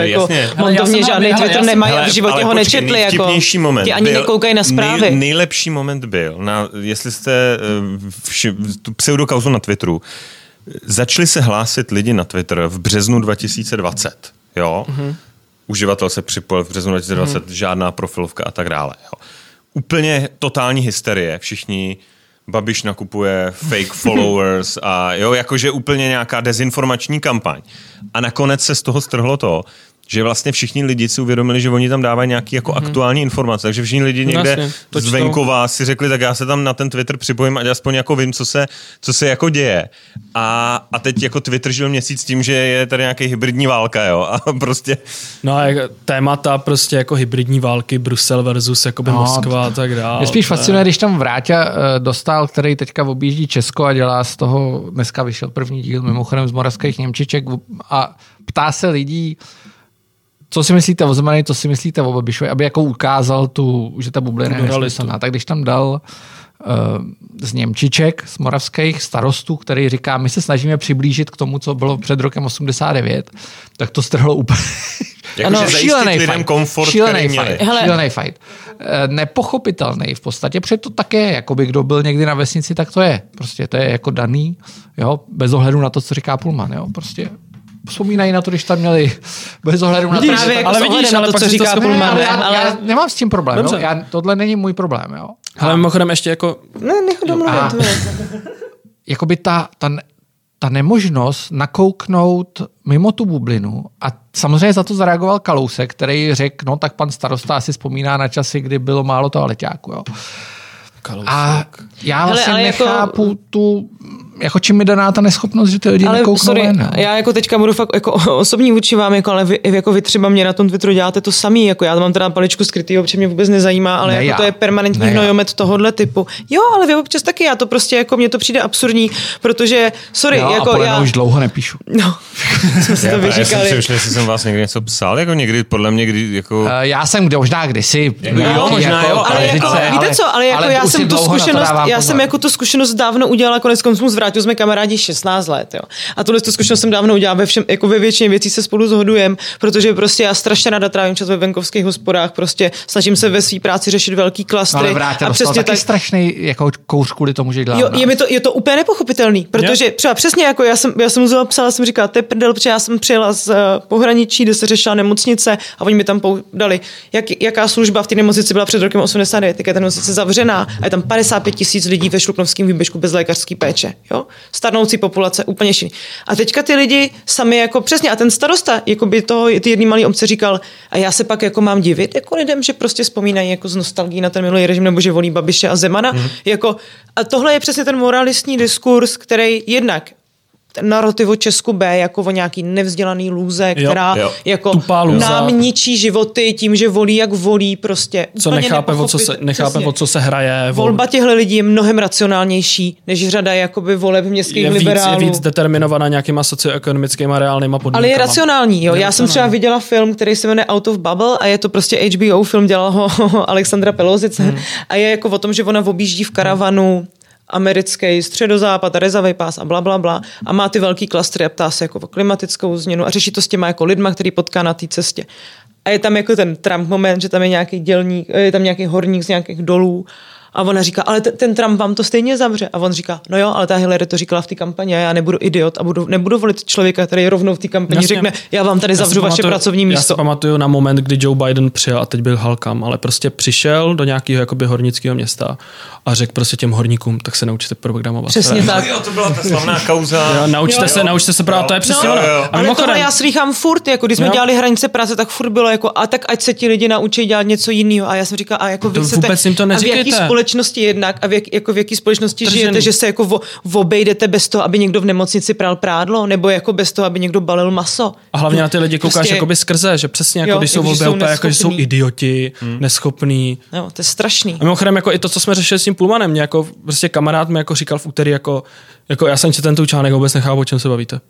jako no, montovně, žádný Twitter nemají a v životě ho nečetli. Jako, moment ti ani nekoukají na zprávy. Nej, nejlepší moment byl, na, jestli jste uh, vši, tu pseudokauzu na Twitteru, začali se hlásit lidi na Twitter v březnu 2020. Jo? Mm-hmm. Uživatel se připojil v březnu 2020, mm-hmm. žádná profilovka a tak dále. Jo? Úplně totální hysterie. Všichni Babiš nakupuje fake followers a jo, jakože úplně nějaká dezinformační kampaň. A nakonec se z toho strhlo to, že vlastně všichni lidi si uvědomili, že oni tam dávají nějaké jako mm-hmm. aktuální informace, takže všichni lidi někde Jasně, z venkova si řekli, tak já se tam na ten Twitter připojím, ať aspoň jako vím, co se, co se jako děje. A, a teď jako Twitter žil měsíc tím, že je tady nějaký hybridní válka, jo, a prostě... No a témata prostě jako hybridní války, Brusel versus jakoby no, Moskva a tak dále. Je spíš fascinuje, když tam Vráťa eh, dostal, který teďka objíždí Česko a dělá z toho, dneska vyšel první díl mimochodem z Moravských Němčiček a ptá se lidí, co si myslíte o Zemany, co si myslíte o Babišovi, aby jako ukázal tu, že ta bublina je nesmyslná. Tak když tam dal uh, z Němčiček, z moravských starostů, který říká, my se snažíme přiblížit k tomu, co bylo před rokem 89, tak to strhlo úplně. Jako, ano, šílený fight. Komfort, šílený fight. Hele. Šílený fight. Eh, nepochopitelný v podstatě, protože to tak je, jako by kdo byl někdy na vesnici, tak to je. Prostě to je jako daný, jo, bez ohledu na to, co říká Pulman, jo, prostě vzpomínají na to, když tam měli bez ohledu na to. Právě jako ale vidíš, ale to, co říká to Pullman. Ale, ale, já nemám s tím problém. Jo? Já, tohle není můj problém. Jo? Ale mimochodem ještě jako... Ne, nech domluvit. Jakoby ta, ta, ta nemožnost nakouknout mimo tu bublinu a samozřejmě za to zareagoval Kalousek, který řekl, no tak pan starosta asi vzpomíná na časy, kdy bylo málo toaleťáku. Jo. Kalousek. A já vlastně Hele, jako- nechápu jako... tu jako čím mi daná ta neschopnost, že ty lidi ale sorry, ven, no. já jako teďka budu fakt jako osobní vůči vám, jako, ale vy, jako vy třeba mě na tom Twitteru děláte to samý, jako já mám teda paličku skrytýho, protože mě vůbec nezajímá, ale ne jako já. to je permanentní ne hnojomet tohohle typu. Jo, ale vy občas taky, já to prostě jako mně to přijde absurdní, protože, sorry, jo, jako já... už dlouho nepíšu. No, jsme si já, to vyříkali. Já jsem přemýšlel, jestli jsem vás někdy něco psal, jako někdy, podle mě, kdy, jako... Uh, já jsem kde, možná kdysi. Jako, jo, možná jako, jo, ale, jako, víte co, ale jako já jsem tu zkušenost, já jsem jako tu zkušenost dávno udělala, konec konců zvrátil jsme kamarádi 16 let. Jo. A tuhle tu zkušenost jsem dávno udělala, ve, všem, jako ve většině věcí se spolu zhodujeme, protože prostě já strašně ráda trávím čas ve venkovských hospodách, prostě snažím se ve své práci řešit velký klastry. No, a přesně tak strašný jako kouř kvůli tomu, že dělám. Jo, je, mi to, je to úplně nepochopitelný, protože je. třeba přesně jako já jsem, já jsem mu psala, jsem říkala, to je prdel, protože já jsem přijela z uh, pohraničí, kde se řešila nemocnice a oni mi tam dali, jak, jaká služba v té nemocnici byla před rokem 89, tak je ta nemocnice zavřená a je tam 55 tisíc lidí ve šluknovském výběžku bez lékařské péče. Jo? Starnoucí populace úplně šílený. A teďka ty lidi sami jako přesně, a ten starosta jako by toho, ty jedný malý obce říkal, a já se pak jako mám divit jako lidem, že prostě vzpomínají jako z nostalgií na ten minulý režim, nebo že volí Babiše a Zemana. Mm. Jako, a tohle je přesně ten moralistní diskurs, který jednak narrativ o Česku B jako o nějaký nevzdělaný lůze, která jo, jo. jako nám ničí životy tím, že volí, jak volí prostě. Co nechápe, o co se, nechápe o co se hraje. Volba těchto lidí je mnohem racionálnější, než řada jakoby voleb městských je liberálů. Víc, je víc determinovaná nějakýma socioekonomickými a reálnýma podmínkama. Ale je racionální, jo. Já jsem třeba viděla film, který se jmenuje Out of Bubble a je to prostě HBO film, dělala ho Alexandra Pelozice hmm. a je jako o tom, že ona objíždí v karavanu americký středozápad, rezavý pás a bla, bla, bla a má ty velký klastry a ptá se jako o klimatickou změnu a řeší to s těma jako lidma, který potká na té cestě. A je tam jako ten Trump moment, že tam je nějaký dělník, je tam nějaký horník z nějakých dolů A ona říká, ale ten, ten Trump vám to stejně zavře. A on říká, no jo, ale ta Hillary to říkala v té kampani a já nebudu idiot a budu, nebudu volit člověka, který rovnou v té kampani Jasně. řekne, já vám tady Já zavřu vaše pamatuju- pracovní Já si místo. pamatuju na moment, kdy Joe Biden přijel a teď byl halkam, ale prostě přišel do nějakého jakoby hornického města a řekl prostě těm horníkům, tak se naučte programovat. Přesně tak. Jo, to byla ta slavná kauza. Jo, naučte se, naučte se právě, to je přesně Jo, ono. jo. A Ale tohle já slýchám furt, jako když jsme Jo. dělali hranice práce, tak furt bylo jako, a tak ať se ti lidi naučí dělat něco jiného. A já jsem říkala, a jako vy To vůbec jim to a v jaký neříkejte. Společnosti jednak a v, jak, jako v jaký společnosti Tržený. žijete, že se jako vo, obejdete bez toho, aby někdo v nemocnici pral prádlo, nebo jako bez toho, aby někdo balil maso. a hlavně na ty lidi koukáš Prostě- jakoby skrze, že přesně jako Jo, když jsou jako, jsou jako, že jsou idioti, neschopní. No, to je strašný. A mimochodem, jako i to, co jsme řešili s tím Pulmanem, mě jako prostě kamarád mi jako říkal v úterý, jako, jako já jsem četl ten tu článek, vůbec nechápu, o čem se bavíte.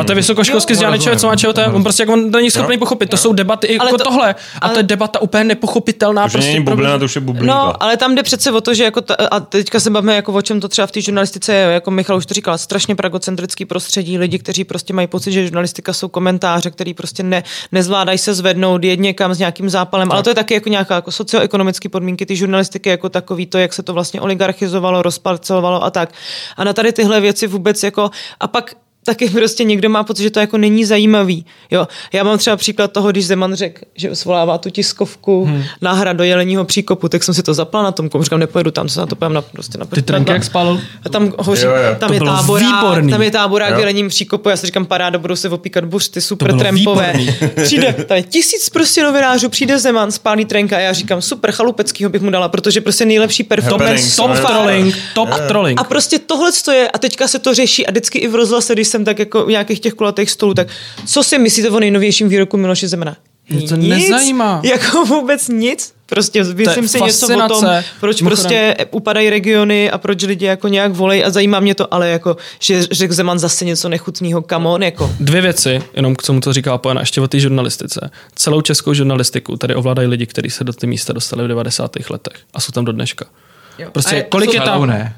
A to je vysokoškolský vzdělaný člověk, co má ČOT, on prostě jako on není schopný pochopit. To jsou debaty i Ale jako to- tohle. A to je debata úplně nepochopitelná. Protože Prostě není bublina, to už je bublinka. No, ale tam jde přece o to, že jako ta, a teďka se bavíme jako o čem to třeba v té žurnalistice je, jako Michal už to říkal, strašně pragocentrický prostředí, lidi, kteří prostě mají pocit, že žurnalistika jsou komentáře, který prostě ne, nezvládají se zvednout, jet někam s nějakým zápalem, ale to je taky jako nějaká jako socioekonomické podmínky ty žurnalistiky jako takový, to, jak se to vlastně oligarchizovalo, rozparcelovalo a tak. A na tady tyhle věci vůbec jako, a pak taky prostě někdo má pocit, že to jako není zajímavý. Jo. Já mám třeba příklad toho, když Zeman řekl, že svolává tu tiskovku hmm. na hra do Jeleního příkopu, tak jsem si to zapla na tom, komu říkám, nepojedu tam, co se na to pojem na, prostě na Ty trenky jak spálil? a tam hoří, Jo, jo. tam To je táborák, výborný. tam je táborák v Jelením příkopu, já si říkám, paráda, budou se opíkat buřty, super trampové. Přijde, tam je tisíc prostě novinářů, přijde Zeman, spálí trenka a já říkám, super, chalupeckýho bych mu dala, protože prostě nejlepší performance. Top no. trolling, top trolling. A prostě tohle to je, a teďka se to řeší a vždycky i v rozhlase, když jsem tak jako v nějakých těch kulatých stolů, tak co si myslíte o nejnovějším výroku Miloše Zemana? Mě to nezajímá. Jako vůbec nic. Prostě myslím si něco o tom, proč Mimochodem- prostě upadají regiony a proč lidi jako nějak volej a zajímá mě to, ale jako, že řekl Zeman zase něco nechutného, come on, jako. Dvě věci, jenom k tomu to říká Pojana, ještě o té žurnalistice. Celou českou žurnalistiku tady ovládají lidi, kteří se do ty místa dostali v 90. letech a jsou tam do dneška. Jo. Prostě A je- kolik je tam? ne.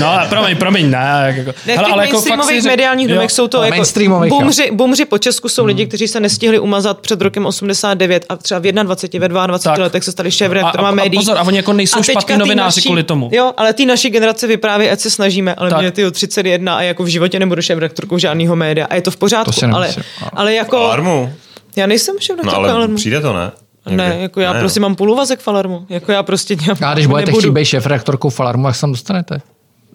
No, promiň, promiň, ne. Jako, Ne, v Hele, ale jako fakt si mediálních jo. domech jsou to jako bumři, bumři po Česku jsou lidi, kteří se nestihli umazat před rokem 89 a třeba v 21, ve 22 Tak. letech se stali A- šéf-redaktorama a- a médií. pozor, a oni jako nejsou špatní novináři kvůli tomu. Jo, ale ty naší generace vypráví, ať se snažíme, ale Tak. mě ty 31 a jako v životě nebudu šéf-redaktorkou žádného média a je to v pořádku, To ale, nemyslím. ale jako... Alarmu. Já nejsem No šéf-redaktorka ale přijde to, ne? Ne, jako já Ne, prostě no. mám půluvazek v Alarmu. Jako já prostě dělám, A když budete nebudu. chtít být šéf redaktorkou Falarmu, jak se tam dostanete?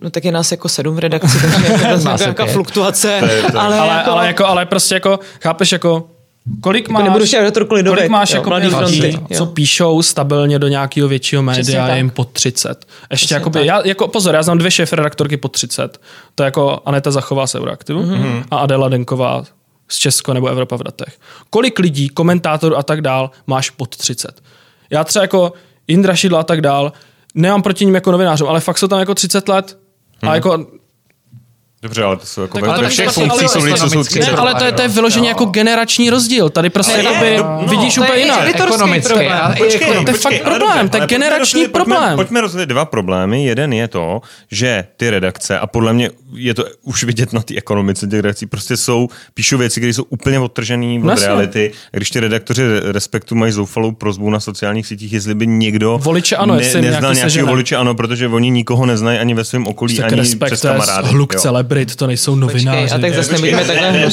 No tak je nás jako sedm v redakci, takže jako nějaká, je nějaká pět. fluktuace. To je- to je- ale, Ale, jako, ale, jako, ale prostě jako, chápeš jako, kolik máš, nebudu šéf-redaktorku Lidovek, kolik máš jo, jako Mladý lidí, fronty, jo. co píšou stabilně do nějakého většího média, je jim pod 30. Ještě Přesně jakoby, tak. já, jako pozor, já znám dvě šéf redaktorky pod 30. To je jako Aneta Zachová z Euroaktivu Mhm. mm-hmm. a Adela Denková z Česko nebo Evropa v datech. Kolik lidí, komentátorů a tak dál máš pod 30? Já třeba jako Indra Šidla a tak dál, nemám proti ním jako novinářům, ale fakt jsou tam jako 30 let a jako Dobře, ale to jsou jako Tak ve, ale ve všech funkcích ale jsou lidi, co jsou ekonomicky- 30. ne, ale to je, to je vyloženě jako generační rozdíl. Tady prostě Ne, jakoby no, no, vidíš to je úplně jinak. Ekonomicky, problém. to je fakt počkej, ale problém, to je generační problém. Pojďme rozdělit dva problémy. Jeden je to, že ty redakce, a podle mě je to už vidět na té ekonomice těch redakcí, prostě jsou, píšou věci, které jsou úplně odtržené od Jasně. reality. A když ty redaktoři respektu mají zoufalou prozbu na sociálních sítích, jestli by někdo Voliče ANO, jestli jim neznal nějaký nějakého voliče ano, protože oni nikoho neznají ani ve svém okolí, Tak ani přes kamarády. hluk. Celebrit, to nejsou Počkej, novináři. a tak zase Počkej, nebuďme takhle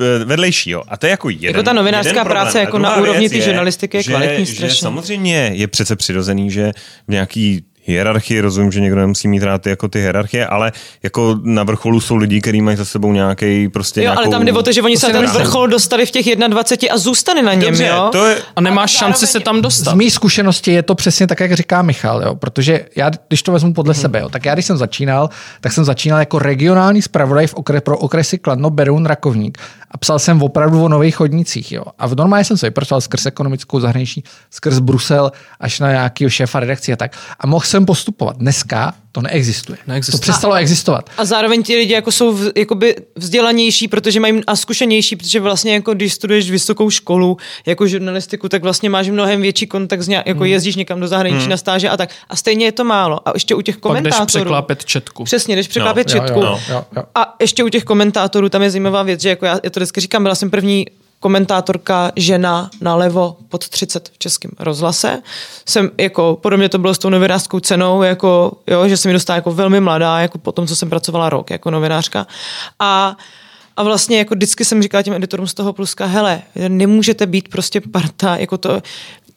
eh, vedlejší, jo. A to je jako jeden. Jako ta novinářská práce jako na úrovni té žurnalistiky je že, kvalitní že strašně. samozřejmě je přece přirozený, že v nějaký hierarchii, rozumím, že někdo nemusí mít rád ty, jako ty hierarchie, ale jako na vrcholu jsou lidi, kteří mají za sebou nějaký prostě Jo, nějakou... ale tam jde o to, že oni se na ten vrchol dostali v těch 21 a zůstali na něm, Dobře, jo? to je, A nemáš šanci se tam dostat. Z mý zkušenosti je to přesně tak, jak říká Michal, jo? protože já, když to vezmu podle sebe, jo, tak já když jsem začínal, tak jsem začínal jako regionální zpravodaj v okre, pro okresy Kladno, Beroun, Rakovník a psal jsem opravdu o nových chodnicích. Jo? A v normálně jsem se vypracoval skrz ekonomickou zahraniční, skrz Brusel až na nějakého šéfa redakce a tak. A mohl jsem postupovat. Dneska to neexistuje. Neexistuje. To přestalo existovat. A zároveň ti lidi jako jsou v, jakoby vzdělanější, protože mají a zkušenější, protože vlastně jako když studuješ vysokou školu jako žurnalistiku, tak vlastně máš mnohem větší kontakt, s nějak, jako jezdíš někam do zahraničí Hmm. na stáže a tak. A stejně je to málo. A ještě u těch Pak jdeš komentátorů. překlápet četku. Přesně, jdeš překlápět No, četku. jo, jo, jo. A ještě u těch komentátorů tam je zajímavá věc, že jako já, já to vždycky říkám, byla jsem první komentátorka, žena nalevo pod 30 v českém rozhlase. Jsem jako, podobně to bylo s tou novinářskou cenou, jako, jo, že jsem mi dostala jako velmi mladá, jako po tom, co jsem pracovala rok jako novinářka. A a vlastně jako vždycky jsem říkala těm editorům z toho pluska, hele, nemůžete být prostě parta, jako to,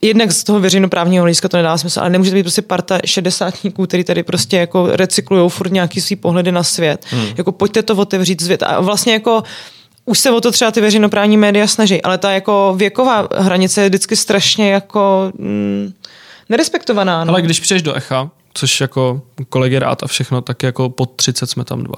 jednak z toho veřejnoprávního hlediska to nedá smysl, ale nemůže být prostě parta šedesátníků, který tady prostě jako recyklují furt nějaký svý pohledy na svět. Hmm. Jako pojďte to otevřít svět. A vlastně jako už se o to třeba ty veřejnoprávní média snaží, ale ta jako věková hranice je vždycky strašně jako mm, nerespektovaná. No. Ale když přijdeš do Echa, což jako kolegy rád a všechno, tak jako pod 30 jsme tam dva.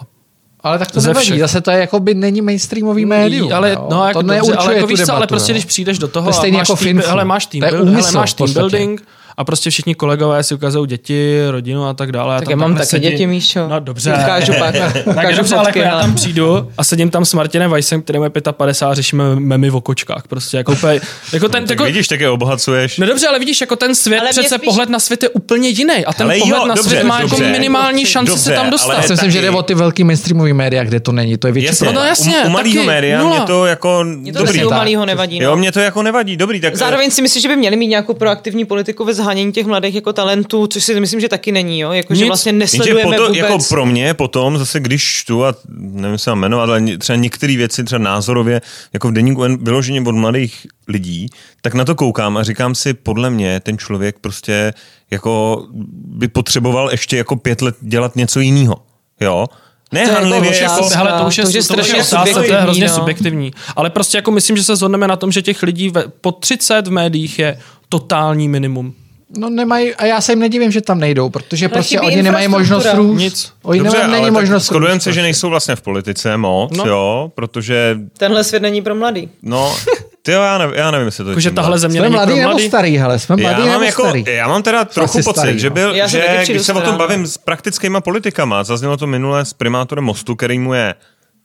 Ale tak to Ze nevadí, všech. zase to je jako by není mainstreamový médium. Ale, no, jako to dobře, ale, jako víš co, ale prostě když přijdeš do toho to a máš, jako tým, hele, máš team, build, hele, máš team building, a prostě všichni kolegové si ukazují děti, rodinu a tak dále. Tak já mám taky sedí... děti, Míšo. No dobře. Ukážu pak. tak dobře, ale jako já tam přijdu a sedím tam s Martinem Weissem, který je 55 a řešíme memy v okočkách. Prostě jako, úplně, jako ten, no, tak jako, vidíš, také obohacuješ. No dobře, ale vidíš, jako ten svět, ale přece spíš... pohled na svět je úplně jiný. A ten ale pohled jo, na dobře, svět má jako minimální šanci dobře, se tam dostat. Já si myslím, že jde o ty velký mainstreamový média, kde to není. To je větší. No jasně, u malého média mě to jako dobrý. U malého nevadí. Jo, mě to jako nevadí, dobrý. Zároveň si myslím, že by měli mít nějakou proaktivní politiku ve zhánění těch mladých jako talentů, což si myslím, že taky není, jo? Jako, že vlastně nesledujeme potom, vůbec. Jako pro mě potom, zase když tu, a nevím se jmenovat, ale třeba některé věci, třeba názorově, jako v denníku vyloženě od mladých lidí, tak na to koukám a říkám si, podle mě ten člověk prostě jako by potřeboval ještě jako pět let dělat něco jiného. Jo, ne, to hanlivě, jako, jako, hele, to už je, to, je strašně subjektivní, to je hrozně no. subjektivní. Ale prostě jako myslím, že se zhodneme na tom, že těch lidí ve, po 30 v médiích je totální minimum. No nemají, a já se jim nedivím, že tam nejdou, protože Ale prostě oni nemají možnost růst. Nic. Oni Dobře, nemají, není možnost Skodujeme se, že nejsou vlastně v politice moc, no. jo, protože... Tenhle svět není pro mladý. No, ty jo, já, nevím, já nevím, jestli to je. Že tahle země jsme není mladý pro nebo starý, hele, jsme mladý já mám, jako, starý. já mám teda trochu pocit, starý, že, no. byl, že když se o tom bavím s praktickými politikama, zaznělo to minule s primátorem Mostu, který mu je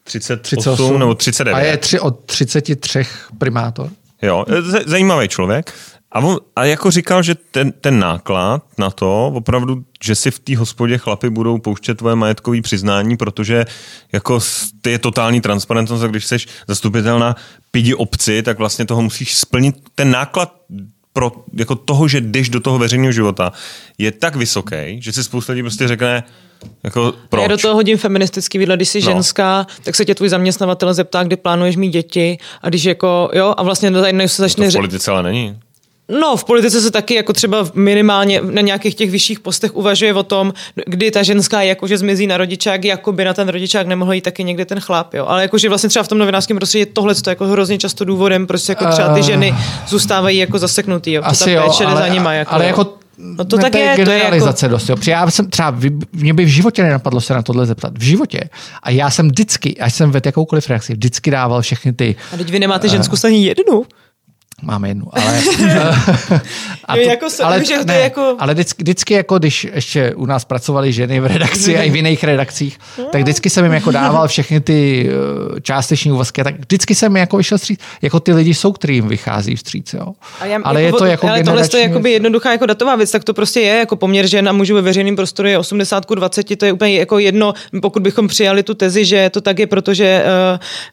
38, 38 nebo 39. A je tři, od 33 primátor. Jo, zajímavý člověk. A, on, a jako říkal, že ten, ten náklad na to, opravdu, že si v té hospodě chlapi budou pouštět tvoje majetkové přiznání, protože jako ty je totální transparentnost a když jsi zastupitel na pidi obci, tak vlastně toho musíš splnit. Ten náklad pro jako toho, že jdeš do toho veřejného života, je tak vysoký, že si spousta lidí prostě řekne, jako proč? Já do toho hodím feministický výhled, když jsi no. ženská, tak se tě tvůj zaměstnavatel zeptá, kdy plánuješ mít děti a když jako, jo, a vlastně najednou se začne... To v politice ale není. No, v politice se taky jako třeba minimálně na nějakých těch vyšších postech uvažuje o tom, kdy ta ženská jakože zmizí na rodičák, jako by na ten rodičák nemohl jít taky někde ten chlap, jo. Ale jakože vlastně třeba v tom novinářském prostředí je tohle to jako hrozně často důvodem, prostě jako třeba ty ženy zůstávají jako zaseknutý, jo. Asi ta péče jo, ale, za nima, jako, ale jako No to tak je, generalizace to je jako... dost. Jo. Protože já jsem třeba, mě by v životě nenapadlo se na tohle zeptat. V životě. A já jsem vždycky, až jsem vedl jakoukoliv reakci, vždycky dával všechny ty... A teď vy nemáte ženskou uh, ani jednu. Máme jednu, ale... a to, jako se, ale, že ne, jako... ale vždycky, vždycky, jako když ještě u nás pracovali ženy v redakci a i v jiných redakcích, tak vždycky jsem jim jako dával všechny ty uh, částeční úvazky, tak vždycky jsem jako vyšel vstříc, jako ty lidi jsou, kterým vychází vstříc, jo. A já, ale jako, je to jako ale tohle je jako jednoduchá jako datová věc, tak to prostě je, jako poměr žen a mužů ve veřejném prostoru je 80 k 20, to je úplně jako jedno, pokud bychom přijali tu tezi, že to tak je, protože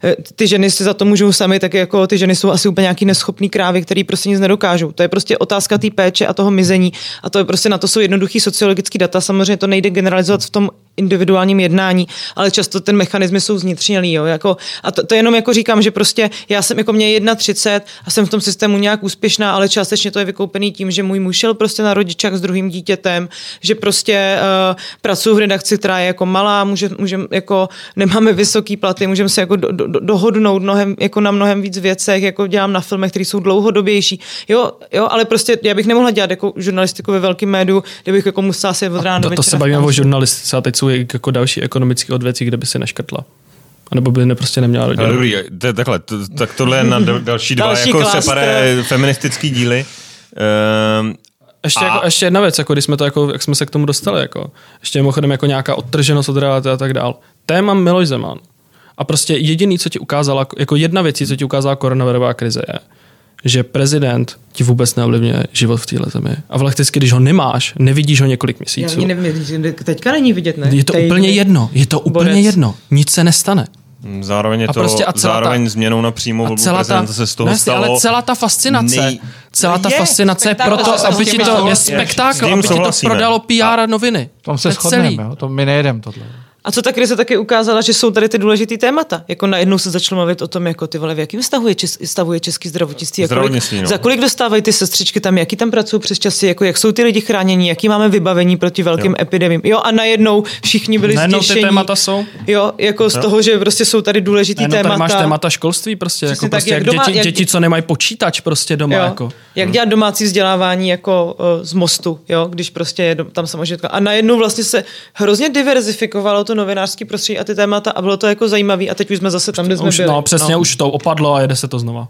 uh, ty ženy si za to můžou sami, tak jako ty ženy jsou asi úplně nějaký neschopný krávy, který prostě nic nedokážou. To je prostě otázka té péče a toho mizení. A to je prostě na to jsou jednoduchý sociologický data. Samozřejmě to nejde generalizovat v tom individuálním jednání, ale často ten mechanismy jsou znitřnělý. Jo? Jako, a to, to, jenom jako říkám, že prostě já jsem jako mě 1,30 a jsem v tom systému nějak úspěšná, ale částečně to je vykoupený tím, že můj muž šel prostě na rodičák s druhým dítětem, že prostě uh, pracuji v redakci, která je jako malá, může, můžem, jako nemáme vysoký platy, můžeme se jako do, do, dohodnout mnohem, jako na mnohem víc věcech, jako dělám na filmech, které jsou dlouhodobější. Jo, jo, ale prostě já bych nemohla dělat jako žurnalistiku ve velkém médiu, kdybych jako musela se od rána to, to se bavíme o žurnalistice a teď jsou jako další ekonomické odvětví, kde by si neškrtla. A nebo by ne, prostě neměla rodinu. dobrý, to, takhle, to, tak tohle je na další dva další jako separé feministický díly. Um, ještě, a... jako, ještě jedna věc, jako když jsme to, jako, jak jsme se k tomu dostali, jako, ještě mimochodem jako nějaká odtrženost od reality a tak dál. Téma Miloš Zeman. A prostě jediný, co ti ukázala, jako jedna věc, co ti ukázala koronavirová krize je, že prezident ti vůbec neovlivňuje život v téhle zemi. A vždycky, když ho nemáš, nevidíš ho několik měsíců. Já nevím, teďka není vidět, ne? Je to Tej úplně jedno. Je to úplně Borec. jedno. Nic se nestane. Zároveň je A to prostě a celá zároveň ta- změnou na přímou A volbu celá ta, prezidenta se z toho jasně, stalo ale celá ta fascinace, nej- celá ta Je, fascinace je proto, to aby ti to je spektákl, aby ti to prodalo PR noviny. V tom To se je shodneme, to my nejedeme tohle. A co ta krize taky ukázala, že jsou tady ty důležitý témata. Jako najednou se začalo mluvit o tom, jako ty vole, v jakým stavu je, čes, stavu je český zdravotnictví. a kolik- no. Za kolik dostávají ty sestřičky tam, jaký tam pracují přes časy, jako jak jsou ty lidi chráněni, jaký máme vybavení proti velkým Jo. epidemím. Jo, a najednou všichni byli Najednou ty zděšení. témata jsou. Jo, jako z toho, že prostě jsou tady důležitý Najednou témata. tady máš témata školství prostě, Přesně jako tak, prostě jak jak doma- děti, jak- děti, co nemají počítač prostě doma. Jo. Jako. Jak dělat domácí vzdělávání jako uh, z mostu, jo, když prostě je tam samozřejmě a najednou vlastně se hrozně diverzifikovalo to novinářský prostředí a ty témata a bylo to jako zajímavý a teď už jsme zase tam, kde jsme Už, byli. no, přesně, už to opadlo a jede se to znova.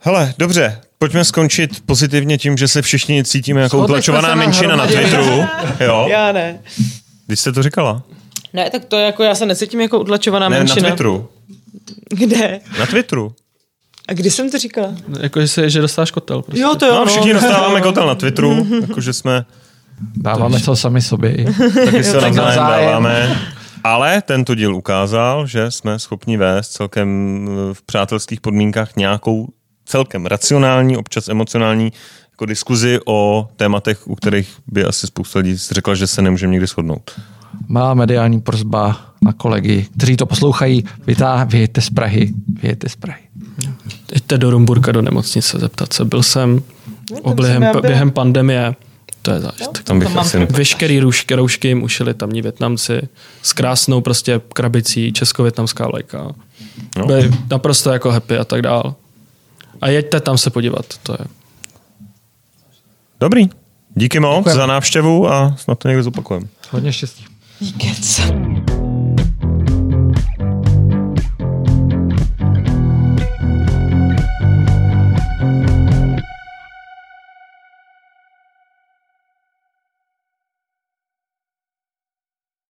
Hele, dobře, pojďme skončit pozitivně tím, že se všichni cítíme jako Shodli utlačovaná na menšina na Twitteru. Jo, Já ne. když jste to říkala. Ne, tak to je jako, já se necítím jako utlačovaná Ne, na menšina. Twitteru. Kde? Na Twitteru. A kdy jsem to říkala? Jako, že, se, že dostáš kotel. Prostě. Jo, to jo. No, všichni dostáváme kotel na Twitteru, jakože jsme Dáváme to sami sobě. i. taky se navzájem navzájem. dáváme. Ale tento díl ukázal, že jsme schopni vést celkem eh, v přátelských podmínkách nějakou celkem racionální, občas emocionální jako diskuzi o tématech, u kterých by asi spousta lidí řekla, že se nemůžeme nikdy shodnout. Malá mediální prozba na kolegy, kteří to poslouchají. Vytá, vyjďte z Prahy, vyjďte z Prahy. Jďte do Rumburka do nemocnice zeptat se. Byl jsem jsem já byla. během pandemie. To je zážitek. Tam bych To mám asi... Veškerý roušky, roušky jim ušili tamní Větnamci s krásnou prostě krabicí česko-větnamská léka. No. No. Byli naprosto jako happy a tak dál. A jeďte tam se podívat. To je. Dobrý. Díky moc Děkujeme. za návštěvu a snad to někdy zopakujeme. Hodně štěstí. Kec.